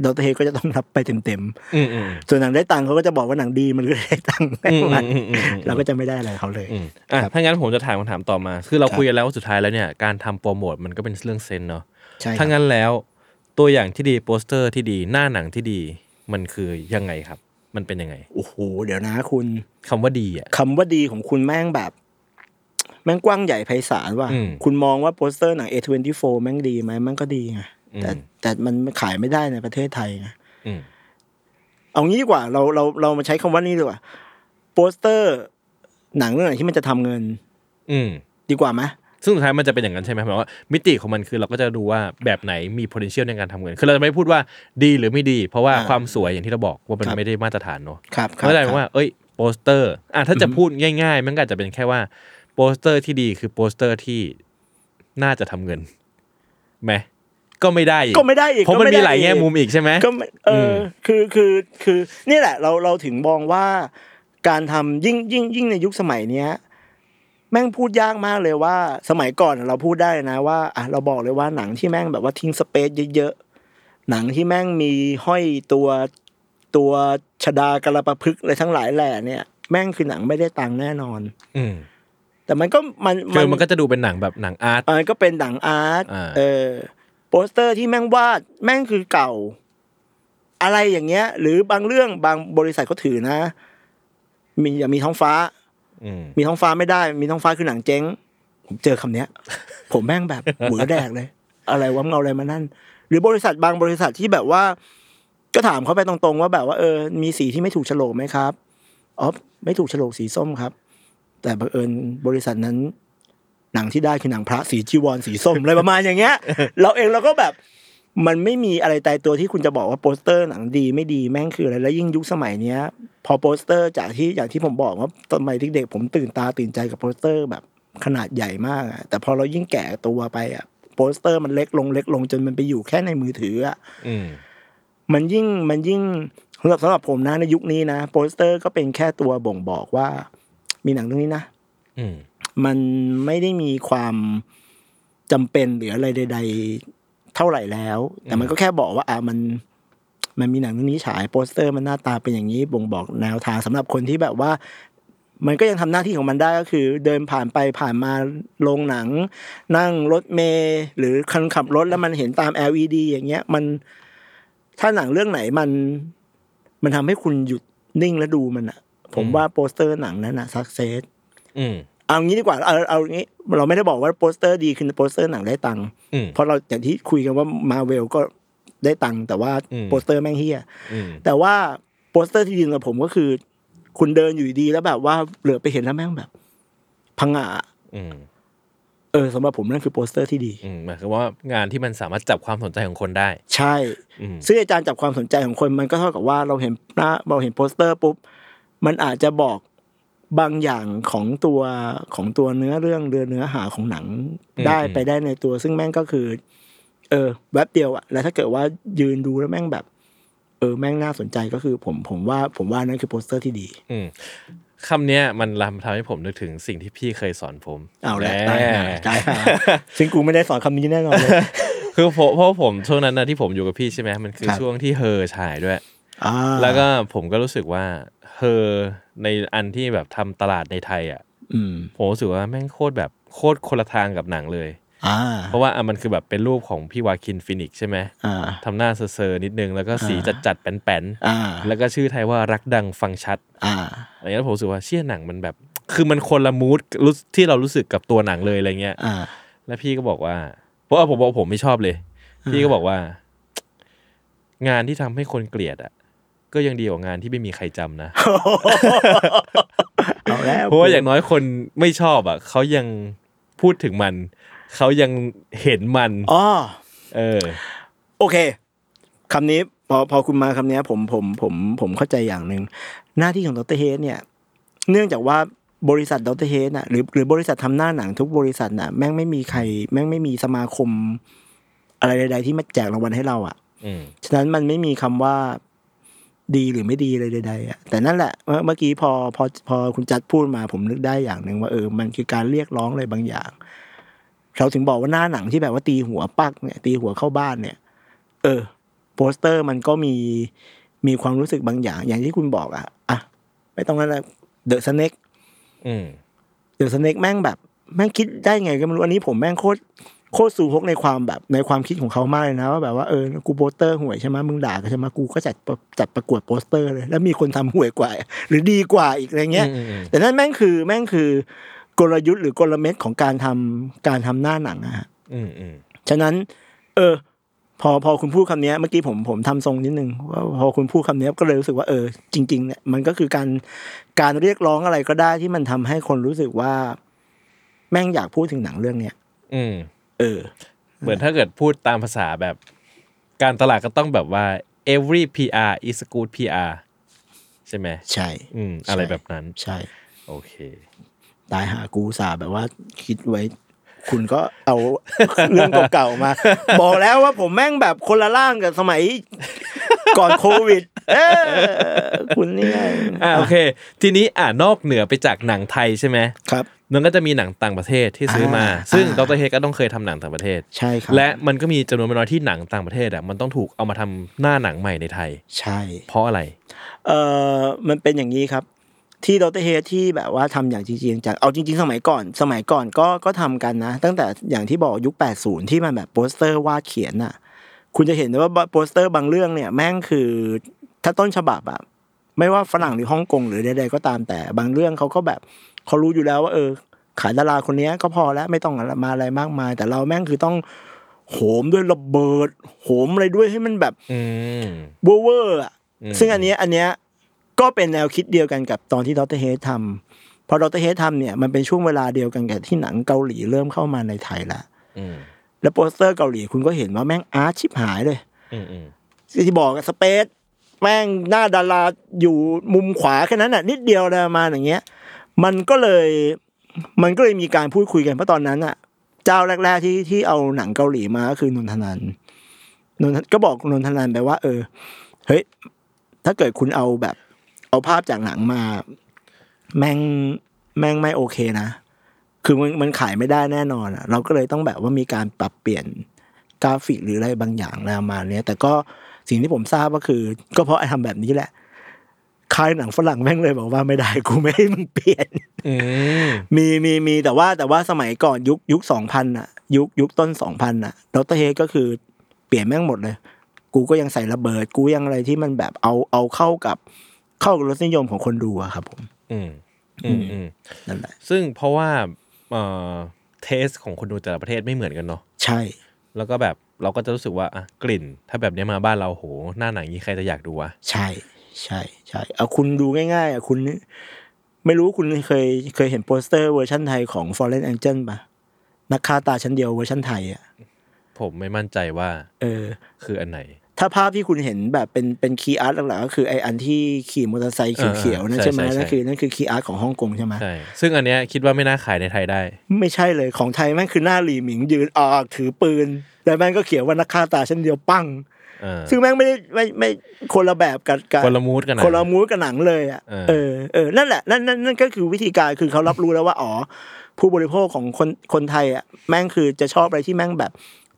ดรเฮดก็จะต้องรับไปเต็มอืมอืมๆส่วนหนังได้ตังค์เขาก็จะบอกว่าหนังดีมันก็ได้ตังค์อืมประมาณอืมอืมอืมเราก็จะไม่ได้อะไรเขาเลยอืมอะถ้างั้นผมจะถามคำถามต่อมา คือเราครับคุยกันแล้วว่าสุดท้ายแล้วเนี่ยการทำโปรโมทมันก็เป็นเรื่องเซนส์เนาะใช่ครับถ้างั้นแล้วตัวอย่างที่ดีโปสเตอร์ที่ดีหน้าหนังที่ดีมันคือยังไงครับ มันเป็นยังไงโอ้โหเดี๋ยวนะคุณคำว่าดีอะคำว่าดีของคุณแม่งแบบ แม่งกว้างใหญ่ไพศาลว่ะอืมคุณมองว่าโปสเตอร์หนัง A24 แม่งดีไหมแม่งก็ดีไง แต่อืมแต่มันขายไม่ได้ในประเทศไทยไงอืมเอางี้ดีกว่า เราเราเรามาใช้คำว่านี่ดีกว่าโปสเตอร์หนังเรื่องไหนที่มันจะทำเงิน อืมดีกว่าไหมซึ่งสุดท้ายมันจะเป็นอย่างนั้นใช่ไหมหมายว่ามิติของมันคือเราก็จะดูว่าแบบไหนมี potential ในการทำเงิน คือเราจะไม่พูดว่าดีหรือไม่ดี เพราะว่าความสวยอย่างที่เราบอกว่ามันไม่ได้มาตรฐานเนอะครับครับเข้าใจครับว่า เอ้ยโปสเตอร์อะถ้าจะพูดง่ายๆ มันก็อาจจะเป็นแค่ว่าโปสเตอร์ที่ดีคือโปสเตอร์ที่น่าจะทำเงินไหม ก็ไม่ได้อีกก็ไม่ได้อีกเพราะมันก็มีไได้หลายแง่มุมอีกใช่ไหมก็ไม่เอออมคือคือคือนี่แหละเราเราถึงมองว่า การทำยิ่งยิ่งยิ่งในยุคสมัยเนี้ยแม่งพูดยากมากเลยว่า สมัยก่อนเราพูดได้นะว่าอะเราบอกเลยว่าหนังที่แม่งแบบว่าทิ้ง space เยอะๆหนังที่แม่งมีห้อยตัวตัวชดากระประพฤกษ์อะไรทั้งหลายแหล่เนี่ย แม่งคือหนังไม่ได้ตังค์แน่นอน อืมแต่มันก็มันคือมันก็จะดูเป็นหนังแบบหนังอาร์ตเออก็เป็นหนังอาร์ตอ่าเออ โปสเตอร์ที่แม่งวาดแม่งคือเก่า อะไรอย่างเงี้ย หรือบางเรื่องบางบริษัทเขาถือนะ มีอย่ามีท้องฟ้าอืมมีท้องฟ้าไม่ได้ มีท้องฟ้าคือหนังเจ๊ง ผมเจอคำเนี้ย ผมแม่งแบบหมือแดกเลย อะไรวะมึงเอาอะไรมานั่น หรือบริษัทบางบริษัทที่แบบว่า ก็ถามเขาไปตรงๆ ว่าแบบว่าเออ มีสีที่ไม่ถูกโฉลกไหมครับอ๋อไม่ถูกโฉลกสีส้มครับ แต่บังเอิญบริษัทนั้น หนังที่ได้คือหนังพระสีจีวรสีส้มอะไรประมาณอย่างเงี้ย เราเองเราก็แบบมันไม่มีอะไรตายตัวที่คุณจะบอกว่าโปสเตอร์หนังดีไม่ดีแม่งคืออะไรแล้วยิ่งยุคสมัยเนี้ย พอโปสเตอร์จากที่อย่างที่ผมบอกว่าสมัยเด็กๆผมตื่นตาตื่นใจกับโปสเตอร์แบบขนาดใหญ่มากอะแต่พอเรายิ่งแก่ตัวไปอะโปสเตอร์มันเล็กลงเล็กลงจนมันไปอยู่แค่ในมือถืออะอืมมันยิ่งมันยิ่งสำหรับสำหรับผมนะในยุคนี้นะโปสเตอร์ก็เป็นแค่ตัวบ่งบอกว่า มีหนังเรื่องนี้นะอื มมันไม่ได้มีความจำเป็นหรืออะไรใด ๆ เท่าไหร่แล้ว แต่มันก็แค่บอกว่าอะมันมันมีหนังเรื่องนี้ฉายโปสเตอร์มันหน้าตาเป็นอย่างนี้บ่งบอกแนวทางสำหรับคนที่แบบว่า มันก็ยังทำหน้าที่ของมันได้ก็คือ เดินผ่านไปผ่านมาโรงหนัง นั่งรถเมล์หรือคันขับรถแล้วมันเห็นตาม LED อย่างเงี้ย มันถ้าหนังเรื่องไหนมัน มันทำให้คุณหยุดนิ่งแล้วดูมันอะผมว่าโปสเตอร์หนังนั้นอะ success อืม เอางี้ดีกว่าเอาเอางี้ เราไม่ได้บอกว่าโปสเตอร์ดีคือโปสเตอร์หนังได้ตังค์อืมเพราะเราอย่างที่คุยกันว่ามาเวลก็ได้ตังค์แต่ว่าอืมโปสเตอร์แม่งเหี้ยอืมแต่ว่าโปสเตอร์ที่ดีสำหรับผมก็คือ คุณเดินอยู่ดีๆแล้วแบบว่าเหลือบไปเห็นแล้วแม่งแบบ ชะงักอืมเออสำหรับผมนั่นคือโปสเตอร์ที่ดีอืมหมายความว่างานที่มันสามารถจับความสนใจของคนได้ ใช่อืมซึ่งอาจารย์จับความสนใจของคนมันก็เท่ากับว่าเราเห็นหน้าเราเห็นโปสเตอร์ปุ๊บมันอาจจะบอก บางอย่างของตัวของตัวเนื้อเรื่องเรือเนื้อหาของหนังได้ไปได้ในตัว ซึ่งแม่งก็คือ เออแวบเดียวอะแล้วถ้าเกิดว่ายืนดูแล้วแม่งแบบ เออแม่งน่าสนใจก็คือ ผมผมว่าผมว่านั่นคือโปสเตอร์ที่ดี อืมคำเนี้ยมันทำทำให้ผมนึกถึงสิ่งที่พี่เคยสอนผมเอาละตายห่าตายห่าซึ่งกูไม่ได้สอนคำนี้แน่นอนเลยคือผมเพราะว่าผมช่วงนั้นนะที่ผมอยู่กับพี่ใช่ไหมมันคือครับช่วงที่เฮอฉายด้วยอ่าแล้วก็ผมก็รู้สึกว่า เฮอในอันที่แบบทำตลาดในไทยอะอืมผมรู้สึกว่าแม่งโคตรแบบโคตรคนละทางกับหนังเลยอ่าเพราะว่าอะมันคือแบบเป็นรูปของพี่ Joaquin Phoenix ใช่ไหมอ่าทำหน้าเซอร์ๆนิดนึง แล้วก็สีจัดๆแปร๋นอ่าๆแล้วก็ชื่อไทยว่ารักดังฟังชัดอ่าอะไรเงี้ยผมรู้สึกว่าเชี่ยหนังมันแบบ คือมันคนละมูดรู้ที่เรารู้สึกกับตัวหนังเลยอะไรเงี้ยอ่าแล้วพี่ก็บอกว่า เพราะว่าผมบอกผมไม่ชอบเลย พี่ก็บอกว่า งานที่ทำให้คนเกลียดอะ ก็ยังดีกว่างานที่ไม่มีใครจำนะเอาแล้วเพราะว่าอย่างน้อยคนไม่ชอบอะเขายังพูดถึงมัน เขายังเห็นมันอ๋อเออ โอเคคำนี้พอพอคุณมาคำนี้ผมผมผมผมเข้าใจอย่างหนึ่งหน้าที่ของดรเฮดเนี่ย เนื่องจากว่าบริษัทดรเฮดน่ะหรือหรือบริษัททำหน้าหนังทุกบริษัทน่ะแม่งไม่มีใคร แม่งไม่มีสมาคม อะไรใด ๆ ที่มาแจกรางวัลให้เราอะอืมฉะนั้นมันไม่มีคำว่า ดีหรือไม่ดีอะไรใดๆอะแต่นั่นแหละเมื่อเมื่อกี้พอพอพอคุณจัดพูดมาผมนึกได้อย่างหนึ่งว่าเออมันคือการเรียกร้องอะไรบางอย่างเราถึงบอกว่าหน้าหนังที่แบบว่าตีหัวปักเนี่ยตีหัวเข้าบ้านเนี่ย เออ โปสเตอร์มันก็มีมีความรู้สึกบางอย่าง อย่างที่คุณบอกอะอะไม่ต้องนั่นแหละ The Snake อืม The Snake แม่งแบบ แม่งคิดได้ไงก็ไม่รู้อันนี้ผมแม่งโคตร โคตรซูฮกในความแบบในความคิดของเขามากเลยนะว่าแบบว่าเออกูโปสเตอร์ห่วยใช่ไหมมึงด่ากันใช่ไหมกูก็จัดประจัดประกวดโปสเตอร์เลย แล้วมีคนทำห่วยกว่า หรือดีกว่าอีกอะไรเงี้ยอืมอืมแต่นั่นแม่งคือแม่งคือกลยุทธ์หรือกลเม็ดของการทำการทำหน้าหนังอะฮะอืมอืมฉะนั้น เออ พอพอคุณพูดคำนี้เมื่อกี้ผมผมทำทรงนิดนึงว่าพอคุณพูดคำนี้ก็เลยรู้สึกว่าเออ จริง ๆ เนี่ยมันก็คือการการเรียกร้องอะไรก็ได้ที่มันทำให้คนรู้สึกว่า แม่งอยากพูดถึงหนังเรื่องเนี้ย อืม เออ เหมือนถ้าเกิดพูดตามภาษาแบบ การตลาดก็ต้องแบบว่า every PR is good PR ใช่ไหมใช่อืมอะไรแบบนั้น ใช่ โอเค ตายหากูสาแบบว่าคิดไว้ คุณก็เอาเรื่องเก่าๆมา บอกแล้วว่าผมแม่งแบบคนละร่างกับสมัยก่อนโควิด เออคุณเนี่ยอ่าโอเค ทีนี้อ่านอกเหนือไปจากหนังไทยใช่ไหมครับ มันก็จะมีหนังต่างประเทศที่ซื้อมาอ่าซึ่งอ่าดรเฮดก็ต้องเคยทำหนังต่างประเทศ ใช่ครับ และมันก็มีจำนวนไม่น้อยที่หนังต่างประเทศอะมันต้องถูกเอามาทำหน้าหนังใหม่ในไทย ใช่ เพราะอะไร เออมันเป็นอย่างนี้ครับ ที่ Dr. Head ที่แบบว่าทำอย่างจริงๆจัง เอาจริง ๆ สมัยก่อน สมัยก่อนก็ก็ทำกันนะ ตั้งแต่อย่างที่บอกยุค 80 ที่มันแบบโปสเตอร์วาดเขียนน่ะ คุณจะเห็นได้ว่าโปสเตอร์บางเรื่องเนี่ยแม่งคือถ้าต้นฉบับอะไม่ว่าฝรั่งหรือฮ่องกงหรือใดๆก็ตามแต่บางเรื่องเขาก็แบบ เขารู้อยู่แล้วว่า เออ ขายดาราคนเนี้ยก็พอแล้วไม่ต้องมาอะไรมากมาย แต่เราแม่งคือต้องโหมด้วยระเบิด โหมอะไรด้วยให้มันแบบอืมเวอร์เวอร์อะอืมซึ่งอันเนี้ยอันเนี้ยก็เป็นแนวคิดเดียวกันกับตอนที่ Dr. Head ทำพอ Dr. Head ทำเนี่ยมันเป็นช่วงเวลาเดียวกันกับที่หนังเกาหลีเริ่มเข้ามาในไทยละอืมแล้วโปสเตอร์เกาหลีคุณก็เห็นว่าแม่งอาร์ตชิบหายเลยอืมอืมที่บอกกับ space แม่งหน้าดาราอยู่มุมขวาแค่นั้นน่ะ นิดเดียวเลยประมาณอย่างเงี้ย มันก็เลยมันก็เลยมีการพูดคุยกันเพราะตอนนั้นอะเจ้าแรก ๆ ที่ที่เอาหนังเกาหลีมาก็คือนนทนันนนทก็บอกนนทนันไปว่า เออ เฮ้ยถ้าเกิดคุณเอาแบบ เอาภาพจากหนังมา แม่งแม่งไม่โอเคนะคือมันมันขายไม่ได้แน่นอนอะเราก็เลยต้องแบบว่ามีการปรับเปลี่ยนกราฟิกหรืออะไรบางอย่างอะไรประมาเนี้ยแต่ก็สิ่งที่ผมทราบก็คือ ก็เพราะไอ้ทำแบบนี้แหละ ค่ายหนังฝรั่งแม่งเลยบอกว่าไม่ได้กูไม่ให้มึงเปลี่ยนอืมมีมีมีแต่ว่าแต่ว่าสมัยก่อนยุคยุคสองพันอะยุคยุคต้นสองพันอะดรเฮดก็คือเปลี่ยนแม่งหมดเลย กูก็ยังใส่ระเบิด กูยังอะไรที่มันแบบเอาเอาเข้ากับเข้ากับรสนิยมของคนดูอะครับ ผม อืม อืมอืมนั่นแหละซึ่งเพราะว่าเอ่อเทสของคนดูแต่ละประเทศไม่เหมือนกันเนาะใช่ แล้วก็แบบเราก็จะรู้สึกว่าอะกลิ่น ถ้าแบบเนี้ยมาบ้านเราโห หน้าหนังนี้ใครจะอยากดูวะใช่ ใช่ใช่เอาคุณดูง่ายๆอะคุณไม่รู้คุณเคยเคยเห็นโปสเตอร์เวอร์ชันไทยของ Fallen Angel ปะนักฆ่าตาชั้นเดียวเวอร์ชันไทยอะผมไม่มั่นใจว่า เออ คืออันไหน ถ้าภาพที่คุณเห็นแบบเป็นเป็น key art หลักๆก็คือไอ้อันที่ขี่มอเตอร์ไซค์เขียวๆนั่นใช่ใช่ไหมใช่ใช่นั่นคือนั่นคือ key art ของฮ่องกงใช่ไหมใช่ซึ่งอันเนี้ยคิดว่าไม่น่าขายในไทยได้ ไม่ใช่เลยของไทยแม่งคือหน้าหลีหมิงยืนออกถือปืนแล้วแม่งก็เขียนว่านักฆ่าตาชั้นเดียวปั้งเออ ซึ่งแม่งไม่ได้ไม่ไม่คนละแบบกับกับคนละมูดกันนะคนละมูดกับหนังเลยอะเออเออเออนั่นแหละนั่นนั่นนั่นก็คือวิธีการคือเขารับรู้แล้วว่าอ๋อผู้บริโภคของคนคนไทยอะแม่งคือจะชอบอะไรที่แม่งแบบ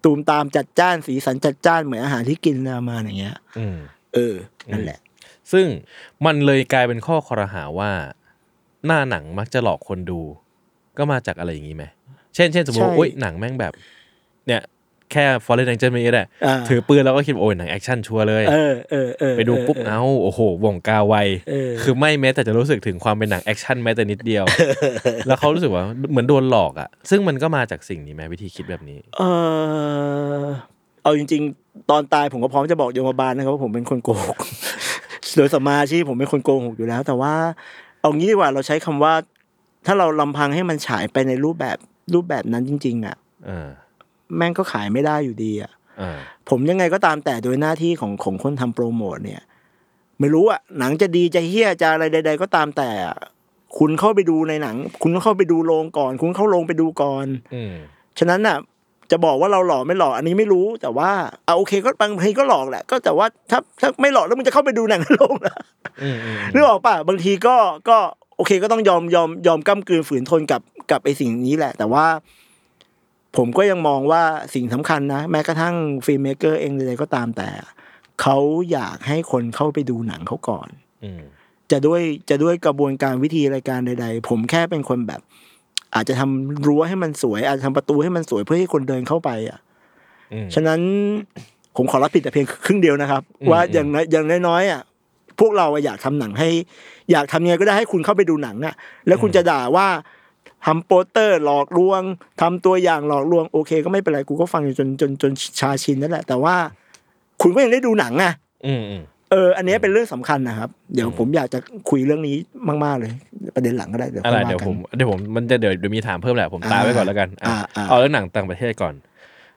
ตูมตามจัดจ้านสีสันจัดจ้านเหมือนอาหารที่กินมาอย่างเงี้ยอืมเออ นั่นแหละ ซึ่งมันเลยกลายเป็นข้อคอรหาว่า หน้าหนังมักจะหลอกคนดู ก็มาจากอะไรอย่างนี้ไหมเช่นเช่นสมมติว่าใช่โอ๊ยหนังแม่งแบบ เนี่ย แค่ Fallen Angel ไม่ได้อ่าถือปืนแล้วก็คิดว่าโอ้ยหนังแอคชั่นชัวร์เลยเออเออเออไปดูปุ๊บเออเอ้าโอ้โหหว่องกาไวเออคือไม่แม้แต่จะรู้สึกถึงความเป็นหนังแอคชั่นแม้แต่นิดเดียว แล้วเขารู้สึกว่าเหมือนโดนหลอกอะ ซึ่งมันก็มาจากสิ่งนี้ไหมวิธีคิดแบบนี้ เออเอาจริง ๆ ตอนตายผมก็พร้อมจะบอกยมบาลนะครับว่าผมเป็นคนโกหกโดยสัมมาอาชีพผมเป็นคนโกหกอยู่แล้ว แต่ว่า เอางี้ดีกว่าเราใช้คำว่า ถ้าเราลำพังให้มันฉายไปในรูปแบบรูปแบบนั้นจริง ๆ อะเออ แม่งก็ขายไม่ได้อยู่ดีอะเออผมยังไงก็ตามแต่โดยหน้าที่ของของคนทำโปรโมทเนี่ย ไม่รู้อะหนังจะดีจะเฮี้ยจะอะไรใด ๆ ก็ตามแต่อะคุณเข้าไปดูในหนัง คุณก็เข้าไปดูโรงก่อน คุณเข้าโรงไปดูก่อนอืมฉะนั้นน่ะจะบอกว่าเราหลอกไม่หลอกอันนี้ไม่รู้แต่ว่าเอาโอเคก็บางทีก็หลอกแหละ ก็แต่ว่าถ้าถ้าไม่หลอกแล้วมึงจะเข้าไปดูหนังในโรงนะอืมอืมนึกออกป่ะบางทีก็ก็โอเคก็ต้องยอมยอมยอมก้ากลืนฝืนทนกับกับไอ้สิ่งนี้แหละ แต่ว่า ผมก็ยังมองว่าสิ่งสำคัญนะ แม้กระทั่งฟิล์มเมเกอร์เองใดๆก็ตามแต่ เขาอยากให้คนเข้าไปดูหนังเขาก่อนอืมจะด้วยจะด้วยกระบวนการวิธีรายการใด ๆ ผมแค่เป็นคนแบบ อาจจะทำรั้วให้มันสวย อาจจะทำประตูให้มันสวยเพื่อให้คนเดินเข้าไป อะอืมฉะนั้นผมขอรับผิดแต่เพียงครึ่งเดียวนะครับอืมว่าอืมอย่างน้อยอย่างน้อยๆอะพวกเราอะอยากทำหนังให้ อยากทำยังไงก็ได้ให้คุณเข้าไปดูหนังอะ แล้วคุณจะด่าว่า ทำโปสเตอร์หลอกลวงทำตัวอย่างหลอกลวงโอเค ก็ไม่เป็นไรกูก็ฟังอยู่จนจนจนชาชินนั่นแหละ แต่ว่า คุณก็ยังได้ดูหนังอะอืมอืมเออ อันเนี้ยเป็นเรื่องสำคัญนะครับ เดี๋ยวผมอยากจะคุยเรื่องนี้มาก ๆ เลย ประเด็นหลังก็ได้เดี๋ยวอะไรค่อเดี๋ยวว่าผกัมนเดี๋ยวผมมันจะเดี๋ยวเดี๋ยวมีถามเพิ่มแหละผมตามไว้ก่อนแล้วกันอะอ่าอ่าเอาเรื่องหนังต่างประเทศก่อน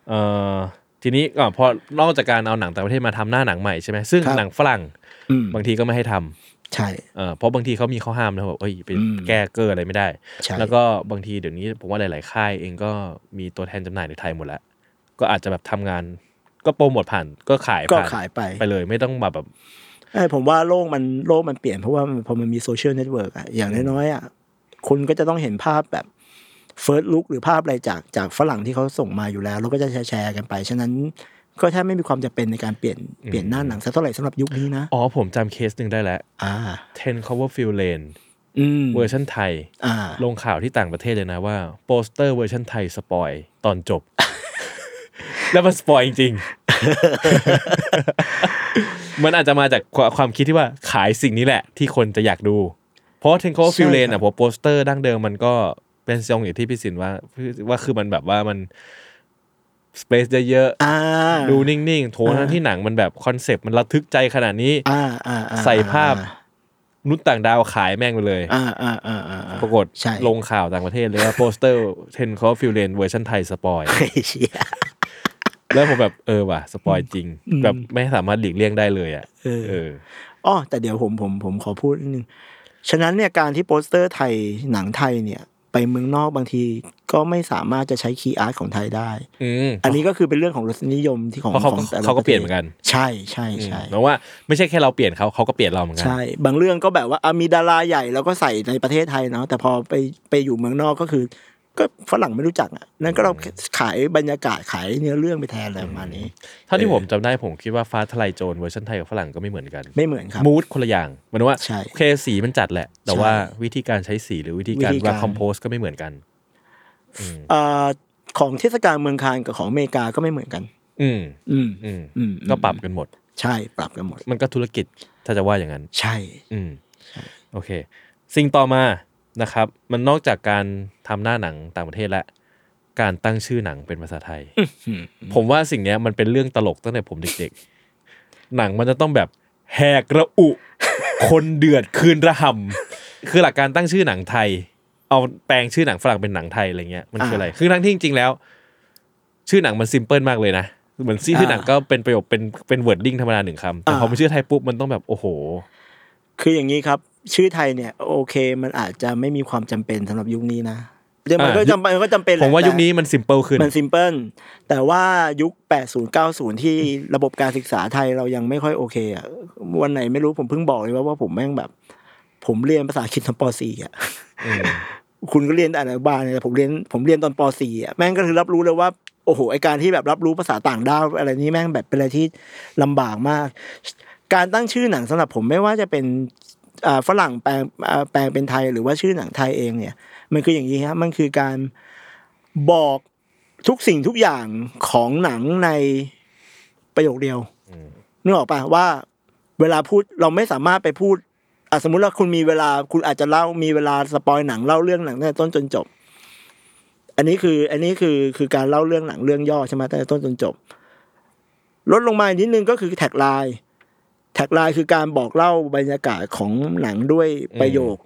เอ่อทีนี้ก่อนพอนอกจากการเอาหนังต่างประเทศมาทำหน้าหนังใหม่ใช่ไหมซึ่งครับหนังฝรั่งอืมบางทีก็ไม่ให้ทำ ใช่เอ่อเพราะบางทีเขามีข้อห้ามนะแบบเอ้ยไปอืมแก้เกอร์อะไรไม่ได้ใช่แล้วก็บางทีเดี๋ยวนี้ผมว่าหลาย ๆ ค่ายเองก็มีตัวแทนจำหน่ายในไทยหมดแล้ว ก็อาจจะแบบทำงานก็โปรโมทผ่านก็ขายก็ผ่านขายไปไปเลยไม่ต้องมาแบบไอ้ผมว่าโลกมันโลกมันเปลี่ยนเพราะว่ามันพอมันมีโซเชียลเน็ตเวิร์กอะอย่างน้อยๆอะคุณก็จะต้องเห็นภาพแบบfirst look หรือภาพอะไรจากจากฝรั่งที่เขาส่งมาอยู่แล้ว เราก็จะแชร์แชร์กันไป ฉะนั้น ก็แทบไม่มีความจำเป็นในการเปลี่ยนเปลี่ยนหน้าหนังสักเท่าไหร่สำหรับยุคนี้นะ อ๋อผมจำเคสหนึ่งได้แล้วอ่า10 Coverfield Lane อืมเวอร์ชันไทยอ่าลงข่าวที่ต่างประเทศเลยนะว่าโปสเตอร์เวอร์ชันไทยสปอยตอนจบ แล้วมันสปอยจริงๆมันอาจจะมาจากความความคิดที่ว่าขายสิ่งนี้แหละ ที่คนจะอยากดู เพราะ Ten Cloverfield Lane ใช่ครับผมโปสเตอร์ดั้งเดิมมันก็เป็นทรงอย่างที่พี่สินว่าว่าคือมันแบบว่ามัน space เยอะอ่าๆดูนิ่งๆ โถทั้งที่หนังมันแบบคอนเซปต์มันระทึกใจขนาดนี้อ่าอ่าอ่าใส่ภาพมนุษย์ต่างดาวขายแม่งไปเลยอ่าอ่าอ่าอ่าอ่าปรากฏใช่ลงข่าวต่างประเทศเลยว่าโปสเตอร์ Ten Cloverfield Lane เวอร์ชันไทยสปอยไอ้เชี่ยแล้วผมแบบเออว่ะสปอยจริงอืมแบบไม่สามารถหลีกเลี่ยงได้เลยอะเออเอออ๋อแต่เดี๋ยวผมผมผมขอพูดนิดนึงฉะนั้นเนี่ยการที่โปสเตอร์ไทยหนังไทยเนี่ย ไปเมืองนอกบางทีก็ไม่สามารถจะใช้คีย์อาร์ตของไทยได้อืมอันนี้ก็คือเป็นเรื่องของรสนิยมที่ของเพราะเขาของแต่ละเขาก็ประทศเปลี่ยนเหมือนกัน ใช่ใช่ใช่เพราะว่าไม่ใช่แค่เราเปลี่ยนเขาเขาก็เปลี่ยนเราเหมือนกัน ใช่ บางเรื่องก็แบบว่าอะมีดาราใหญ่แล้วก็ใส่ในประเทศไทยเนาะ แต่พอไปไปอยู่เมืองนอกก็คือ ก็ฝรั่งไม่รู้จักอะนั่นก็เราขายบรรยากาศขายเนื้อเรื่องไปแทนอะไรประมาณนี้เท่าที่ผมจำได้ผมคิดว่าฟ้าทลายโจรเวอร์ชันไทยกับฝรั่งก็ไม่เหมือนกัน ไม่เหมือนครับมูดคนละอย่างหมันว่าใช่โอเคสีมันจัดแหละ แต่ว่าวิธีการใช้สีหรือวิธีการวิธีการวางคอมโพสก็ไม่เหมือนกันเอ่อของเทศกาลเมืองคานกับของอเมริกาก็ไม่เหมือนกัน อืม อืม อืม อืม ก็ปรับกันหมด ใช่ ปรับกันหมด มันก็ธุรกิจถ้าจะว่าอย่างนั้น ใช่ อืม โอเค สิ่งต่อมานะครับ มันนอกจากการ ทำหน้าหนังต่างประเทศและการตั้งชื่อหนังเป็นภาษาไทย ผมว่าสิ่งเนี้ยมันเป็นเรื่องตลกตั้งแต่ผมเด็กๆ หนังมันจะต้องแบบแหกระอุ คนเดือดคนระห่ำคือหลักการตั้งชื่อหนังไทย เอาแปลงชื่อหนังฝรั่งเป็นหนังไทยอะไรเงี้ยมันคืออะไร คือทั้งที่จริงๆแล้ว ชื่อหนังมัน simple มากเลยนะเหมือนชื่อหนังก็เป็นประโยคเป็นเป็น wording ธรรมดาหนึ่งคำแต่พอมันชื่อไทยปุ๊บมันต้องแบบโอ้โห คืออย่างนี้ครับ ชื่อไทยเนี่ย โอเค มันอาจจะไม่มีความจำเป็นสำหรับยุคนี้นะ แต่มันก็อ่าจำเป็นมันก็จำเป็นแหละผมว่ายุคนี้แต่มันซิมเปิลขึ้นมันซิมเพิลแต่ว่ายุค 80 90 ที่ระบบการศึกษาไทยเรายังไม่ค่อยโอเคอะวันไหนไม่รู้ผมเพิ่งบอกเลยว่าว่าผมแม่งแบบ ผมเรียนภาษาอังกฤษตอนป .4 อะอืมคุณก็เรียนแต่อนุบาลเนี่ยแต่ผมเรียนผมเรียนตอนป .4 อะแม่งก็คือรับรู้เลยว่าโอ้โหไอการที่แบบรับรู้ภาษาต่างด้าวอะไรนี้แม่งแบบเป็นอะไรที่ลำบากมาก การตั้งชื่อหนังสำหรับผมไม่ว่าจะเป็นอ่าฝรั่งแปลงอ่าแปลงเป็นไทยหรือว่าชื่อหนังไทยเองเนี่ย มันคืออย่างนี้ครับมันคือการบอกทุกสิ่งทุกอย่างของหนังในประโยคเดียวนึกออกปะว่า เวลาพูดเราไม่สามารถไปพูดอะสมมุติว่าคุณมีเวลาคุณอาจจะเล่ามีเวลาสปอยหนังเล่าเรื่องหนังตั้งแต่ต้นจนจบ อันนี้คือ อันนี้คือคือการเล่าเรื่องหนังเรื่องย่อใช่ไหมตั้งแต่ต้นจนจบ ลดลงมาอีกนิดนึงก็คือ tagline tagline คือการบอกเล่าบรรยากาศของหนังด้วยประโยค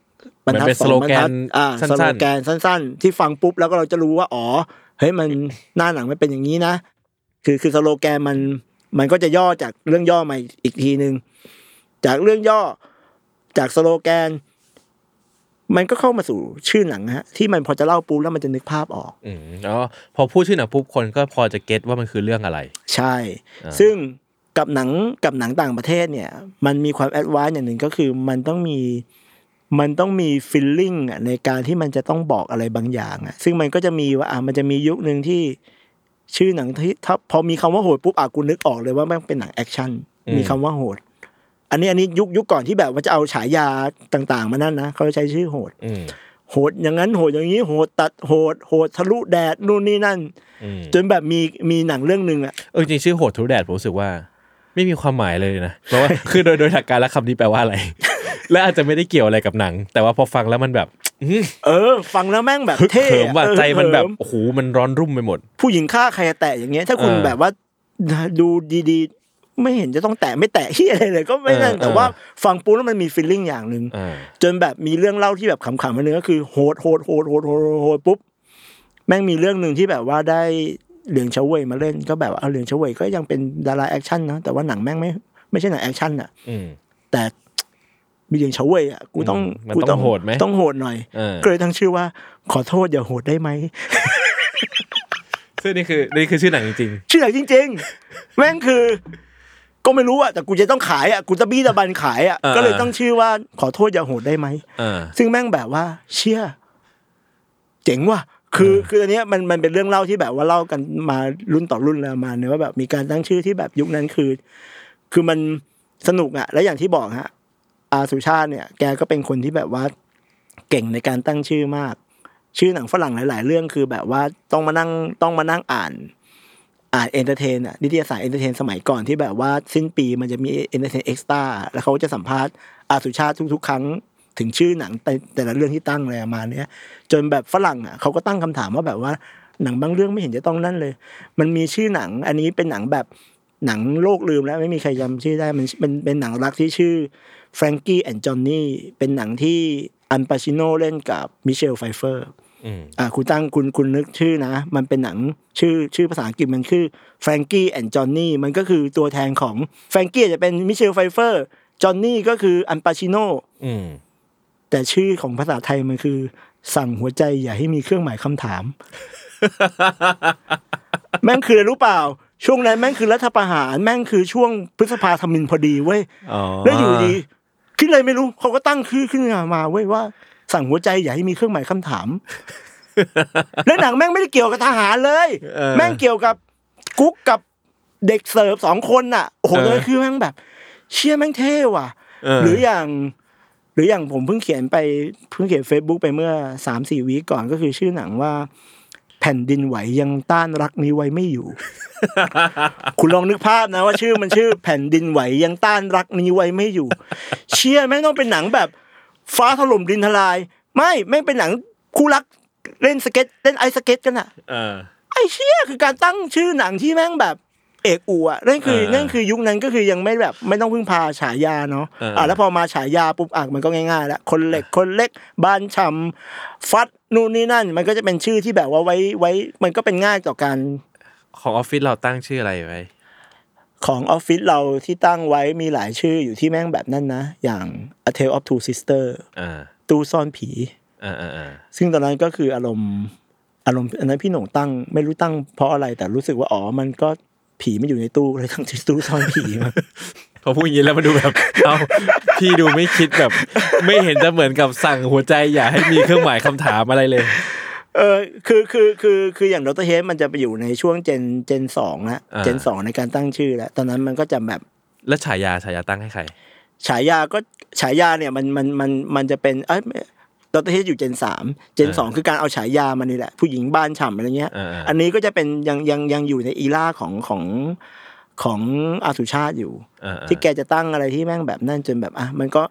บรรทัดมันเป็นสองบรรทัดสโลแกนอ่าสั้นๆสโลแกนสั้น ๆ ที่ฟังปุ๊บแล้วก็เราจะรู้ว่าอ๋อเฮ้ยมันหน้าหนังมันเป็นอย่างนี้นะ คือคือสโลแกนมันมันก็จะย่อจากเรื่องย่อมาอีกทีหนึ่งจากเรื่องย่อจากสโลแกน มันก็เข้ามาสู่ชื่อหนังฮะที่มันพอจะเล่าปุ๊บแล้วมันจะนึกภาพออกอืมแล้วพอพูดชื่อหนังปุ๊บคนก็พอจะ get ว่ามันคือเรื่องอะไร ใช่อ่าซึ่งกับหนังกับหนังต่างประเทศเนี่ย มันมีความ advance อย่างหนึ่งก็คือมันต้องมี มันต้องมี feeling อะในการที่มันจะต้องบอกอะไรบางอย่างอะ ซึ่งมันก็จะมีว่าอะมันจะมียุคหนึ่งที่ชื่อหนังที่ถ้าพอมีคำว่าโหดปุ๊บอะกูนึกออกเลยว่ามันเป็นหนังแอคชั่นอืมมีคำว่าโหด อันนี้อันนี้ยุคยุคก่อนที่แบบว่าจะเอาฉายาต่าง ๆ มานั่นนะเขาใช้ชื่อโหดอืมโหดอย่างนั้นโหดอย่างนี้โหดตัดโหดโหดทะลุแดดนู่นนี่นั่นอืมจนแบบมีมีหนังเรื่องหนึ่งอะเออจริงๆชื่อโหดทะลุแดดผมรู้สึกว่า ไม่มีความหมายเลยนะเพราะว่าคือโดยโดยหลักการแล้วคำนี้แปลว่าอะไร และอาจจะไม่ได้เกี่ยวอะไรกับหนัง แต่ว่าพอฟังแล้วมันแบบอื้อเออ ฟังแล้วแม่งแบบฮึกเท่เหิมว่าเออใจมันแบบเหิโอ้โหมันร้อนรุ่มไปหมด ผู้หญิงฆ่าใครแตะอย่างเงี้ย ถ้าคุณเออแบบว่าดูดีๆ ไม่เห็นจะต้องแตะไม่แตะที่อะไรเลยก็ไม่นั่นเออแต่ว่าเออฟังปุ๊บแล้วมันมี feeling อย่างหนึ่งอ่าจนแบบมีเรื่องเล่าที่แบบขำๆมาเนี่ยคือโหดโหดโหดโหดโหดโหดโหดปุ๊บแม่งมีเรื่องหนึ่งที่แบบว่าได้เหลียงเฉาเหว่ยมาเล่นก็แบบว่าเอาเหลียงเฉาเหว่ยก็ยังเป็นดาราแอคชั่นนะแต่ว่าหนังแม่งไม่ไม่ใช่หนังแอคชั่นอะอืมแต่ มีเหลียงเฉาเหว่ยอะกูต้องอืมมันกูต้องโหดไหมต้องโหดหน่อยเออก็เลยตั้งชื่อว่า ขอโทษอย่าโหดได้ไหมซึ่งนี่คือนี่คือชื่อหนังจริงชื่อหนังจริง ๆ แม่งคือ ก็ไม่รู้อะแต่กูจะต้องขายอะกูจะบี้ตะบันขายอะอ่าก็เลยต้องชื่อว่าขอโทษอย่าโหดได้ไหมๆอ่าซึ่งแม่งแบบว่า เชี่ยเจ๋งว่ะคือคืออันเนี้ยมันมันเป็นเรื่องเล่าที่แบบว่าเล่ากันมารุ่นต่อรุ่นแล้วมาเนี่ยว่าแบบมีการตั้งชื่อที่แบบยุคนั้นคือ คือมันสนุกอะและอย่างที่บอกฮะ อาสุชาติเนี่ยแกก็เป็นคนที่แบบว่าเก่งในการตั้งชื่อมาก ชื่อหนังฝรั่งหลาย ๆ เรื่องคือแบบว่าต้องมานั่งต้องมานั่งอ่าน อ่าน Entertain อะนิตยสาร Entertain สมัยก่อนที่แบบว่าสิ้นปีมันจะมี Entertain Extra แล้วเขาจะสัมภาษณ์อาสุชาติทุก ๆ ครั้งถึงชื่อหนังแต่แต่ละเรื่องที่ตั้งอะไรมาเนี้ยจนแบบฝรั่งอะเขาก็ตั้งคำถามว่าแบบว่าหนังบางเรื่องไม่เห็นจะต้องนั่นเลย มันมีชื่อหนัง อันนี้เป็นหนังแบบหนังโลกลืมแล้วไม่มีใครจำชื่อได้มันเป็นเป็นหนังรักที่ชื่อ Frankie and Johnny เป็นหนังที่อัลปาชิโนเล่นกับมิเชลไฟเฟอร์อืมอ่าคุณตั้งคุณคุณนึกชื่อนะ มันเป็นหนังชื่อชื่อภาษาอังกฤษมันคือ Frankie and Johnny มันก็คือตัวแทนของ Frankie จะเป็นมิเชลไฟเฟอร์จอห์นนี่ก็คืออัลปาชิโนอืมแต่ชื่อของภาษาไทยมันคือ สั่งหัวใจอย่าให้มีเครื่องหมายคำถาม แม่งคืออะไรรู้เปล่า ช่วงนั้นแม่งคือรัฐประหาร แม่งคือช่วงพฤษภาทมิฬพอดีเว้ยอ๋อแล้วอยู่ดี คิดอะไรไม่รู้เขาก็ตั้งชื่อขึ้นมาเว้ยว่า สั่งหัวใจอย่าให้มีเครื่องหมายคำถาม แล้วหนังแม่งไม่ได้เกี่ยวกับทหารเลยเออแม่งเกี่ยวกับกุ๊กกับเด็กเสิร์ฟสองคนน่ะโอ้โหเออเลยคือแม่งแบบ เชี่ยแม่งเท่ว่ะเออหรืออย่าง หรืออย่างผมเพิ่งเขียนไปเพิ่งเขียน Facebook ไปเมื่อสามสี่วีก่อนก็คือชื่อหนังว่าแผ่นดินไหวยังต้านรักนี้ไว้ไม่อยู่ คุณลองนึกภาพนะว่าชื่อมันชื่อแผ่นดินไหวยังต้านรักนี้ไว้ไม่อยู่ เชี่ยแม่งต้องเป็นหนังแบบ ฟ้าถล่มดินทลาย ไม่แม่งเป็นหนังคู่รักเล่นสเก็ตเล่นไอซ์สเก็ตกันอะเออไอ้เชี่ยคือการตั้งชื่อหนังที่แม่งแบบ เอกอูอะนั่นคือเออนั่นคือยุคนั้นก็คือยังไม่แบบไม่ต้องพึ่งพาฉายาเนาะเอออ่อะแล้วพอมาฉายาปุ๊บอะมันก็ง่ายๆแล้วคนเหล็กคนเล็กบ้านชำฟัดนู่นนี่นั่น มันก็จะเป็นชื่อที่แบบว่าไว้ไว้ มันก็เป็นง่ายต่อการของออฟฟิศเราตั้งชื่ออะไรไว้ของออฟฟิศเราที่ตั้งไว้มีหลายชื่ออยู่ที่แม่งแบบนั้นนะ อย่าง A Tale of Two Sister อ่าตู้ซ่อนผีอ่าอ่าอ่าซึ่งตอนนั้นก็คืออารมณ์อารมณ์อันนั้นพี่หน่งตั้ง ไม่รู้ตั้งเพราะอะไรแต่รู้สึกว่าอ๋อมันก็ ผีไม่อยู่ในตู้เลยตั้งชื่อตู้ซ่อนผีมาพอพูดอย่างนี้แล้วมันดูแบบเอ้าพี่ดูไม่คิดแบบ ไม่เห็นจะเหมือนกับสั่งหัวใจอย่าให้มีเครื่องหมายคำถามอะไรเลย เออคือคือคือคืออย่างดรเฮดมันจะไปอยู่ในช่วงเจนเจนสองแล้วอ่าเจนสองในการตั้งชื่อแล้วตอนนั้นมันก็จะแบบแล้วฉายาฉายาตั้งให้ใครฉายาก็ฉายาเนี่ยมันมันมันมันจะเป็นเอ้ย ดรเฮดอยู่เจนสามเจนสองคือการเอาฉายามันนี่แหละ ผู้หญิงบ้านฉ่ำอะไรเงี้ยอ่าๆอันนี้ก็จะเป็นยังยังยังอยู่ในอีล่าของของของอาสุชาติอยู่อ่าๆที่แกจะตั้งอะไรที่แม่งแบบนั่นจนแบบอะมันก็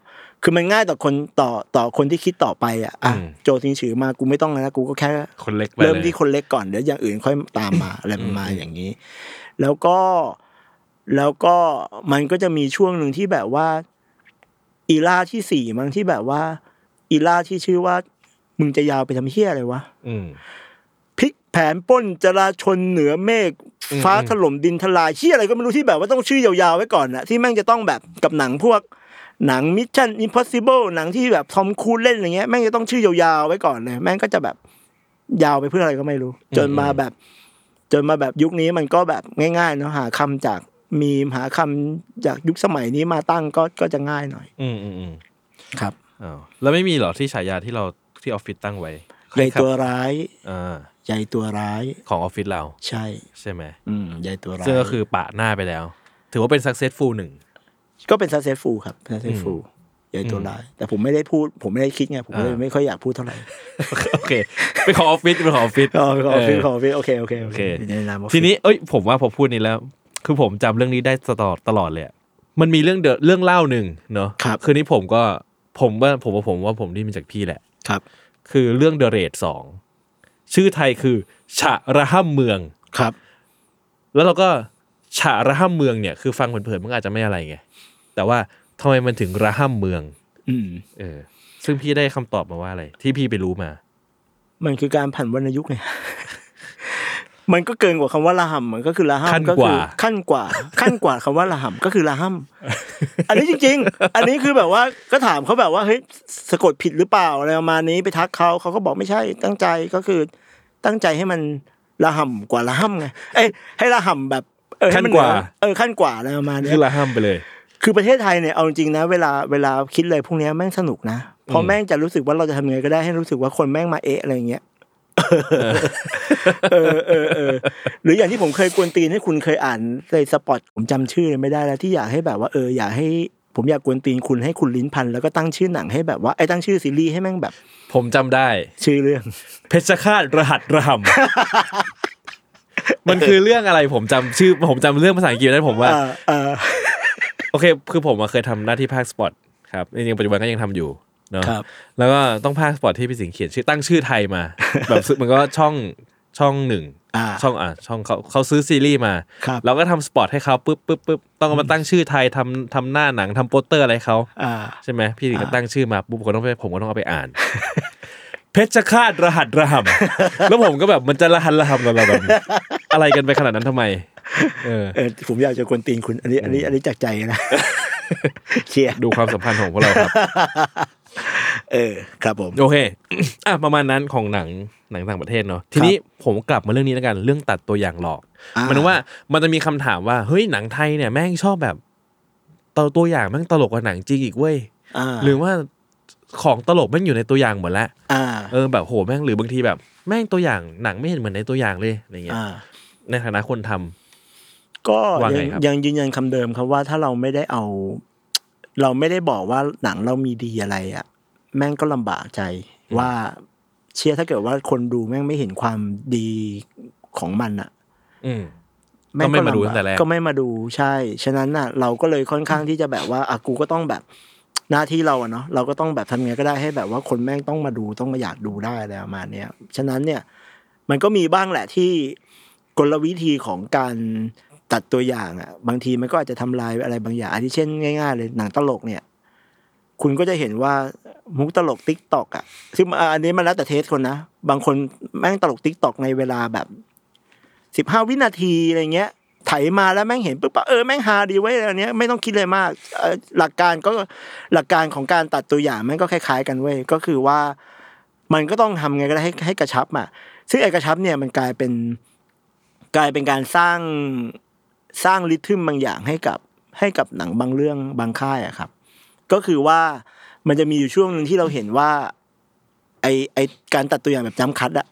คือมันง่ายต่อคนต่อต่อคนที่คิดต่อไปอะอะอืมโจทิงฉือมากูไม่ต้องแล้วกูก็แค่คนเล็กไปเริ่มลยที่คนเล็กก่อนเดี๋ยวอย่างอื่นค่อยตามมาอะไรประมาณอย่างนี้ แล้วก็แล้วก็มันก็จะมีช่วงหนึ่งที่แบบว่า อีล่าที่สี่มั้งที่แบบว่า อีล่าที่ชื่อว่า มึงจะยาวไปทำเฮี้ยอะไรวะอืมพลิกแผนปล้นจราชนเหนือเมฆอืมฟ้าถล่มดินทลายเฮี้ยอะไรก็ไม่รู้ที่แบบว่าต้องชื่อยาวๆไว้ก่อนนะที่แม่งจะต้องแบบกับหนังพวกหนัง Mission Impossible หนังที่แบบทอมครูซเล่นอะไรเงี้ยแม่งจะต้องชื่อยาวๆไว้ก่อนเลยแม่งก็จะแบบยาวไปเพื่ออะไรก็ไม่รู้ จนมาแบบ จนมาแบบยุคนี้มันก็แบบง่ายๆเนาะหาคำจากมีมหาคำจากยุคสมัยนี้มาตั้งก็ก็จะง่ายหน่อย อืมอืมอืมครับ อ้าวแล้วไม่มีเหรอที่ฉายาที่เราที่ออฟฟิศตั้งไว้ใหญ่ตัวร้ายอ่าใหญ่ตัวร้ายของออฟฟิศเรา ใช่ ใช่ไหมอืมใหญ่ตัวร้ายซึ่งก็คือปะหน้าไปแล้ว ถือว่าเป็น successful หนึ่งก็เป็น successful ครับ successful ใหญ่ตัวร้าย แต่ผมไม่ได้พูด ผมไม่ได้คิดไง ผมเลยอ่าไม่ค่อยอยากพูดเท่าไหร่โอเคเป็นของออฟฟิศเป็นของออฟฟิศอ๋อขอฟิลเออขอฟิลโอเคโอเคโอเคในนามทีนี้เอ้ยผมว่าพอพูดนี้แล้ว คือผมจำเรื่องนี้ได้ตลอดตลอดเลยอะมันมีเรื่องเดอะเรื่องเล่าหนึ่งเนาะครับคืนนี้ผมก็ ผมว่าผมว่าผมว่าผมได้มาจากพี่แหละ ครับ คือเรื่องเดอะเรดสองชื่อไทยคือฉะระห้ำเมือง ครับ แล้วเราก็ฉะระห้ำเมืองเนี่ยคือฟังเผินๆมันก็อาจจะไม่อะไรไงแต่ว่าทำไมมันถึงระห้ำเมือง อืม เออ ซึ่งพี่ได้คำตอบมาว่าอะไร ที่พี่ไปรู้มา มันคือการผันวรรณยุกต์ไง มันก็เกินกว่าคำว่าละหำมันก็คือละขั้นหำก็กคืว่าขั้นกว่าขั้นกว่าคำว่าละหำก็คือละหำอันนี้จริง ๆ อันนี้คือแบบว่าก็ถามเขาแบบว่าเฮ้ยสะกดผิดหรือเปล่าอะไรประมาณนี้ไปทักเขาเขาก็บอกไม่ใช่ตั้งใจก็คือตั้งใจให้มันละหำกว่าละหำไงเอ้ยให้ละหำแบบเออให้มัขั้นกว่าเหอเออขั้นกว่าอะไรประมาณเนี้คืยอระห้ำไปเลย คือประเทศไทยเนี่ยเอาจริงๆนะ เวลาเวลาคิดเลยพวกเนี้ยแม่งสนุกนะเพราะแม่งจะรู้สึกว่าเราจะทำยังไงก็ได้ให้รู้สึกว่าคนแม่งมาเอะอะไรอย่างเงี้ย เออเออเออหรืออย่างที่ผมเคยกวนตีนให้คุณเคยอ่านในสปอตผมจำชื่อไม่ได้แล้วที่อยากให้แบบว่าเอออยากให้ผมอยากกวนตีนคุณให้คุณลิ้นพันแล้วก็ตั้งชื่อหนังให้แบบว่าไอ้ตั้งชื่อซีรีส์ให้แม่งแบบ ผมจำได้ ชื่อเรื่อง เพชฌฆาตรหัสระห่ำมันคือเรื่องอะไรผมจำชื่อ ผมจำเรื่องภาษาอังกฤษได้ผมว่าเออเออโอเค คือผมอะเคยทำหน้าที่พากย์ spot ครับจริงๆปัจจุบันก็ยังทำอยู่ เนาะครับแล้วก็ต้องพากย์ spot ที่พี่สิงห์เขียนชื่อตั้งชื่อไทยมา แบบซึ่งมันก็ช่องช่องหนึ่งอ่าช่องอะช่องเขาเขาซื้อซีรีส์มาครับเราก็ทำ spot ให้เขาปุ๊บปุ๊บปุ๊บต้องเอามาตั้งชื่อไทยทำทำหน้าหนังทำโปสเตอร์อะไรให้เขาอ่าใช่ไหมพี่สิงห์ก็ตั้งชื่อมาปุ๊บผมก็ต้องไปผมก็ต้องเอาไปอ่าน เพชรฆาตรหัสระห่ำแล้วผมก็แบบมันจะระหันระห่ำเราแบบอะไรกันไปขนาดนั้นทำไมเออเออผมอยากจะกวนตีนคุณอันนี้ อันนี้อันนี้จากใจนะเชียร์ดูความสัมพันธ์ของพวกเราครับ เออครับผมโอเคอะประมาณนั้นของหนังหนังต่างประเทศเนาะทีนี้ผมกลับมาเรื่องนี้แล้วกันเรื่องตัดตัวอย่างหลอกอ่าหมันว่ามันจะมีคำถามว่าเฮ้ยหนังไทยเนี่ยแม่งชอบแบบตัวตัวอย่างแม่งตลกกว่าหนังจริงอีกเว้ยอ่าหรือว่าของตลกแม่งอยู่ในตัวอย่างหมดแล้วอ่าเออแบบโหแม่งหรือบางทีแบบ แม่งตัวอย่างหนังไม่เห็นเหมือนในตัวอย่างเลยอะไรเงี้ยอ่าในฐานะคนทำก็ว่ายัไงงครับยังยืนยันคำเดิมครับว่าถ้าเราไม่ได้เอา เราไม่ได้บอกว่าหนังเรามีดีอะไรอะ แม่งก็ลำบากใจว่าเชื่อถ้าเกิดว่าคนดูแม่งไม่เห็นความดีของมันอะอืมแม่งก็ไม่มาดูลำบตั้งแต่แรกก็ไม่มาดูใช่ ฉะนั้นน่ะ เราก็เลยค่อนข้างที่จะแบบว่าอะกูก็ต้องแบบหน้าที่เราอะเนาะเราก็ต้องแบบทำไงก็ได้ให้แบบว่าคนแม่งต้องมาดูต้องมาอยากดูได้อะไรประมาณเนี้ยฉะนั้นเนี่ย มันก็มีบ้างแหละที่กลวิธีของการ ตัดตัวอย่างอะ บางทีมันก็อาจจะทำลายอะไรบางอย่างอาทิเช่นง่ายๆเลยหนังตลกเนี่ย คุณก็จะเห็นว่ามุกตลก TikTok อะซึ่งอะอันนี้มันแล้วแต่ taste คนนะบางคนแม่งตลก TikTok ในเวลาแบบสิบห้าวินาทีอะไรเงี้ยไถมาแล้วแม่งเห็นปุ๊บปะเออแม่งฮาดีไว้ยอันเนี้ยไม่ต้องคิดเลยมากหลักการก็หลักการของการตัดตัวอย่างแม่งก็คล้าย ๆ กันเว้ยก็คือว่า มันก็ต้องทำไงก็ได้ให้ให้กระชับอะซึ่งไอ้กระชับเนี่ยมันกลายเป็นกลายเป็นการสร้าง สร้าง rhythm บางอย่างให้กับให้กับหนังบางเรื่องบางค่ายอะครับ ก็คือว่ามันจะมีอยู่ช่วงหนึ่งที่เราเห็นว่า ไอไอการตัดตัวอย่างแบบจำคัดอะ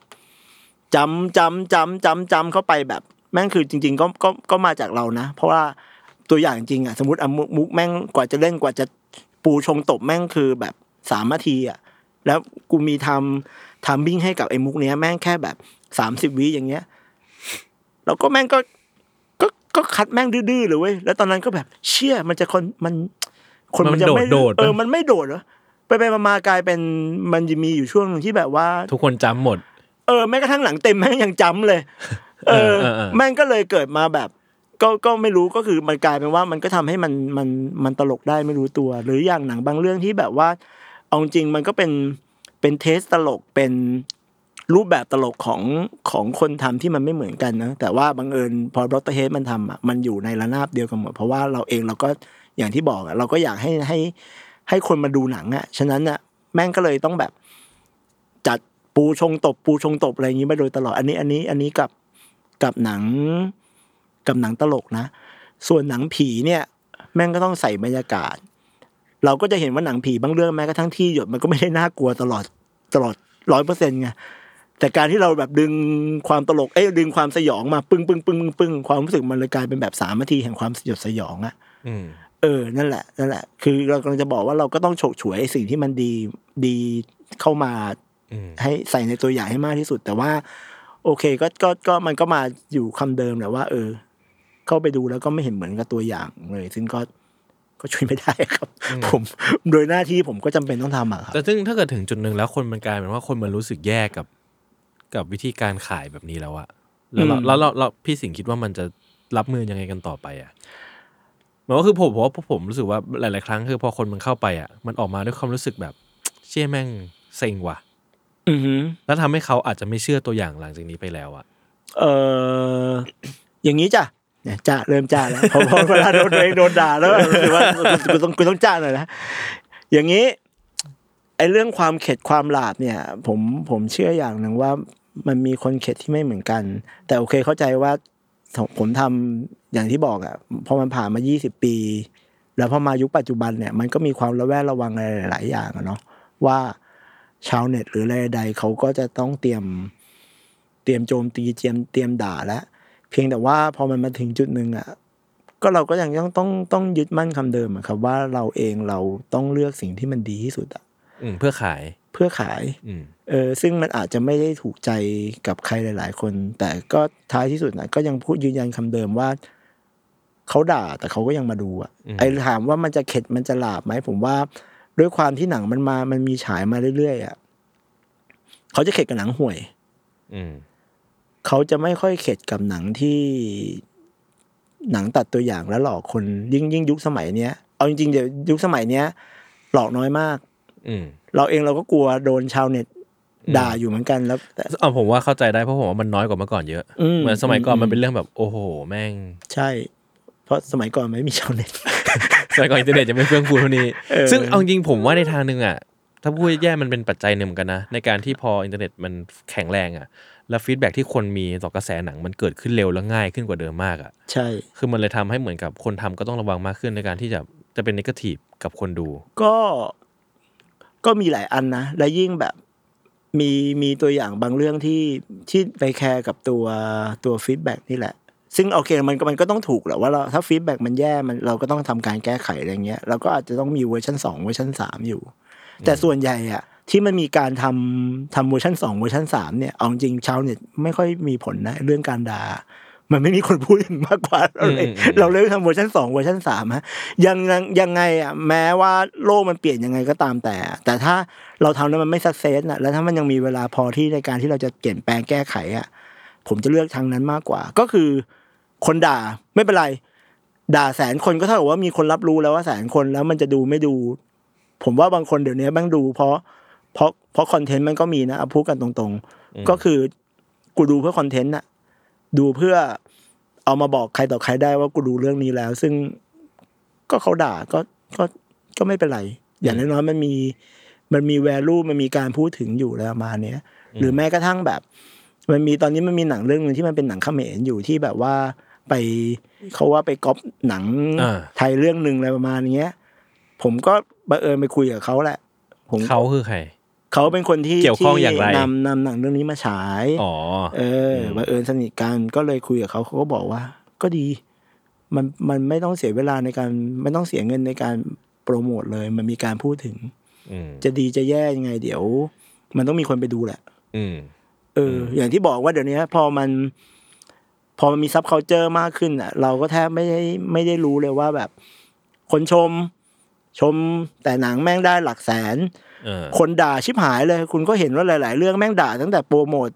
จำจำจำจำจำเข้าไปแบบแม่งคือจริง ๆ ก็ก็ก็มาจากเรานะ เพราะว่าตัวอย่างจริงอะสมมติอะมุกแม่งกว่าจะเล่นกว่าจะปูชงตบแม่งคือแบบสามนาทีอะแล้วกูมีทำทำบิ้งให้กับไอ้มุกเนี้ยแม่งแค่แบบสามสิบวิอย่างเงี้ยแล้วก็แม่งก็ ก็ก็คัดแม่งดื้อๆเลยเว้ยแล้วตอนนั้นก็แบบเชี่ยมันจะคนมัน คนมันจะไม่มันโดดๆเออปะมันไม่โดดเหรอไปไปๆมามากลายเป็นมันจะมีอยู่ช่วงหนึ่งที่แบบว่า ทุกคนจำหมด เออแม้กระทั่งหนังเต็มแม่งยังจำเลยเออเออเออแม่งก็เลยเกิดมาแบบ ก็ก็ไม่รู้ก็คือมันกลายเป็นว่ามันก็ทำให้มันมันมันตลกได้ไม่รู้ตัว หรืออย่างหนังบางเรื่องที่แบบว่าเอาจริงมันก็เป็นเป็นเทสตลกเป็น รูปแบบตลกของของคนทำที่มันไม่เหมือนกันนะ แต่ว่าบังเอิญพอดรเฮดมันทำอะมันอยู่ในระนาบเดียวกันหมด เพราะว่าเราเองเราก็อย่างที่บอกอะเราก็อยากให้ให้ให้คนมาดูหนังอะฉะนั้นอะแม่งก็เลยต้องแบบ จัดปูชงตบปูชงตบอะไรอย่างนี้มาโดยตลอด อันนี้อันนี้อันนี้กับกับหนังกับหนังตลกนะ ส่วนหนังผีเนี่ย แม่งก็ต้องใส่บรรยากาศ เราก็จะเห็นว่าหนังผีบางเรื่องแม้กระทั่งที่หยดมันก็ไม่ได้น่ากลัวตลอดตลอดร้อยเปอร์เซ็นต์ไง แต่การที่เราแบบดึงความตลกเอ้ยดึงความสยองมาปึ้งปึ้งปึ้งปึ้งปึ้งความรู้สึกมันเลยกลายเป็นแบบสามนาทีแห่งความสยดสยองอะอืมเออนั่นแหละนั่นแหละ คือเรากำลังจะบอกว่าเราก็ต้องฉกฉวยไอ้สิ่งที่มันดีดีเข้ามาอืมให้ใส่ในตัวอย่างให้มากที่สุด แต่ว่า โอเคก็ก็ก็มันก็มาอยู่คำเดิมแหละว่า เออ เข้าไปดูแล้วก็ไม่เห็นเหมือนกับตัวอย่างเลย ซึ่งก็ก็ช่วยไม่ได้ครับ ผมโดยหน้าที่ผมก็จำเป็นต้องทำอะครับแต่ซึ่งถ้าเกิดถึงจุดหนึ่งแล้วคนมันกลายเป็นว่าคนมันรู้สึกแย่กับ กับวิธีการขายแบบนี้แล้วอะแล้วเราอืมแล้วเราเราพี่สิงห์คิดว่ามันจะรับมือยังไงกันต่อไปอะหมายว่าคือผมผมว่าผมรู้สึกว่าหลาย ๆ ครั้งคือพอคนมันเข้าไปอะมันออกมาด้วยความรู้สึกแบบ เชี่ยแม่งเซ็งว่ะอือหือแล้วทำให้เขาอาจจะไม่เชื่อตัวอย่างหลังจากนี้ไปแล้วอะเอออย่างนี้จ้ะเนี่ยจ้าเริ่มจ้าแล้วเพราะเพราะเวลาโดนตัวเองโดนด่าแล้วรู้สึกว่ากูต้องกูต้องจ้าหน่อยนะอย่างนี้ไอ้เรื่องความเข็ดความหลาบเนี่ย ผมผมเชื่ออย่างหนึ่งว่า มันมีคนเข็ดที่ไม่เหมือนกัน แต่โอเคเข้าใจว่าผมทำอย่างที่บอกอะพอมันผ่านมา 20 ปี แล้วพอมายุคปัจจุบันเนี่ย มันก็มีความระแวดระวังอะไรหลายๆอย่างเนาะว่าชาวเน็ตหรืออะไรใดเขาก็จะต้องเตรียมเตรียมโจมตีเตรียมเตรียมด่าแล้วเพียงแต่ว่าพอมันมาถึงจุดหนึ่งอะก็เราก็ยังต้องต้องต้องยึดมั่นคำเดิมครับว่าเราเองเราต้องเลือกสิ่งที่มันดีที่สุดอะเพื่อขาย เพื่อขายอืมเออซึ่งมันอาจจะไม่ได้ถูกใจกับใครหลาย ๆ คน แต่ก็ท้ายที่สุดนะก็ยังพูดยืนยันคำเดิมว่าเขาด่าแต่เขาก็ยังมาดูอะอืมไอ้ถามว่ามันจะเข็ดมันจะหลาบไหมผมว่า ด้วยความที่หนังมันมามันมีฉายมาเรื่อยๆอะเขาจะเข็ดกับหนังห่วยอืมเขาจะไม่ค่อยเข็ดกับหนังที่หนังตัดตัวอย่างแล้วหลอกคนยิ่งยิ่งยุคสมัยเนี้ยเอาจริงๆเดี๋ยวยุคสมัยเนี้ย หลอกน้อยมาก อืม เราเองเราก็กลัวโดนชาวเน็ตด่าอยู่เหมือนกันแล้วแต่เอาผมว่าเข้าใจได้เพราะผมว่ามันน้อยกว่าเมื่อก่อนเยอะอืมเหมือนสมัยก่อนอืมมันเป็นเรื่องแบบโอ้โห แม่ง ใช่ เพราะสมัยก่อนไม่มีชาวเน็ตสมัยก่อนอินเทอร์เน็ตจะไม่เฟื่องฟูเท่านี้เออซึ่งเอาจริงๆผมว่าในทางหนึ่งอะถ้าพูดแย่ๆมันเป็นปัจจัยหนึ่งเหมือนกันนะ ในการที่พออินเทอร์เน็ตมันแข็งแรงอะ แล้ว feedback ที่คนมีต่อกระแสหนังมันเกิดขึ้นเร็วและง่ายขึ้นกว่าเดิมมากอะใช่ คือมันเลยทำให้เหมือนกับคนทำก็ต้องระวังมากขึ้นในการที่จะจะเป็น negative กับคนดู ก็ ก็มีหลายอันนะ และยิ่งแบบมีมีตัวอย่างบางเรื่องที่ที่ไปแคร์กับตัวตัว feedback นี่แหละ ซึ่งโอเคมันก็มันก็ต้องถูกแหละว่าเราถ้า feedback มันแย่มันเราก็ต้องทำการแก้ไขอะไรเงี้ยเราก็อาจจะต้องมีเวอร์ชันสองเวอร์ชันสามอยู่ แต่ส่วนใหญ่อะที่มันมีการทำทำเวอร์ชันสองเวอร์ชันสามเนี่ยเอาจริงชาวเน็ตไม่ค่อยมีผลนะเรื่องการด่า มันไม่มีคนพูดถึงมากกว่าเราเลยอืมอืมเราเลยทำเวอร์ชันสองเวอร์ชันสามฮะยังยังยังไงอะแม้ว่าโลกมันเปลี่ยนยังไงก็ตามแต่ แต่ถ้าเราทำแล้วมันไม่ success อะแล้วถ้ามันยังมีเวลาพอที่ในการที่เราจะเปลี่ยนแปลงแก้ไขอะผมจะเลือกทางนั้นมากกว่า ก็คือ คนด่าไม่เป็นไร ด่าแสนคนก็เท่ากับว่ามีคนรับรู้แล้วว่าแสนคนแล้วมันจะดูไม่ดู ผมว่าบางคนเดี๋ยวนี้แม่งดู เพราะเพราะเพราะคอนเทนต์มันก็มีนะเอาพูดกันตรง ๆ ก็คือกูดูเพื่อคอนเทนต์น่ะดูเพื่อ เอามาบอกใครต่อใครได้ว่ากูดูเรื่องนี้แล้ว ซึ่งก็เขาด่าก็ก็ก็ไม่เป็นไร อย่างน้อยๆมันมีมันมีแวลูมันมีการพูดถึงอยู่แล้วมาเนี้ยหรือแม้กระทั่งแบบ มันมีตอนนี้มันมีหนังเรื่องหนึ่งที่มันเป็นหนังเขมรอยู่ที่แบบว่าไปเขาว่าไปก๊อปหนังอ่าไทยเรื่องหนึ่งอะไรประมาณเนี้ย ผมก็บังเอิญไปคุยกับเขาแหละ ผมเขาคือใคร เขาเป็นคนที่เกี่ยวข้องอย่างไรที่นำนำหนังเรื่องนี้มาฉายอ๋อเออบังเอิญสนิทกันก็เลยคุยกับเขาเขาก็บอกว่า ก็ดี มันมันไม่ต้องเสียเวลาในการไม่ต้องเสียเงินในการโปรโมทเลย มันมีการพูดถึงอืมจะดีจะแย่ยังไง เดี๋ยว มันต้องมีคนไปดูแหละอืมเออ อย่างที่บอกว่าเดี๋ยวนี้พอมัน พอมันมี subculture มากขึ้นอะ เราก็แทบไม่ได้ไม่ได้รู้เลยว่าแบบ คนชม ชมแต่หนังแม่งได้หลักแสนเออ คนด่าชิบหายเลย คุณก็เห็นว่าหลาย ๆ เรื่องแม่งด่าตั้งแต่โปรโมท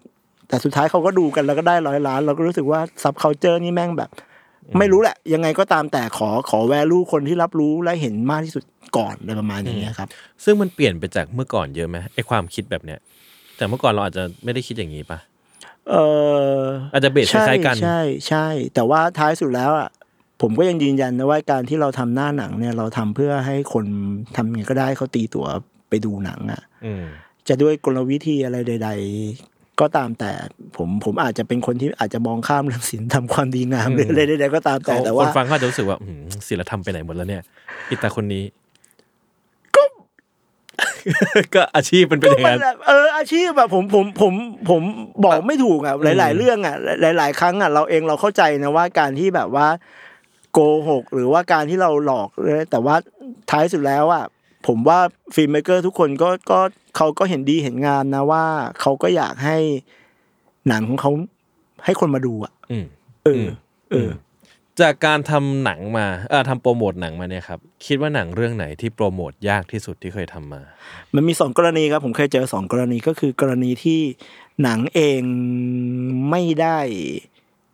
แต่สุดท้ายเขาก็ดูกันแล้วก็ได้ร้อยล้าน เราก็รู้สึกว่า subculture นี่แม่งแบบ ไม่รู้แหละ ยังไงก็ตามแต่ขอขอ value คนที่รับรู้และเห็นมากที่สุดก่อนอะไรประมาณอย่างเงี้ยครับซึ่งมันเปลี่ยนไปจากเมื่อก่อนเยอะไหมไอ้ความคิดแบบเนี้ยแต่เมื่อก่อนเราอาจจะไม่ได้คิดอย่างนี้ปะเอออาจจะเบสคใช่ล้ายๆกัน ใช่ใช่ แต่ว่าท้ายสุดแล้วอะผมก็ยังยืนยันนะว่าการที่เราทำหน้าหนังเนี่ยเราทำเพื่อให้คนทำยังไงก็ได้เขาตีตั๋ว ไปดูหนังอะอืมจะด้วยกลวิธีอะไรใด ๆ ก็ตามแต่ผมผมอาจจะเป็นคนที่อาจจะมองข้ามเรื่องศีลทำความดีงามหรืออะไรใดๆก็ตามแต่เขาแต่คว่านฟังเขาอาจจะรู้สึกว่าอืมศิลธรรมไปไหนหมดแล้วเนี่ยอีตาคนนี้ก็ก็อาชีพมันเป็นอย่างมันั้นแบบเอออาชีพแบบผมผมผมผมบอกไม่ถูกอะหลาย ๆ เรื่องอะหลาย ๆ ครั้งอะเราเองเราเข้าใจนะว่าการที่แบบว่าโกหกหรือว่าการที่เราหลอกเลยแต่ว่าท้ายสุดแล้วอะ ผมว่า filmmaker ทุกคนก็ก็เขาก็เห็นดีเห็นงามนะว่าเขาก็อยากให้หนังของเขาให้คนมาดูอะอืมเออเออ จากการทำหนังมาเออทำโปรโมทหนังมาเนี่ยครับ คิดว่าหนังเรื่องไหนที่โปรโมทยากที่สุดที่เคยทำมา มันมีสองกรณีครับ ผมเคยเจอสองกรณีก็คือกรณีที่หนังเองไม่ได้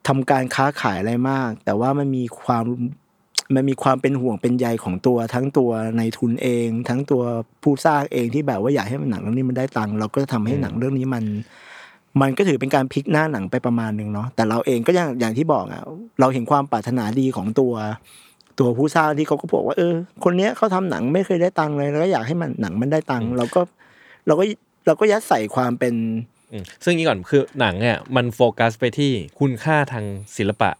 ทำการค้าขายอะไรมาก แต่ว่ามันมีความ มันมีความเป็นห่วงเป็นใยของตัวทั้งตัวในทุนเอง ทั้งตัวผู้สร้างเองที่แบบว่าอยากให้มันหนังเรื่องนี้มันได้ตังค์เราก็จะทำให้หนังเรื่องนี้มัน มันก็ถือเป็นการพลิกหน้าหนังไปประมาณหนึ่งเนาะแต่เราเองก็อย่างอย่างที่บอกอะเราเห็นความปรารถนาดีของตัวตัวผู้สร้างที่เขาก็บอกว่าเออ คนเนี้ยเขาทำหนังไม่เคยได้ตังค์เลยแล้วก็อยากให้มันหนังมันได้ตังค์เราก็เราก็เราก็ยัดใส่ความเป็นอืมซึ่งนี้ก่อนคือหนังเนี่ยมันโฟกัสไปที่คุณค่าทางศิลปะ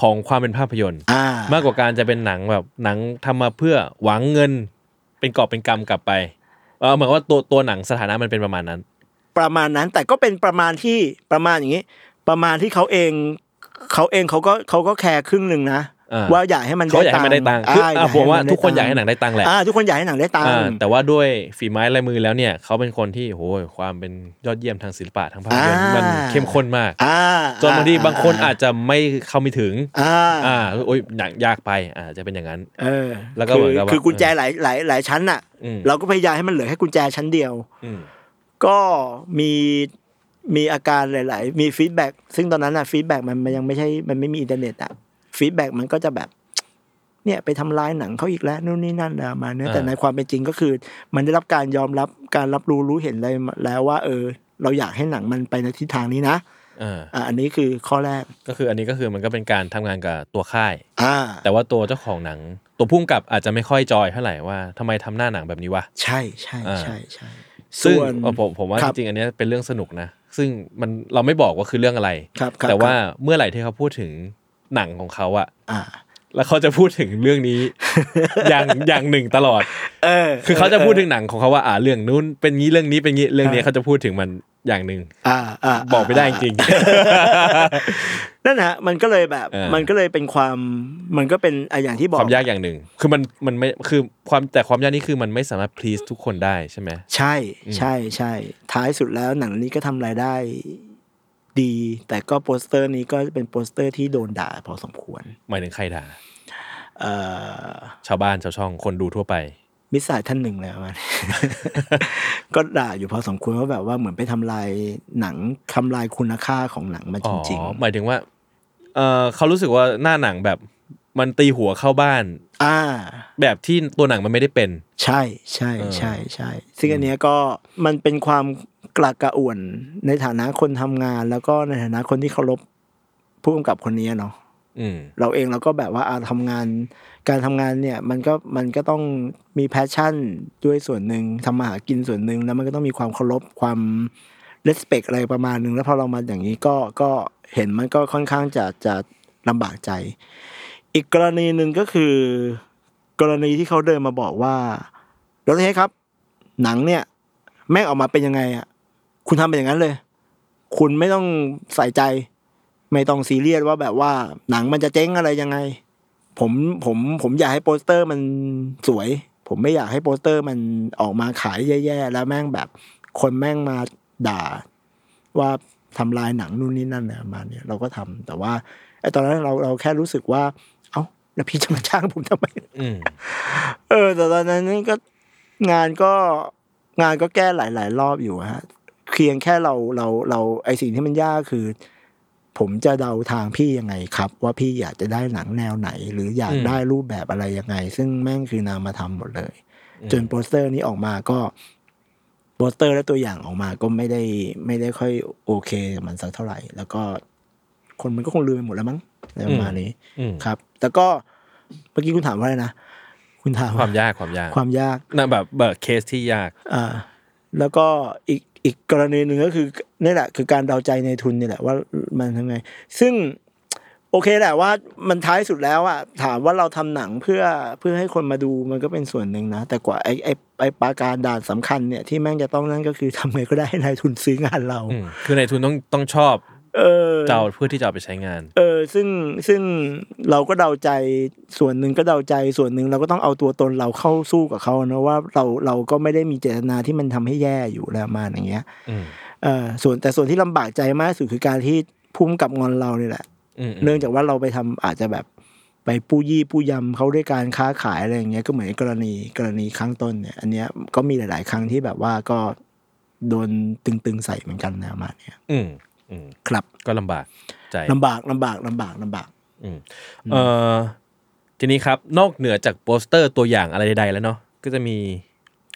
ของความเป็นภาพยนตร์ อ่ามากกว่าการจะเป็นหนังแบบหนังทำมาเพื่อหวังเงินเป็นกอบเป็นกำกลับไปเออเหมือนว่าตัวตัวหนังสถานะมันเป็นประมาณนั้น ประมาณนั้นแต่ก็เป็นประมาณที่ประมาณอย่างนี้ ประมาณที่เขาเองเขาเองเขาก็เขาก็แคร์ครึ่งหนึ่งนะอ่า ว่าอยากให้มันเขาอยากให้มันได้ตังค์คืออ่อะผมว่าให้นทุกคนได้อยากให้หนังได้ตังค์แหละอ่าทุกคนอยากให้หนังได้ตังอ่าค์แต่ว่าด้วยฝีไม้ลายมือแล้วเนี่ยเขาเป็นคนที่โหยความเป็นยอดเยี่ยมทางศิลปะทางภาพยนตร์อ่ามัมันเข้มข้นมากอ่าจนบางทีบางคนอาจจะไม่เข้าไม่ถึงอ่าอ่าโอ้ยหนังยากไปอ่าจะเป็นอย่างนั้นเออแล้วก็เหมือนกับว่าคือกุญแจหลายหลายหลายชั้นน่ะอืมเราก็พยายามให้มันเหลือแค่กุญแจชั้นเดียวอืมก็มีมีอาการหลาย ๆ มี feedback ซึ่งตอนนั้นอะ feedback มันมันยังไม่ใช่มันไม่มีอินเทอร์เน็ตอะ feedback มันก็จะแบบเนี่ยไปทำลายหนังเขาอีกแล้วนู่นนี่นั่นอะไรประมาณเนี้ยอ่าแต่ในความเป็นจริงก็คือ มันได้รับการยอมรับการรับรู้รู้เห็นเลยแล้วว่า เออ เราอยากให้หนังมันไปในทิศทางนี้นะอ่าอ่าอันนี้คือข้อแรกก็คืออันนี้ก็คือมันก็เป็นการทำงานกับตัวค่ายอ่าแต่ว่าตัวเจ้าของหนัง ตัวพุ่มกับอาจจะไม่ค่อยจอยเท่าไหร่ว่าทำไมทำหน้าหนังแบบนี้วะใช่ใช่อ่าใช่ใช่ซึ่งส่วนเออผมผมว่าคจรับริงๆอันเนี้ยเป็นเรื่องสนุกนะซึ่งมันเราไม่บอกว่าคือเรื่องอะไรครับครับแต่ว่าครับเมื่อไหร่ที่เขาพูดถึง หนังของเขาอะอ่าแล้วเขาจะพูดถึงเรื่องนี้ อย่างอย่างหนึ่งตลอด เออ คือเขาจะพูดถึงหนังของเขาว่าอ่าเรื่องนู้นเป็นงี้เรื่องนี้เป็นงี้เรื่องนี้เขาจะพูดถึงมันอย่างหนึ่งอ่าอ่าบอกไม่ได้จริงนั่นนะมันก็เลยแบบเออมันก็เลยเป็นความมันก็เป็นอะอย่างที่บอกความยากอย่างหนึ่ง คือมันมันไม่คือความแต่ความยากนี่คือมันไม่สามารถ please ทุกคนได้ใช่ไหมใช่ใช่ใช่ท้ายสุดแล้วหนังนี้ก็ทำรายได้ ดี แต่ก็โปสเตอร์นี้ก็เป็นโปสเตอร์ที่โดนด่าพอสมควร หมายถึงใครด่าเอ่อชาวบ้านชาวช่องคนดูทั่วไป มิตรสายท่านหนึ่งแล้วมัน ก็ด่าอยู่พอสมควรว่าแบบว่าเหมือนไปทำลายหนังทำลายคุณค่าของหนังมาอ๋จอริงหมายถึงว่าเออเขารู้สึกว่าหน้าหนังแบบมันตีหัวเข้าบ้านๆอ่า แบบที่ตัวหนังมันไม่ได้เป็น ใช่ใช่เออใช่ใช่ซึ่งอันเนี้ยก็มันเป็นความ กระกระอ่วน ในฐานะคนทำงาน แล้วก็ในฐานะคนที่เคารพผู้กำกับคนนี้เนาะอืมเราเองเราก็แบบว่าอาทำงาน การทำงานเนี่ย มันก็มันก็ต้องมี passion ด้วยส่วนหนึ่งทำมาหากินส่วนหนึ่งแล้วมันก็ต้องมีความเคารพความ respect อะไรประมาณหนึ่งแล้วพอเรามาอย่างนี้ก็ก็เห็นมันก็ค่อนข้างจะจะลำบากใจ อีกกรณีหนึ่งก็คือ กรณีที่เขาเดินมาบอกว่า Dr.Head ครับ หนังเนี่ย แม่งออกมาเป็นยังไงอะ คุณทำเป็นอย่างนั้นเลย คุณไม่ต้องใส่ใจ ไม่ต้องซีเรียสว่าแบบว่าหนังมันจะเจ๊งอะไรยังไง ผมผมผมอยากให้โปสเตอร์มันสวย ผมไม่อยากให้โปสเตอร์มันออกมาขายแย่ๆแล้วแม่งแบบ คนแม่งมาด่า ว่าทำลายหนังนู่นนี่นั่นเนี่ยประมาณเนี้ยเราก็ทำแต่ว่าไอ้ตอนนั้นเราเราแค่รู้สึกว่า เอ้าแล้วพี่จะมาจ้างผมทำไมอืมเออแต่ตอนนั้นก็งานก็งานก็แก้หลาย ๆ รอบอยู่ฮะ เพียงแค่เราเราเราไอสิ่งที่มันยากคือ ผมจะเดาทางพี่ยังไงครับ ว่าพี่อยากจะได้หนังแนวไหน หรืออยากอืมได้รูปแบบอะไรยังไง ซึ่งแม่งคือนามมาทำหมดเลยอืมจนโปสเตอร์นี้ออกมาก็โปสเตอร์และตัวอย่างออกมาก็ไม่ได้ไม่ได้ค่อยโอเคกับมันสักเท่าไหร่ แล้วก็คนมันก็คงลืมไปหมดแล้วมั้งอะไรประมาณนี้อืมครับ แต่ก็เมื่อกี้คุณถามว่าอะไรนะคุณถามความยากความยากความยากน่ะแบบแบบเคสที่ยากอ่าแล้วก็อีก อีกกรณีหนึ่งก็คือนี่แหละ คือการเดาใจในทุนนี่แหละว่ามันทำไง ซึ่งโอเคแหละว่ามันท้ายสุดแล้วอะถามว่าเราทำหนังเพื่อเพื่อให้คนมาดูมันก็เป็นส่วนหนึ่งนะ แต่กว่าไอ้ไอ้ไอ้ปาการด่านสำคัญเนี่ยที่แม่งจะต้องนั่นก็คือทำไงก็ได้ในายทุนซื้องานเรา คือในทุนต้องต้องชอบ เออเจ้าเพื่อที่จะเอาไปใช้งาน เออ ซึ่งซึ่งเราก็เดาใจส่วนหนึ่งก็เดาใจส่วนหนึ่งเราก็ต้องเอาตัวตนเราเข้าสู้กับเขานะว่าเราเราก็ไม่ได้มีเจตนาที่มันทำให้แย่อยู่แล้วมาอย่างเงี้ยอืมเออส่วนแต่ส่วนที่ลำบากใจมากที่สุดคือการที่พุ่มกับงอนเราเนี่ยแหละอืมเนื่องจากว่าเราไปทำอาจจะแบบไปปู้ยี่ปู้ยำเขาด้วยการค้าขายอะไรอย่างเงี้ยก็เหมือนกรณีกรณีครั้งต้นเนี่ย อันเนี้ยก็มีหลาย ๆ ครั้งที่แบบว่าก็โดนตึงๆใส่เหมือนกันนะประมาณเนี้ยอืมอืม ครับก็ลำบากใจลำบากลำบากลำบากลำบากอืมเอ่อทีนี้ครับ นอกเหนือจากโปสเตอร์ตัวอย่างอะไรใดๆแล้วเนาะก็จะมี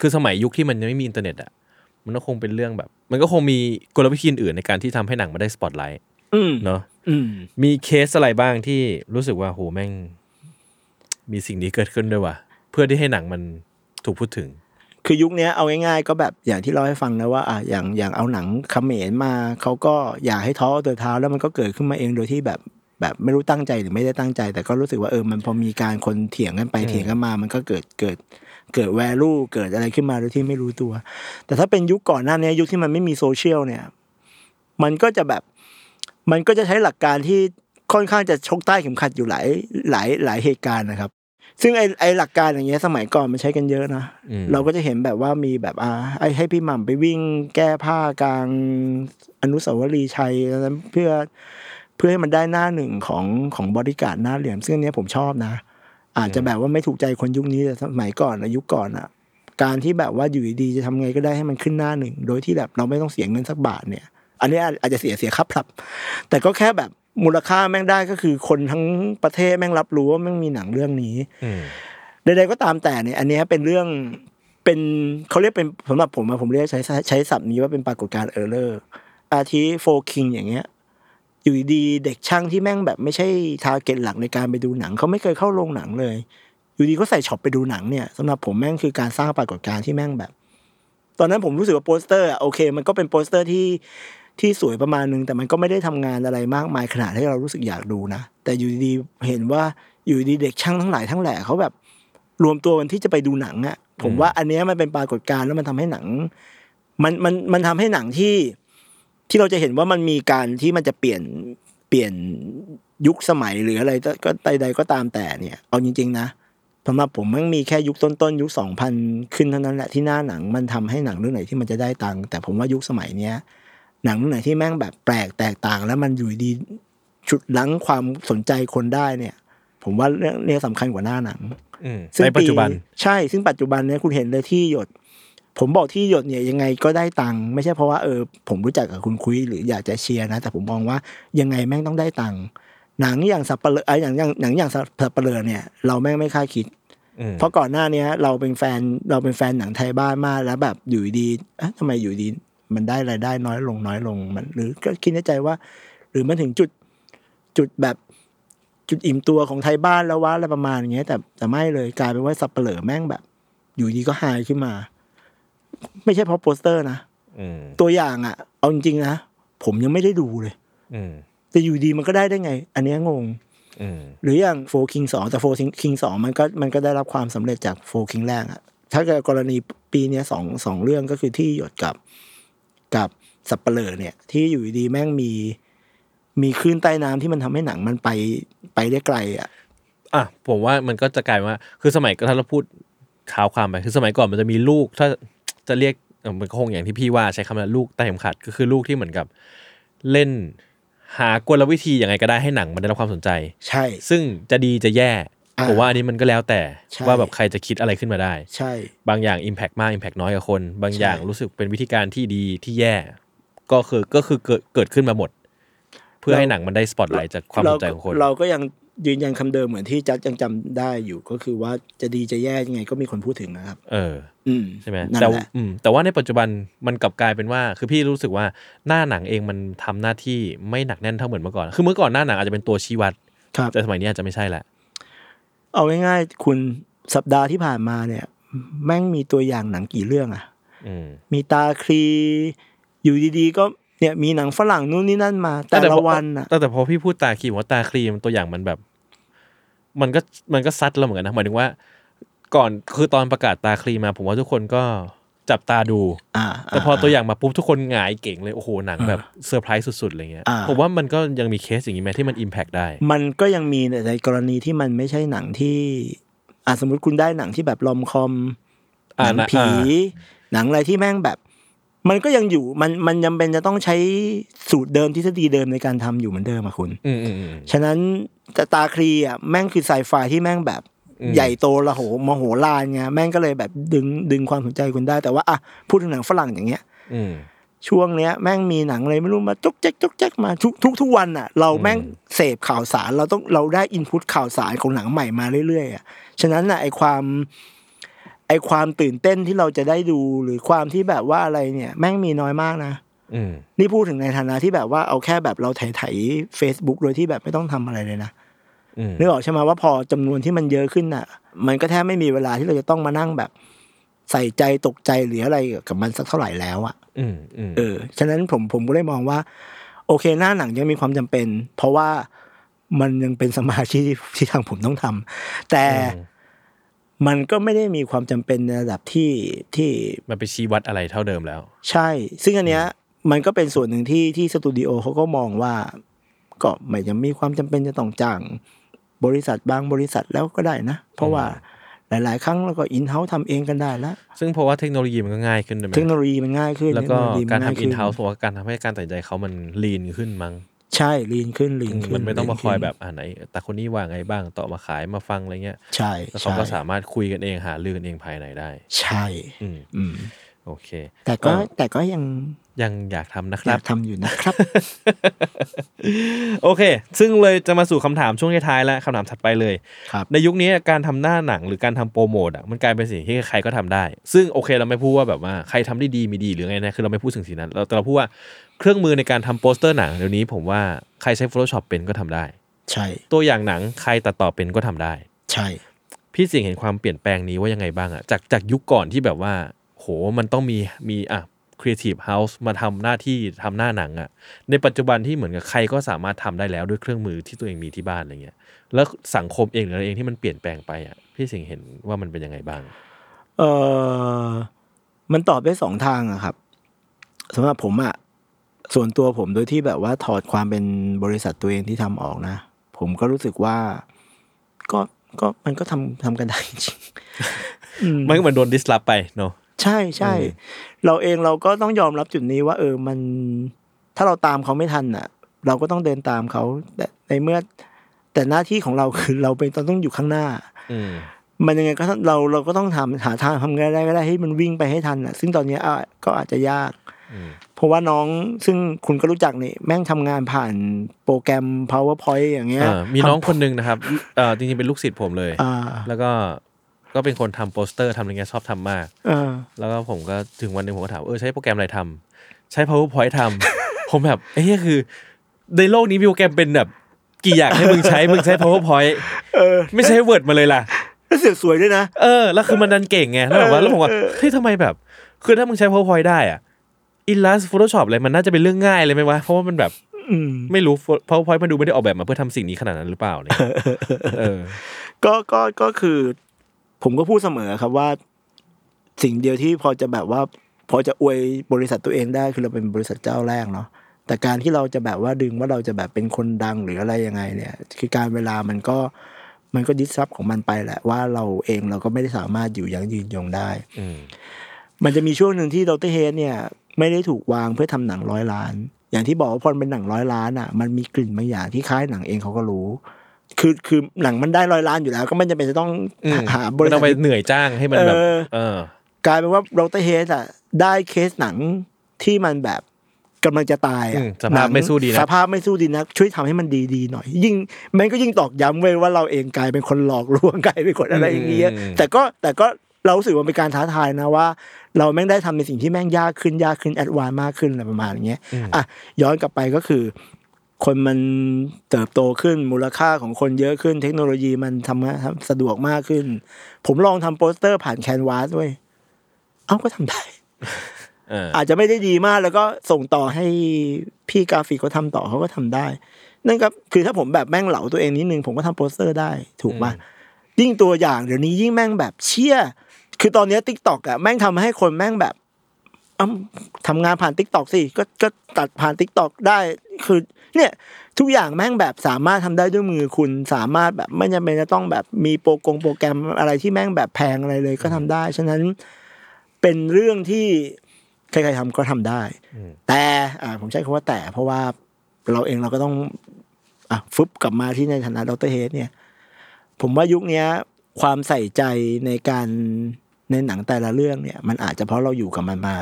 คือสมัยยุคที่มันยังไม่มีอินเทอร์เน็ตอะมันก็คงเป็นเรื่องแบบ มันก็คงมีกลวิธีอื่นในการที่ทำให้หนังมาได้สปอตไลท์อืมเนาะอืมมีเคสอะไรบ้างที่รู้สึกว่าโหแม่ง มีสิ่งนี้เกิดขึ้นด้วยว่ะเพื่อที่ให้หนังมันถูกพูดถึง คือยุคเนี้ยเอาง่ายๆ ก็แบบอย่างที่เราให้ฟังนะว่าอะอย่างอย่างเอาหนังเขมรมาเขาก็อยากให้ท้อเอาตัวเท้าแล้วมันก็เกิดขึ้นมาเองโดยที่แบบแบบไม่รู้ตั้งใจหรือไม่ได้ตั้งใจ แต่ก็รู้สึกว่าเออมันพอมีการคนเถียงกันไปอืมเถียงกันมา มันก็เกิดเกิดเกิดแวลูเกิดอะไรขึ้นมาโดยที่ไม่รู้ตัว แต่ถ้าเป็นยุคก่อนหน้านี้ยุคที่มันไม่มีโซเชียลเนี่ย มันก็จะแบบมันก็จะใช้หลักการที่ค่อนข้างจะชกใต้เข็มขัดอยู่หลายหลายหลายเหตุการณ์นะครับ ซึ่งไอไอหลักการอย่างเงี้ยสมัยก่อนมันใช้กันเยอะนะอืมเราก็จะเห็นแบบว่ามีแบบอ่าไอให้พี่หม่ำไปวิ่งแก้ผ้ากลางอนุสาวรีย์ชัยนั้นเพื่อเพื่อให้มันได้หน้าหนึ่งของของบริการดหน้าเหลี่ยมซึ่งอันเนี้ยผมชอบนะ อาจจะแบบว่าไม่ถูกใจคนยุคนี้แต่สมัยก่อนนะยุคก่อนอะการที่แบบว่าอยู่ดีๆจะทำไงก็ได้ให้มันขึ้นหน้าหนึ่ง โดยที่แบบเราไม่ต้องเสียเงินสักบาทเนี่ย อันนี้อาจจะเสียเสียค่าปรับ แต่ก็แค่แบบ มูลค่าแม่งได้ก็คือคนทั้งประเทศแม่งรับรู้ว่าแม่งมีหนังเรื่องนี้อืมใดๆก็ตามแต่เนี่ยอันเนี้ยเป็นเรื่องเป็นเขาเรียกเป็นสำหรับผมอะผมเรียกใช้ใช้ศัพท์นี้ว่าเป็นปรากฏการณ์ error อาทิ 4 Kings อย่างเงี้ยอยู่ดีๆเด็กช่างที่แม่งแบบไม่ใช่ target หลักในการไปดูหนังเขาไม่เคยเข้าโรงหนังเลย อยู่ดีเขาใส่ช็อปไปดูหนังเนี่ยสำหรับผมแม่งคือการสร้างปรากฏการณ์ที่แม่งแบบ ตอนนั้นผมรู้สึกว่าโปสเตอร์อะโอเค มันก็เป็นโปสเตอร์ที่ ที่สวยประมาณนึงแต่มันก็ไม่ได้ทำงานอะไรมากมายขนาดให้เรารู้สึกอยากดูนะ แต่อยู่ดีเห็นว่าอยู่ดีเด็กช่างทั้งหลายทั้งแหล่เขาแบบ รวมตัวกันที่จะไปดูหนังอะผมว่าอันนี้มันเป็นปรากฏการณ์แล้วมันทำให้หนัง มันมันมันทำให้หนังที่ที่เราจะเห็นว่ามันมีการที่มันจะเปลี่ยนเปลี่ยนยุคสมัยหรืออะไรก็ใดๆก็ตามแต่เนี่ย เอาจริง ๆ นะสำหรับผมมันมีแค่ยุคต้นๆยุคสองพันขึ้นเท่านั้นแหละที่หน้าหนังมันทำให้หนังเรื่องไหนที่มันจะได้ตังค์แต่ผมว่ายุคสมัยเนี้ย หนังเรื่องไหนที่แม่งแบบแปลกแตกต่าง แล้วมันอยู่ดีฉุดลั้งความสนใจคนได้เนี่ย ผมว่าเรื่องเนี้ยสำคัญกว่าหน้าหนังอืมซึ่งในปัจจุบันใช่ ซึ่งปัจจุบันเนี่ยคุณเห็นเลยที่หยด ผมบอกที่หยดเนี่ยยังไงก็ได้ตังค์ไม่ใช่เพราะว่าเออผมรู้จักกับคุณคุยหรืออยากจะเชียร์นะ แต่ผมมองว่ายังไงแม่งต้องได้ตังค์หนังอย่างสับเปลือไอ้ยอย่างอย่างหนังอย่างสับเปลือเนี่ย เราแม่งไม่คาดคิดอืมเพราะก่อนหน้าเนี้ย เราเป็นแฟนเราเป็นแฟนหนังไทยบ้านมากแล้วแบบอยู่ดีเอ๊ะทำไมอยู่ดี มันได้รายได้น้อยลงน้อยลงมัน หรือก็คิดในใจว่า หรือมันถึงจุดจุดแบบจุดอิ่มตัวของไทยบ้านแล้ววะอะไรประมาณอย่างเงี้ย แต่แต่ไม่เลยกลายเป็นว่าสัปเหร่อแม่งแบบ อยู่ดีก็หายขึ้นมา ไม่ใช่เพราะโปสเตอร์นะอืมตัวอย่างอะเอาจริงๆนะผมยังไม่ได้ดูเลยอืมแต่อยู่ดีมันก็ได้ได้ไง อันเนี้ยงงอืมหรืออย่าง4 Kings สองแต่ 4 Kings สองมันก็มันก็ได้รับความสำเร็จจาก4 Kings แรกอะถ้าเกิดกรณีปีเนี้ยสองสองเรื่องก็คือธี่หยดกับ กับสัปเหร่อเนี่ย ที่อยู่ดีๆแม่งมีมีคลื่นใต้น้ำที่มันทำให้หนังมันไปไปได้ไกลอะอะผมว่ามันก็จะกลายเป็นว่า คือสมัยก็ถ้าเราพูดข่าวความไปคือสมัยก่อนมันจะมีลูก ถ้าจะเรียกเอ่อมันก็คงอย่างที่พี่ว่าใช้คำว่าลูกใต้เข็มขัดก็คือลูกที่เหมือนกับเล่นหากลวิธียังไงก็ได้ให้หนังมันได้รับความสนใจ ใช่ ซึ่งจะดีจะแย่อ่า ผมว่าอันนี้มันก็แล้วแต่ใช่ว่าแบบใครจะคิดอะไรขึ้นมาได้ ใช่ บางอย่าง Impact มาก Impact น้อยกับคน บางอย่างใช่รู้สึกเป็นวิธีการที่ดีที่แย่ ก็คือก็คือเกิดเกิดขึ้นมาหมด เพื่อให้หนังมันได้สปอตไลท์จากความสนใจของคน เราก็ยังยืนยันคำเดิมเหมือนที่จัดยังจำได้อยู่ก็คือว่าจะดีจะแย่ยังไงก็มีคนพูดถึงนะครับ เออ อืมใช่ไหมนั่นแต่แหละอืมแต่ว่าในปัจจุบันมันกลับกลายเป็นว่า คือพี่รู้สึกว่าหน้าหนังเองมันทำหน้าที่ไม่หนักแน่นเท่าเหมือนเมื่อก่อน คือเมื่อก่อนหน้าหนังอาจจะเป็นตัวชี้วัดครับแต่สมัยนี้อาจจะไม่ใช่ละ เอาง่ายๆคุณสัปดาห์ที่ผ่านมาเนี่ย แม่งมีตัวอย่างหนังกี่เรื่องอะอืมมีตาคลีอยู่ดีๆก็เนี่ยมีหนังฝรั่งนู่นนี่นั่นมา แต่ละพอวันอะแต่แต่พอพี่พูดตาคลีว่าตาครีมตัวอย่างมันแบบ มันก็มันก็ซัดเราเหมือนกันนะหมายถึงว่า ก่อนคือตอนประกาศตาครีมมา ผมว่าทุกคนก็ จับตาดูอ่าแต่พอตัวอย่างมาปุ๊บทุกคนหงายเก๋งเลย โอ้โห หนังแบบเซอร์ไพรส์สุดๆอะไรเงี้ยอ่าผมว่ามันก็ยังมีเคสอย่างนี้ไหมที่มัน impact ได้ มันก็ยังมีแต่ในกรณีที่มันไม่ใช่หนังที่อะสมมติคุณได้หนังที่แบบลอมคอมหอ่านังนะผีอ่าหนังอะไรที่แม่งแบบ มันก็ยังอยู่มันมันยังเป็นจะต้องใช้สูตรเดิมทฤษฎีเดิมในการทำอยู่เหมือนเดิมอะคุณอืมอืมอืมฉะนั้นแต่ตาคลีอะแม่งคือไซไฟที่แม่งแบบอืม ใหญ่โตระโหมโหฬารไงแม่งก็เลยแบบดึงดึงความสนใจคุณได้แต่ว่าอะพูดถึงหนังฝรั่งอย่างเงี้ยอืมช่วงเนี้ยแม่งมีหนังอะไรไม่รู้มาจุกแจ๊กจุกแจ๊กมาทุกทุกทุกวันอะ เราแม่งเสพข่าวสารเราต้องเราได้อินพุตข่าวสารของหนังใหม่มาเรื่อยๆอะฉะนั้นอะไอความไอความตื่นเต้นที่เราจะได้ดูหรือความที่แบบว่าอะไรเนี่ย แม่งมีน้อยมากนะอืมนี่พูดถึงในฐานะที่แบบว่าเอาแค่แบบเราไถไถเฟซบุ๊กโดยที่แบบไม่ต้องทำอะไรเลยนะอืม นึกออกใช่ไหมว่าพอจำนวนที่มันเยอะขึ้นน่ะ มันก็แทบไม่มีเวลาที่เราจะต้องมานั่งแบบ ใส่ใจตกใจหรืออะไรกับมันสักเท่าไหร่แล้วอะอืมอืมเออฉะนั้นผมผมก็เลยมองว่า โอเคหน้าหนังยังมีความจำเป็น เพราะว่ามันยังเป็นสมาชิกที่ที่ทางผมต้องทำแต่มันก็ไม่ได้มีความจำเป็นในระดับที่ที่มันไปชี้วัดอะไรเท่าเดิมแล้ว ใช่ ซึ่งอันเนี้ยมันก็เป็นส่วนหนึ่งที่ที่สตูดิโอเขาก็มองว่า ก็ไม่ยังมีความจำเป็นจะต้องจ้าง บริษัทบางบริษัทแล้วก็ได้นะ เพราะว่าหลาย ๆ ครั้งเราก็อินเฮ้าส์ทำเองกันได้แล้ว ซึ่งเพราะว่าเทคโนโลยีมันก็ง่ายขึ้นด้วยไหมเทคโนโลยีมันง่ายขึ้น แล้วก็เทคโนโลยีมัการง่ยทำอิขึ้นเ u าส์เพราะว่าการทำให้การตัดสินใจเขามันลีนขึ้นมั้งใช่ลีนขึ้นลีนขึ้นมันไม่ต้องมาลีคอยขึ้นแบบอ่าไหน แต่คนนี้ว่าไงบ้างต่อมาขายมาฟังอะไรเงี้ย ใช่แล้วเขาใช่ก็สามารถคุยกันเองหารือกันเองภายในได้ ใช่ อืมอืม โอเค แต่ก็เออแต่ก็ยังยังอยากทำนะคอรัยาบกทำอยู่นะครับ โอเค ซึ่งเลยจะมาสู่คำถามช่วงท้ายๆแล้วคำถามถัดไปเลยครับในยุคนี้การทำหน้าหนังหรือการทำโปรโมทอะมันกลายเป็นสิ่งที่ใครก็ทำได้ ซึ่งโอเคเราไม่พูดว่าแบบว่าใครทำได้ดีมีดีหรือไงนะ คือเราไม่พูดถึงสิ่งนั้น เราแต่เราพูดว่าเครื่องมือในการทำโปสเตอร์หนังเดี๋ยวนี้ผมว่าใครใช้ Photoshop เป็นก็ทำได้ ใช่ ตัวอย่างหนังใครตัดต่อเป็นก็ทำได้ ใช่ พี่เสียงเห็นความเปลี่ยนแปลงนี้ว่ายังไงบ้างอะจากจากยุคก่อนที่แบบว่า โหมันต้องมีมีอะ Creative House มาทำหน้าที่ทำหน้าหนังอะในปัจจุบันที่เหมือนกับใครก็สามารถทำได้แล้วด้วยเครื่องมือที่ตัวเองมีที่บ้านอะไรเงี้ย แล้วสังคมเองหรืออะไรเองที่มันเปลี่ยนแปลงไปอะพี่สิงห์เห็นว่ามันเป็นยังไงบ้าง เออมันตอบได้สองทางอะครับสำหรับผมอะส่วนตัวผมโดยที่แบบว่าถอดความเป็นบริษัทตัวเองที่ทำออกนะ ผมก็รู้สึกว่าก็ก็มันก็ทำทำกันได้จริงๆอืมมันก็เหมือนโดนดิสลอฟไปเนาะ ใช่ใช่เราเองเราก็ต้องยอมรับจุดนี้ว่า เออมันถ้าเราตามเขาไม่ทันอะ เราก็ต้องเดินตามเขาแต่ในเมื่อ แต่หน้าที่ของเราคือเราเป็นต้องอยู่ข้างหน้า อืมมันยังไงก็ต้องเราเราก็ต้องทำหาทางทำไงได้ก็ได้ให้มันวิ่งไปให้ทันอะ ซึ่งตอนเนี้ยอะก็อาจจะยากอืมเพราะว่าน้องซึ่งคุณก็รู้จักนี่แม่งทำงานผ่านโปรแกรม powerpoint อย่างเงี้ยอ่ามีน้องคนหนึ่งนะครับเอ่อจริงๆเป็นลูกศิษย์ผมเลยอ่าแล้วก็ ก็เป็นคนทำโปสเตอร์ทำอะไรเงี้ยชอบทำมากอ่าแล้วก็ผมก็ถึงวันหนึ่งผมก็ถามเออใช้โปรแกรมอะไรทำใช้ powerpoint ทำ ผมแบบเอ้ยคือในโลกนี้มีโปรแกรมเป็นแบบกี่อย่างให้มึงใช้ มึงใช้ powerpoint เออไม่ใช้ word มาเลยล่ะ แล้วเสียสวยด้วยนะ เออแล้วคือมันดันเก่งไงแล้วแบบว่าแล้วผมว่าเฮ้ยทำไมแบบ คือถ้ามึงใช้ powerpoint ได้อะ Illustrator Photoshop อะไรมันน่าจะเป็นเรื่องง่ายเลยไหมวะเพราะว่ามันแบบอืม ไม่รู้ powerpoint มันดูไม่ได้ออกแบบมาเพื่อทำสิ่งนี้ขนาดนั้นหรือเปล่าเนี่ยเออ ก็ก็ก็คือ ผมก็พูดเสมอครับว่า สิ่งเดียวที่พอจะแบบว่า พอจะอวยบริษัทตัวเองได้คือเราเป็นบริษัทเจ้าแรกเนาะแต่การที่เราจะแบบว่าดึงว่าเราจะแบบเป็นคนดังหรืออะไรยังไง เนี่ย คือการเวลามันก็มันก็ดิสรับของมันไปแหละ ว่าเราเองเราก็ไม่ได้สามารถอยู่ยั้งยืนยงได้อืมมันจะมีช่วงหนึ่งที่ดรเฮดเนี่ย ไม่ได้ถูกวางเพื่อทำหนังร้อยล้าน อย่างที่บอกว่าพอมันเป็นหนังร้อยล้านอะ มันมีกลิ่นบางอย่างที่คล้ายหนังเองเขาก็รู้ คือคือหนังมันได้ร้อยล้านอยู่แล้ว ก็ไม่จำเป็นจะต้องอืมหาบไม่ริต้ษัอทงไปเหนื่อยจ้างให้มันแบบเออเออกลายเป็นว่าดรเฮดอะได้เคสหนังที่มันแบบกำลังจะตายอือะมสภาพหนังไม่สู้ดีนะสภาพไม่สู้ดีนะช่วยทำให้มันดีๆหน่อย ยิ่งมันก็ยิ่งตอกย้ำเว้ยว่าเราเองกลายเป็นคนหลอกลวงกลายเป็นคนอะไรอย่างเงี้ยอืมแต่ก็แต่ก็เรารู้สึกว่าเป็นการท้าทายนะว่า เราแม่งได้ทำในสิ่งที่แม่งยากขึ้นยากขึ้นแอดวานมากขึ้นอะไรประมาณอย่างเงี้ยอะย้อนกลับไปก็คือ คนมันเติบโตขึ้นมูลค่าของคนเยอะขึ้นเทคโนโลยีมันทำงานสะดวกมากขึ้น ผมลองทำโปสเตอร์ผ่าน Canva ด้วย เอ้าก็ทำได้เอออาจจะไม่ได้ดีมากแล้วก็ส่งต่อให้พี่กราฟิกเขาทำต่อเขาก็ทำได้ นั่นก็คือถ้าผมแบบแม่งเหลาตัวเองนิดนึงผมก็ทำโปสเตอร์ได้ถูกป่ะยิ่งตัวอย่างเดี๋ยวนี้ยิ่งแม่งแบบเชี่ยคือตอนเนี้ย TikTok อะแม่งทำให้คนแม่งแบบอ้าทำงานผ่าน TikTok สิก็ก็ตัดผ่าน TikTok ได้ คือ เนี่ยทุกอย่างแม่งแบบสามารถทำได้ด้วยมือคุณสามารถแบบไม่จำเป็นจะต้องแบบมีโปรกงโปรแกรมอะไรที่แม่งแบบแพงอะไรเลยก็ทำได้ ฉะนั้นเป็นเรื่องที่ใครๆทำก็ทำได้ แต่อ่าผมใช้คำว่าแต่ เพราะว่าเราเองเราก็ต้องอะฟึบกลับมาที่ในฐานะดรเฮดเนี่ย ผมว่ายุคเนี้ยความใส่ใจในการในหนังแต่ละเรื่องเนี่ย มันอาจจะเพราะเราอยู่กับมันมา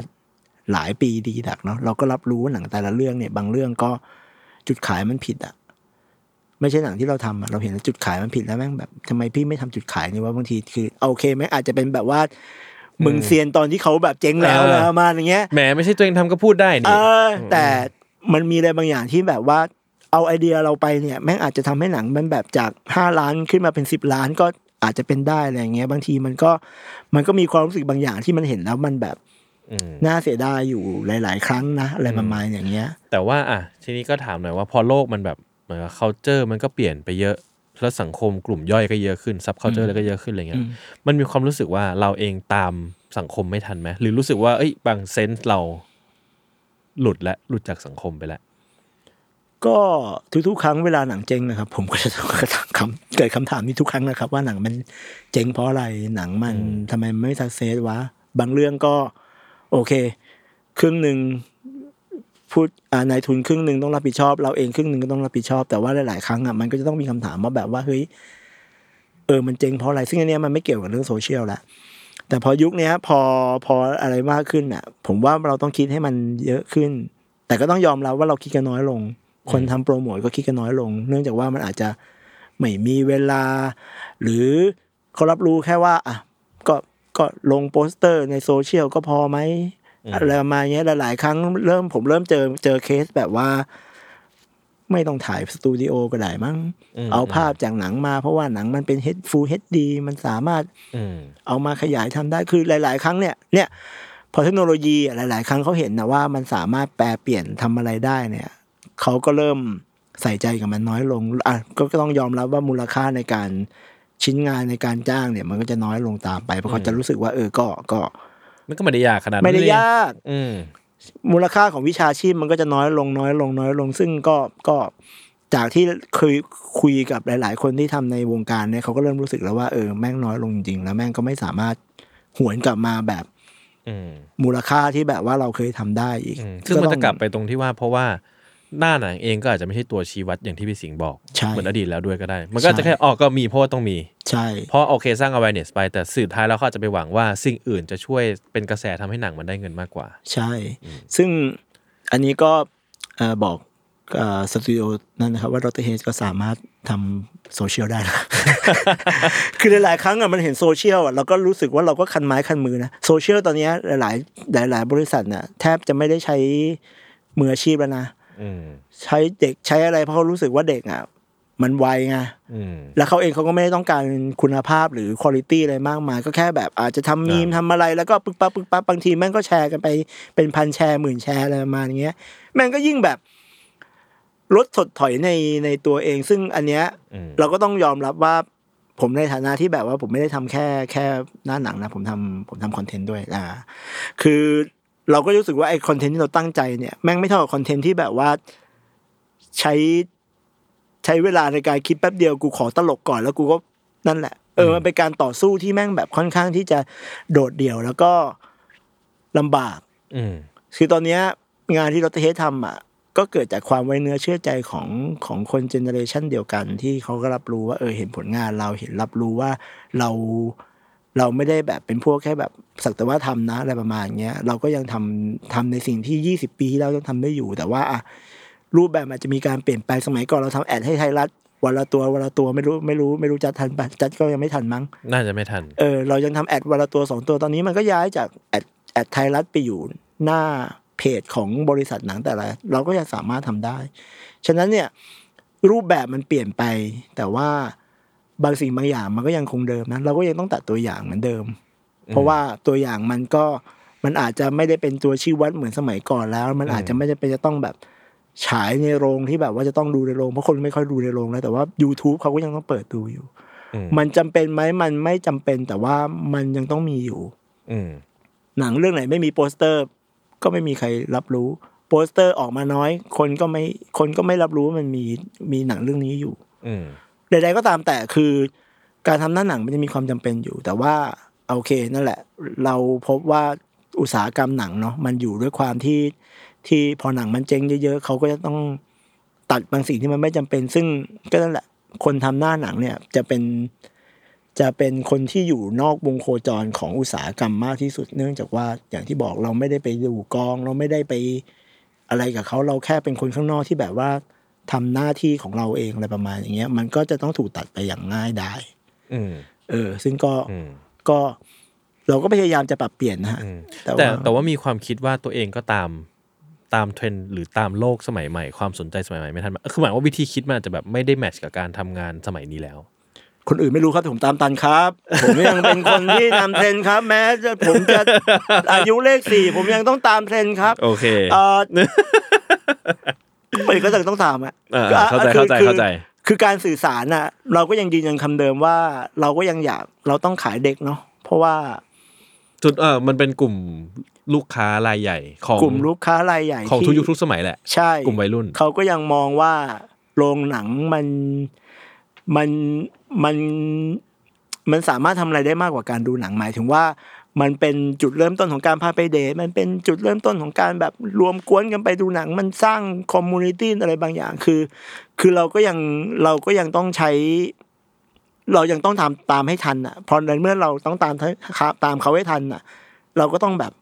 หลายปีดีดักเนาะเราก็รับรู้ว่าหนังแต่ละเรื่องเนี่ย บางเรื่องก็ จุดขายมันผิดอะไม่ใช่หนังที่เราทำอะเราเห็นว่าจุดขายมันผิดแล้วแม่งแบบทำไมพี่ไม่ทำจุดขายนี่ว่าบางทีคือโอเคไหมอาจจะเป็นแบบว่ามึงเซียนตอนที่เขาแบบเจ๊งแล้วเออแล้วประมาณอย่างเงี้ยแหมไม่ใช่ตัวเองทำก็พูดได้เอนี่อแต่มันมีอะไรบางอย่างที่แบบว่าเอาไอเดียเราไปเนี่ยแม่งอาจจะทำให้หนังมันแบบจากห้าล้านขึ้นมาเป็นสิบล้านก็อาจจะเป็นได้อะไรอย่างเงี้ย บางทีมันก็มันก็มีความรู้สึกบางอย่างที่มันเห็นแล้วมันแบบอืม น่าเสียดายอยู่หลาย ๆ ครั้งนะอะไรประมาณอย่างเงี้ย แต่ว่าอะทีนี้ก็ถามหน่อยว่าพอโลกมันแบบเหมือนกับ culture มันก็เปลี่ยนไปเยอะแล้วสังคมกลุ่มย่อยก็เยอะขึ้น sub culture แล้วก็เยอะขึ้นอะไรเงี้ยมันมีความรู้สึกว่าเราเองตามสังคมไม่ทันไหมหรือรู้สึกว่าเอ้ยบางเซนส์เราหลุดและหลุดจากสังคมไปแล้ว ก็ทุกๆครั้งเวลาหนังเจ๊งนะครับ ผมก็จะต้องคำเกิดคำถามนี้ทุกครั้งนะครับ ว่าหนังมันเจ๊งเพราะอะไรหนังมันทำไมมันไม่สักเซสวะบางเรื่องก็ โอเค ครึ่งหนึ่งพูดอ่านายทุนครึ่งหนึ่งต้องรับผิดชอบ เราเองครึ่งหนึ่งก็ต้องรับผิดชอบ แต่ว่าหลาย ๆ ครั้งอะมันก็จะต้องมีคำถามว่าแบบว่าเฮ้ยเออมันเจ๊งเพราะอะไรซึ่งอันเนี้ยมันไม่เกี่ยวกับเรื่องโซเชียลละแต่พอยุคนี้พอพออะไรมากขึ้นอะ ผมว่าเราต้องคิดให้มันเยอะขึ้น แต่ก็ต้องยอมรับว่าเราคิดกันน้อยลง คนทำโปรโมทก็คิดกันน้อยลง เนื่องจากว่ามันอาจจะไม่มีเวลา หรือเขารับรู้แค่ว่าอะ ก็ก็ลงโปสเตอร์ในโซเชียลก็พอไหมอะไรประมาณเนี้ยหลาย ๆ ครั้งเริ่มผมเริ่มเจอเจอเคสแบบว่า ไม่ต้องถ่ายสตูดิโอก็ได้มั้งอืมเอาภาพจากหนังมาเพราะว่าหนังมันเป็นเฮดฟูเฮดดีมันสามารถอืมเอามาขยายทำได้คือหลาย ๆ ครั้งเนี่ย เนี่ย พอเทคโนโลยีหลาย ๆ ครั้งเขาเห็นนะว่ามันสามารถแปลเปลี่ยนทำอะไรได้เนี่ยเขาก็เริ่มใส่ใจกับมันน้อยลงอะก็ก็ต้องยอมรับว่ามูลค่าในการ ชิ้นงานในการจ้างเนี่ยมันก็จะน้อยลงตามไป เพราะเขาจะรู้สึกว่าเออก็ก็ มันก็ไม่ได้ยากขนาดนั้นไม่ได้เลยยาก อืมมูลค่าของวิชาชีพมันก็จะน้อยลงน้อยลงน้อยลง ซึ่งก็ก็จากที่เคยคุยกับหลาย ๆ คนที่ทำในวงการเนี่ยเขาก็เริ่มรู้สึกแล้วว่าเออแม่งน้อยลงจริง ๆ แล้วแม่งก็ไม่สามารถหวนกลับมาแบบอืมมูลค่าที่แบบว่าเราเคยทำได้อีกอืมซึ่งมันต้จะกลับไปตรงที่ว่าเพราะว่า หน้าหนังเองก็อาจจะไม่ใช่ตัวชี้วัดอย่างที่พี่สิงห์บอก ใช่เหมือนอดีตแล้วด้วยก็ได้ มันก็อาจจะใช่แค่ออกก็มีเพราะว่าต้องมี ใช่ เพราะโอเคสร้าง awareness ไปแต่สื่อท้ายแล้วเขาอาจจะไปหวังว่าสิ่งอื่นจะช่วยเป็นกระแสทำให้หนังมันได้เงินมากกว่า ใช่ ซึ่งอันนี้ก็เอ่อบอกเอ่อสตูดิโอนั่นนะครับ ว่าดรเฮสก็สามารถทำโซเชียลได้นะ คือหลายๆครั้งอะมันเห็นโซเชียลอะเราก็รู้สึกว่าเราก็คันไม้คันมือนะ โซเชียลตอนเนี้ยหลายๆ หลาย ๆ บริษัทเนี่ยแทบจะไม่ได้ใช้มืออาชีพแล้วนะอืม ใช้เด็กใช้อะไรเพราะเขารู้สึกว่าเด็กอะมันไวไงอืมแล้วเขาเองเขาก็ไม่ได้ต้องการคุณภาพหรือคุณ i t y อะไรมากมาย ก็แค่แบบอาจจะทำมีมอ่าทำอะไรแล้วก็ปึ๊กปั๊บปึ๊กปั๊บบางทีแม่งก็แชร์กันไปเป็นพันแชร์หมื่นแชร์อะไรประมาณเงี้ยแม่งก็ยิ่งแบบลดถดถอยในในตัวเอง ซึ่งอันเนี้ยอืมเราก็ต้องยอมรับว่าผมในฐานะที่แบบว่าผมไม่ได้ทำแค่แค่หน้าหนังนะ ผมทำผมทำ content ด้วยอ่าคือ เราก็รู้สึกว่าไอ content ที่เราตั้งใจเนี่ยแม่งไม่เท่ากับ content ที่แบบว่าใช้ใช้เวลาในการคิดแป๊บเดียวกูขอตลกก่อนแล้วกูก็นั่นแหละ เออมันเป็นการต่อสู้ที่แม่งแบบค่อนข้างที่จะโดดเดี่ยวแล้วก็ลำบาก อืมคือตอนเนี้ยงานที่เราเทสทำอะก็เกิดจากความไว้เนื้อเชื่อใจของของคน generation เดียวกัน ที่เขาก็รับรู้ว่า เออเห็นผลงานเราเห็นรับรู้ว่าเรา เราไม่ได้แบบเป็นพวกแค่แบบสักแต่ว่าทำนะอะไรประมาณเงี้ยเราก็ยังทำทำในสิ่งที่ยี่สิบปีที่เราต้องทำได้อยู่ แต่ว่าอะรูปแบบอาจจะมีการเปลี่ยนแปลงสมัยก่อนเราทำแอดให้ไทยรัฐวันละตัววันละตัวไม่รู้ไม่รู้ไม่รู้จัดทันปะจัดก็ยังไม่ทันมั้ง น่าจะไม่ทันเออเรายังทำแอดวันละตัวสองตัวตอนนี้มันก็ย้ายจากแอดแอดไทยรัฐไปอยู่หน้าเพจของบริษัทหนังแต่ละเราก็ยังสามารถทำได้ ฉะนั้นเนี่ยรูปแบบมันเปลี่ยนไปแต่ว่า บางสิ่งบางอย่างมันก็ยังคงเดิมนะเราก็ยังต้องตัดตัวอย่างเหมือนเดิม เพราะว่าตัวอย่างมันก็มันอาจจะไม่ได้เป็นตัวชี้วัดเหมือนสมัยก่อนแล้ว มันอาจจะไม่ได้เป็นจะต้องแบบฉายในโรงที่แบบว่าจะต้องดูในโรงเพราะคนไม่ค่อยดูในโรงแล้วแต่ว่า YouTube เขาก็ยังต้องเปิดดูอยู่อืมมันจำเป็นไหมมันไม่จำเป็นแต่ว่ามันยังต้องมีอยู่ อืมหนังเรื่องไหนไม่มีโปสเตอร์ ก็ไม่มีใครรับรู้โปสเตอร์ออกมาน้อย คนก็ไม่คนก็ไม่รับรู้ว่ามันมีมีหนังเรื่องนี้อยู่ อืม ใดๆก็ตามแต่คือ การทำหน้าหนังมันจะมีความจำเป็นอยู่ แต่ว่าโอเคนั่นแหละ เราพบว่าอุตสาหกรรมหนังเนาะมันอยู่ด้วยความที่ที่พอหนังมันเจ๊งเยอะๆเขาก็จะต้องตัดบางสิ่งที่มันไม่จำเป็น ซึ่งก็นั่นแหละ คนทำหน้าหนังเนี่ยจะเป็นจะเป็นคนที่อยู่นอกวงโคจรของอุตสาหกรรมมากที่สุด เนื่องจากว่าอย่างที่บอกเราไม่ได้ไปดูกอง เราไม่ได้ไปอะไรกับเขาเราแค่เป็นคนข้างนอกที่แบบว่า ทำหน้าที่ของเราเองอะไรประมาณอย่างเงี้ย มันก็จะต้องถูกตัดไปอย่างง่ายดายอืมเออ ซึ่งก็อืมก็เราก็พยายามจะปรับเปลี่ยนนะฮะอืมแต่แต่ว่าแต่ว่ามีความคิดว่าตัวเองก็ตามตามเทรนด์หรือตามโลกสมัยใหม่ความสนใจสมัยใหม่ไม่ทันคือหมายว่าวิธีคิดมันอาจจะแบบไม่ได้ match กับการทำงานสมัยนี้แล้ว คนอื่นไม่รู้ครับแต่ผมตามทันครับ ผมยังเป็นคนที่นำเทรนด์ครับ แม้จะผมจะอายุเลขสี่ผมยังต้องตามเทรนด์ครับ โอเคเออ มันก็ต้องตามอะอ่าก็เข้าใจคือเข้าใจคือเข้าใจคือการสื่อสารน่ะ เราก็ยังยืนยันคำเดิมว่า เราก็ยังอยากเราต้องขายเด็กเนาะเพราะว่า จุดเออมันเป็นกลุ่มลูกค้ารายใหญ่ ของกลุ่มลูกค้ารายใหญ่ของทุกที่ยุคทุกสมัยแหละใช่กลุ่มวัยรุ่นเขาก็ยังมองว่าโรงหนังมันมันมันมันสามารถทำอะไรได้มากกว่าการดูหนังหมายถึงว่า มันเป็นจุดเริ่มต้นของการพาไปเดทมันเป็นจุดเริ่มต้นของการแบบรวมกวนกันไปดูหนัง มันสร้างคอมมูนิตี้อะไรบางอย่างคือ คือเราก็ยังเราก็ยังต้องใช้ เรายังต้องทำตามให้ทันอะเพราะในเมื่อเราต้องตามตามเขาให้ทันอะ เราก็ต้องแบบ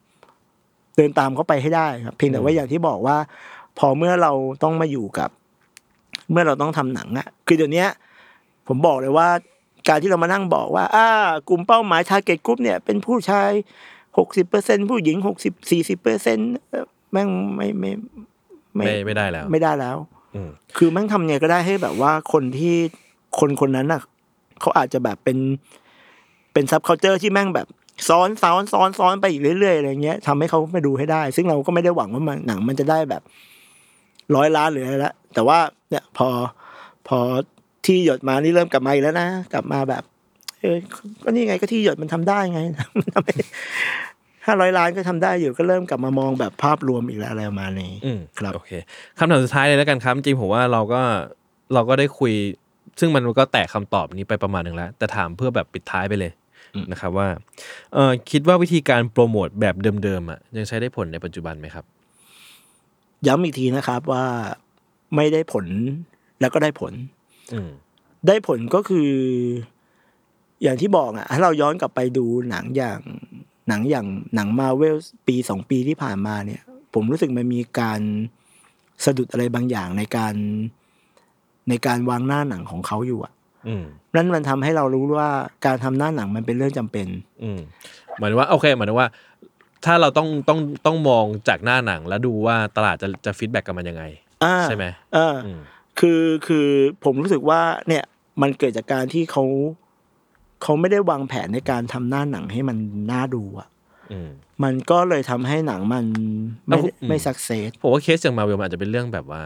เดินตามเขาไปให้ได้ครับ เพียงแต่ว่าอย่างที่บอกว่า พอเมื่อเราต้องมาอยู่กับ เมื่อเราต้องทำหนังอะคือเดี๋ยวเนี้ยผมบอกเลยว่า การที่เรามานั่งบอกว่าอ่ากลุ่มเป้าหมาย t a r g e t group เนี่ยเป็นผู้ชายหกสิบเปอร์เซ็นต์ผู้หญิงหกสิบสี่สิบเปอร์เซ็นต์แม่งไม่ไม่ไม่ไม่ได้แล้ว ไม่ได้แล้วอืมคือแม่งทำไงก็ได้ให้แบบว่าคนที่คนคนนั้นน่ะเขาอาจจะแบบเป็นเป็น subculture ที่แม่งแบบซ้อนซ้อนซ้อนซ้อนไปอีกเรื่อยๆอะไรเงี้ยทำให้เขาไปดูให้ได้ ซึ่งเราก็ไม่ได้หวังว่ามันหนังมันจะได้แบบร้อยล้านหรืออะไรละแต่ว่าเนี่ยพอพอ ที่หยดมานี่เริ่มกลับมาอีกแล้วนะกลับมาแบบ เออก็นี่ไงก็ที่หยดมันทำได้ไงมันทำให้ห้าร้อยล้านก็ทำได้อยู่ก็เริ่มกลับมามองแบบภาพรวมอีกแล้วอะไรประมาณนี้อืมครับโอเคคำถามสุดท้ายเลยแล้วกันครับ จริงๆผมว่าเราก็เราก็ได้คุย ซึ่งมันก็แตกคำตอบนี้ไปประมาณหนึ่งแล้ว แต่ถามเพื่อแบบปิดท้ายไปเลยนะครับว่าเออคิดว่าวิธีการโปรโมทแบบเดิมๆอะยังใช้ได้ผลในปัจจุบันไหมครับ ย้ำอีกทีนะครับว่าไม่ได้ผลแล้วก็ได้ผลอืม ได้ผลก็คือ อย่างที่บอกอะถ้าเราย้อนกลับไปดูหนังอย่างหนังอย่างหนังมาเวลปีสองปีที่ผ่านมาเนี่ย ผมรู้สึกมันมีการสะดุดอะไรบางอย่างในการในการวางหน้าหนังของเขาอยู่อะอืมนั่นมันทำให้เรารู้ว่าการทำหน้าหนังมันเป็นเรื่องจำเป็น อืมหมายถึงว่าโอเคหมายถึงว่า ถ้าเราต้องต้องต้องมองจากหน้าหนังแล้วดูว่าตลาดจะจะ feedback กับมันยังไงอ่าใช่ไหมเออออืม คือคือผมรู้สึกว่าเนี่ยมันเกิดจากการที่เขาเขาไม่ได้วางแผนในการทำหน้าหนังให้มันน่าดูอะอืมมันก็เลยทำให้หนังมันไม่แล้วอืมไม่ success ผมว่าเคสอย่างมาเวลมันอาจจะเป็นเรื่องแบบว่า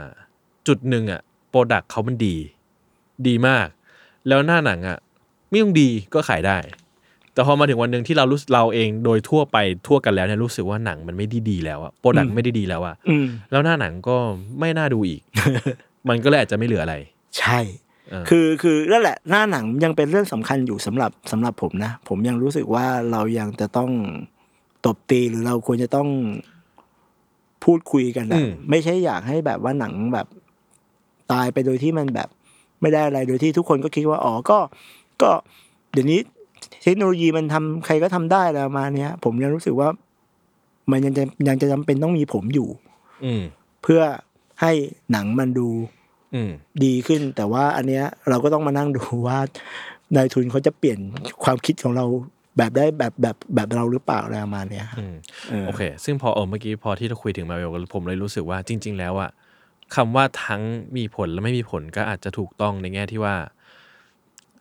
จุดหนึ่งอะproduct เขามันดี ดีมาก แล้วหน้าหนังอะไม่ต้องดีก็ขายได้ แต่พอมาถึงวันหนึ่งที่เรารู้เราเองโดยทั่วไปทั่วกันแล้วเนี่ยรู้สึกว่าหนังมันไม่ได้ดีแล้วอะ product ไม่ได้ดีแล้วอะอืมแล้วหน้าหนังก็ไม่น่าดูอีก มันก็เลยอาจจะไม่เหลืออะไร ใช่เออคือคือนั่นแหละหน้าหนังยังเป็นเรื่องสำคัญอยู่สำหรับสำหรับผมนะ ผมยังรู้สึกว่าเรายังจะต้องตบตีหรือเราควรจะต้องพูดคุยกันนะไม่ใช่อยากให้แบบว่าหนังแบบตายไปโดยที่มันแบบไม่ได้อะไรโดยที่ทุกคนก็คิดว่าอ๋อก็ก็เดี๋ยวนี้เทคโนโลยีมันทำใครก็ทำได้แล้วประมาณเนี้ยผมยังรู้สึกว่า มันยังจะยังจะจำเป็นต้องมีผมอยู่ อืมเพื่อให้หนังมันดูอืม ดีขึ้น แต่ว่าอันเนี้ยเราก็ต้องมานั่งดูว่านายทุนเขาจะเปลี่ยนความคิดของเราแบบได้แบบแบบแบบเราหรือเปล่าอะไรประมาณเนี้ยครับอืมเออโอเค ซึ่งพอเออเมื่อกี้พอที่เราคุยถึงมาเวลผมเลยรู้สึกว่าจริง ๆ แล้วอะคำว่าทั้งมีผลและไม่มีผลก็อาจจะถูกต้องในแง่ที่ว่า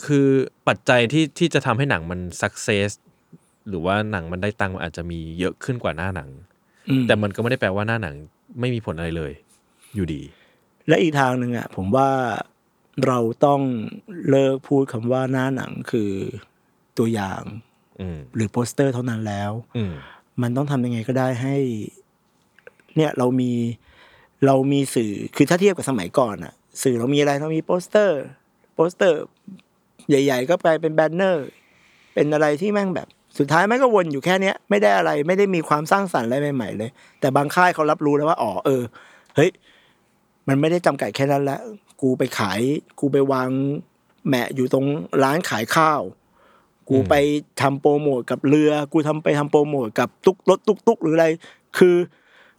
คือปัจจัยที่ที่จะทำให้หนังมันสักเซสหรือว่าหนังมันได้ตังค์มันอาจจะมีเยอะขึ้นกว่าหน้าหนังอืมแต่มันก็ไม่ได้แปลว่าหน้าหนังไม่มีผลอะไรเลย อยู่ดี และอีกทางหนึ่งอะผมว่าเราต้องเลิกพูดคำว่าหน้าหนังคือตัวอย่างอืมหรือโปสเตอร์เท่านั้นแล้วอืมมันต้องทำยังไงก็ได้ให้ เนี่ยเรามีเรามีสื่อคือถ้าเทียบกับสมัยก่อนอะสื่อเรามีอะไรเรามีโปสเตอร์ โปสเตอร์ ใหญ่ ๆ ก็กลายเป็น banner เป็นอะไรที่แม่งแบบ สุดท้ายแม่งก็วนอยู่แค่เนี้ย ไม่ได้อะไรไม่ได้มีความสร้างสรรค์อะไรใหม่ๆเลย แต่บางค่ายเขารับรู้แล้วว่าอ๋อเออเฮ้ย มันไม่ได้จำกัดแค่นั้นละกูไปขาย กูไปวางแหมะอยู่ตรงร้านขายข้าว กูไปทำโปรโมทกับเรือ กูทำไปทำโปรโมทกับตุกรถตุกตุกหรืออะไร คือ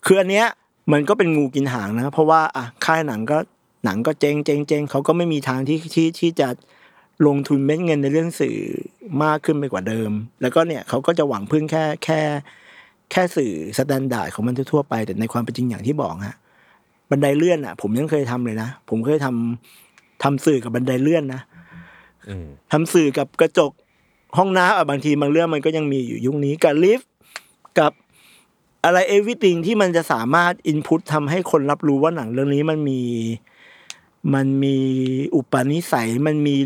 คืออันเนี้ยมันก็เป็นงูกินหางนะ เพราะว่าอะค่ายหนังก็หนังก็เจ๊งเจ๊งเจ๊งเขาก็ไม่มีทางที่ที่ที่จะลงทุนเม็ดเงินในเรื่องสื่อมากขึ้นไปกว่าเดิม แล้วก็เนี่ยเขาก็จะหวังพึ่งแค่แค่ แค่สื่อ standard ของมันทั่วไป แต่ในความเป็นจริงอย่างที่บอกฮะ บันไดเลื่อนอะ ผมยังเคยทำเลยนะผมเคยทำทำสื่อกับบันไดเลื่อนนะอืมทำสื่อกับกระจกห้องน้ำอะบางทีบางเรื่องมันก็ยังมีอยู่ยุคนี้กับลิฟต์กับอะไรเอวิติงที่มันจะสามารถอินพุตทำให้คนรับรู้ว่าหนังเรื่องนี้มันมีมันมีอุปนิสัยมันมี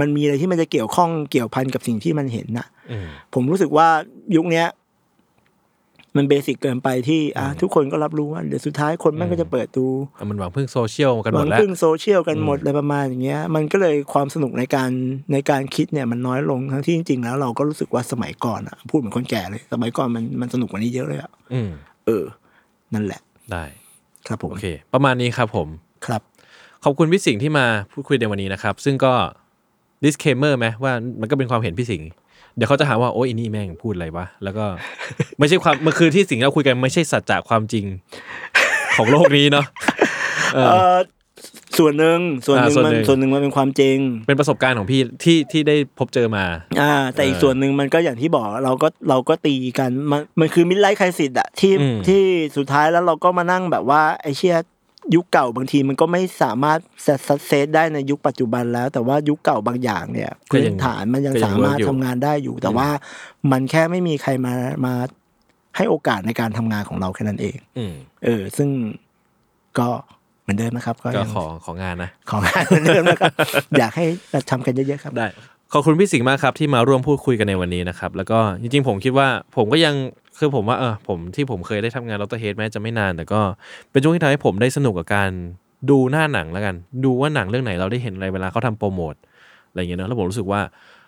มันมีอะไรที่มันจะเกี่ยวข้องเกี่ยวพันกับสิ่งที่มันเห็นน่ะอืมผมรู้สึกว่ายุคเนี้ย มันเบสิกเกินไปที่อะทุกคนก็รับรู้ว่าเดี๋ยวสุดท้ายคนแม่งก็จะเปิดดูอะมันหวังพึ่งโซเชียลกันหหมวัดงแล้วพึ่งโซเชียลกันหมดอะไรประมาณอย่างเงี้ย มันก็เลยความสนุกในการในการคิดเนี่ยมันน้อยลงทั้งที่จริงๆแล้วเราก็รู้สึกว่าสมัยก่อนอะพูดเหมือนคนแก่เลย สมัยก่อนมันมันสนุกกว่านี้เยอะเลยอะอืมเออ นั่นแหละ ได้ ครับผมโอเค ประมาณนี้ครับผมครับ ขอบคุณพี่สิงห์ที่มาพูดคุยในวันนี้นะครับ ซึ่งก็ disclaimer ไหมว่ามันก็เป็นความเห็นพี่สิงห์ เดี๋ยวเขาจะหาว่าโอ้ยอีนี่แม่งพูดอะไรวะแล้วก็ไม่ใช่ความมันคือที่สิ่งที่เราคุยกันไม่ใช่สัจจะความจริงของโลกนี้เนาะเอเอออส่วนหนึ่งส่วนหนึ่งอ่าส่วนมันหนึ่งส่วนหนึ่งมันเป็นความจริง เป็นประสบการณ์ของพี่ที่ที่ได้พบเจอมา อ่า แต่อีกเออส่วนหนึ่งมันก็อย่างที่บอกเราก็เราก็ตีกันมันมันคือมิดไลท์ไครสิตอะที่อืมที่สุดท้ายแล้วเราก็มานั่งแบบว่าไอ้เชี่ย ยุคเก่าบางทีมันก็ไม่สามารถซัดเซตได้ในยุคปัจจุบันแล้ว แต่ว่ายุคเก่าบางอย่างเนี่ยก็พื้ยันงฐานมันยังก็ยังสามารถ work อยู่ทำงานได้อยู่ แต่ว่ามันแค่ไม่มีใครมามาให้โอกาสในการทำงานของเราแค่นั้นเองอืมเออ ซึ่งก็เหมือนเดิมนะครับ ก็ก็ยังขอของานนะของงานเหมือนเดิมนะครับอยากให้ทำกันเยอะๆครับได้ขอบคุณพี่สิงห์มากครับที่มาร่วมพูดคุยกันในวันนี้นะครับ แล้วก็จริงๆ ผมคิดว่าผมก็ยัง คือผมว่าเออผมที่ผมเคยได้ทำงานลอตเตอร์เฮดแม้จะไม่นาน แต่ก็เป็นช่วงที่ทำให้ผมได้สนุกกับการดูหน้าหนังแล้วกัน ดูว่าหนังเรื่องไหนเราได้เห็นอะไรเวลาเขาทำโปรโมทอะไรอย่างเงี้ยเนอะแล้วผมรู้สึกว่า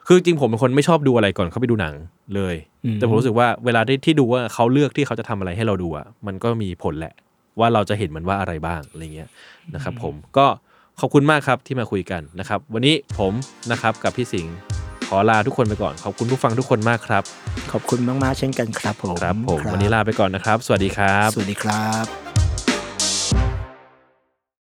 คือจริงผมเป็นคนไม่ชอบดูอะไรก่อนเขาไปดูหนังเลย แต่ผมรู้สึกว่าเวลาได้ที่ดูว่าเขาเลือกที่เขาจะทำอะไรให้เราดูอะมันก็มีผลแหละ ว่าเราจะเห็นมันว่าอะไรบ้างอะไรเงี้ยนะครับ ผมก็ขอบคุณมากครับที่มาคุยกันนะครับ วันนี้ผมนะครับกับพี่สิงห์ ขอลาทุกคนไปก่อน ขอบคุณผู้ฟังทุกคนมากครับ ขอบคุณมากๆเช่นกันครับผมครับผมวันนี้ลาไปก่อนนะครับ สวัสดีครับ สวัสดีครับ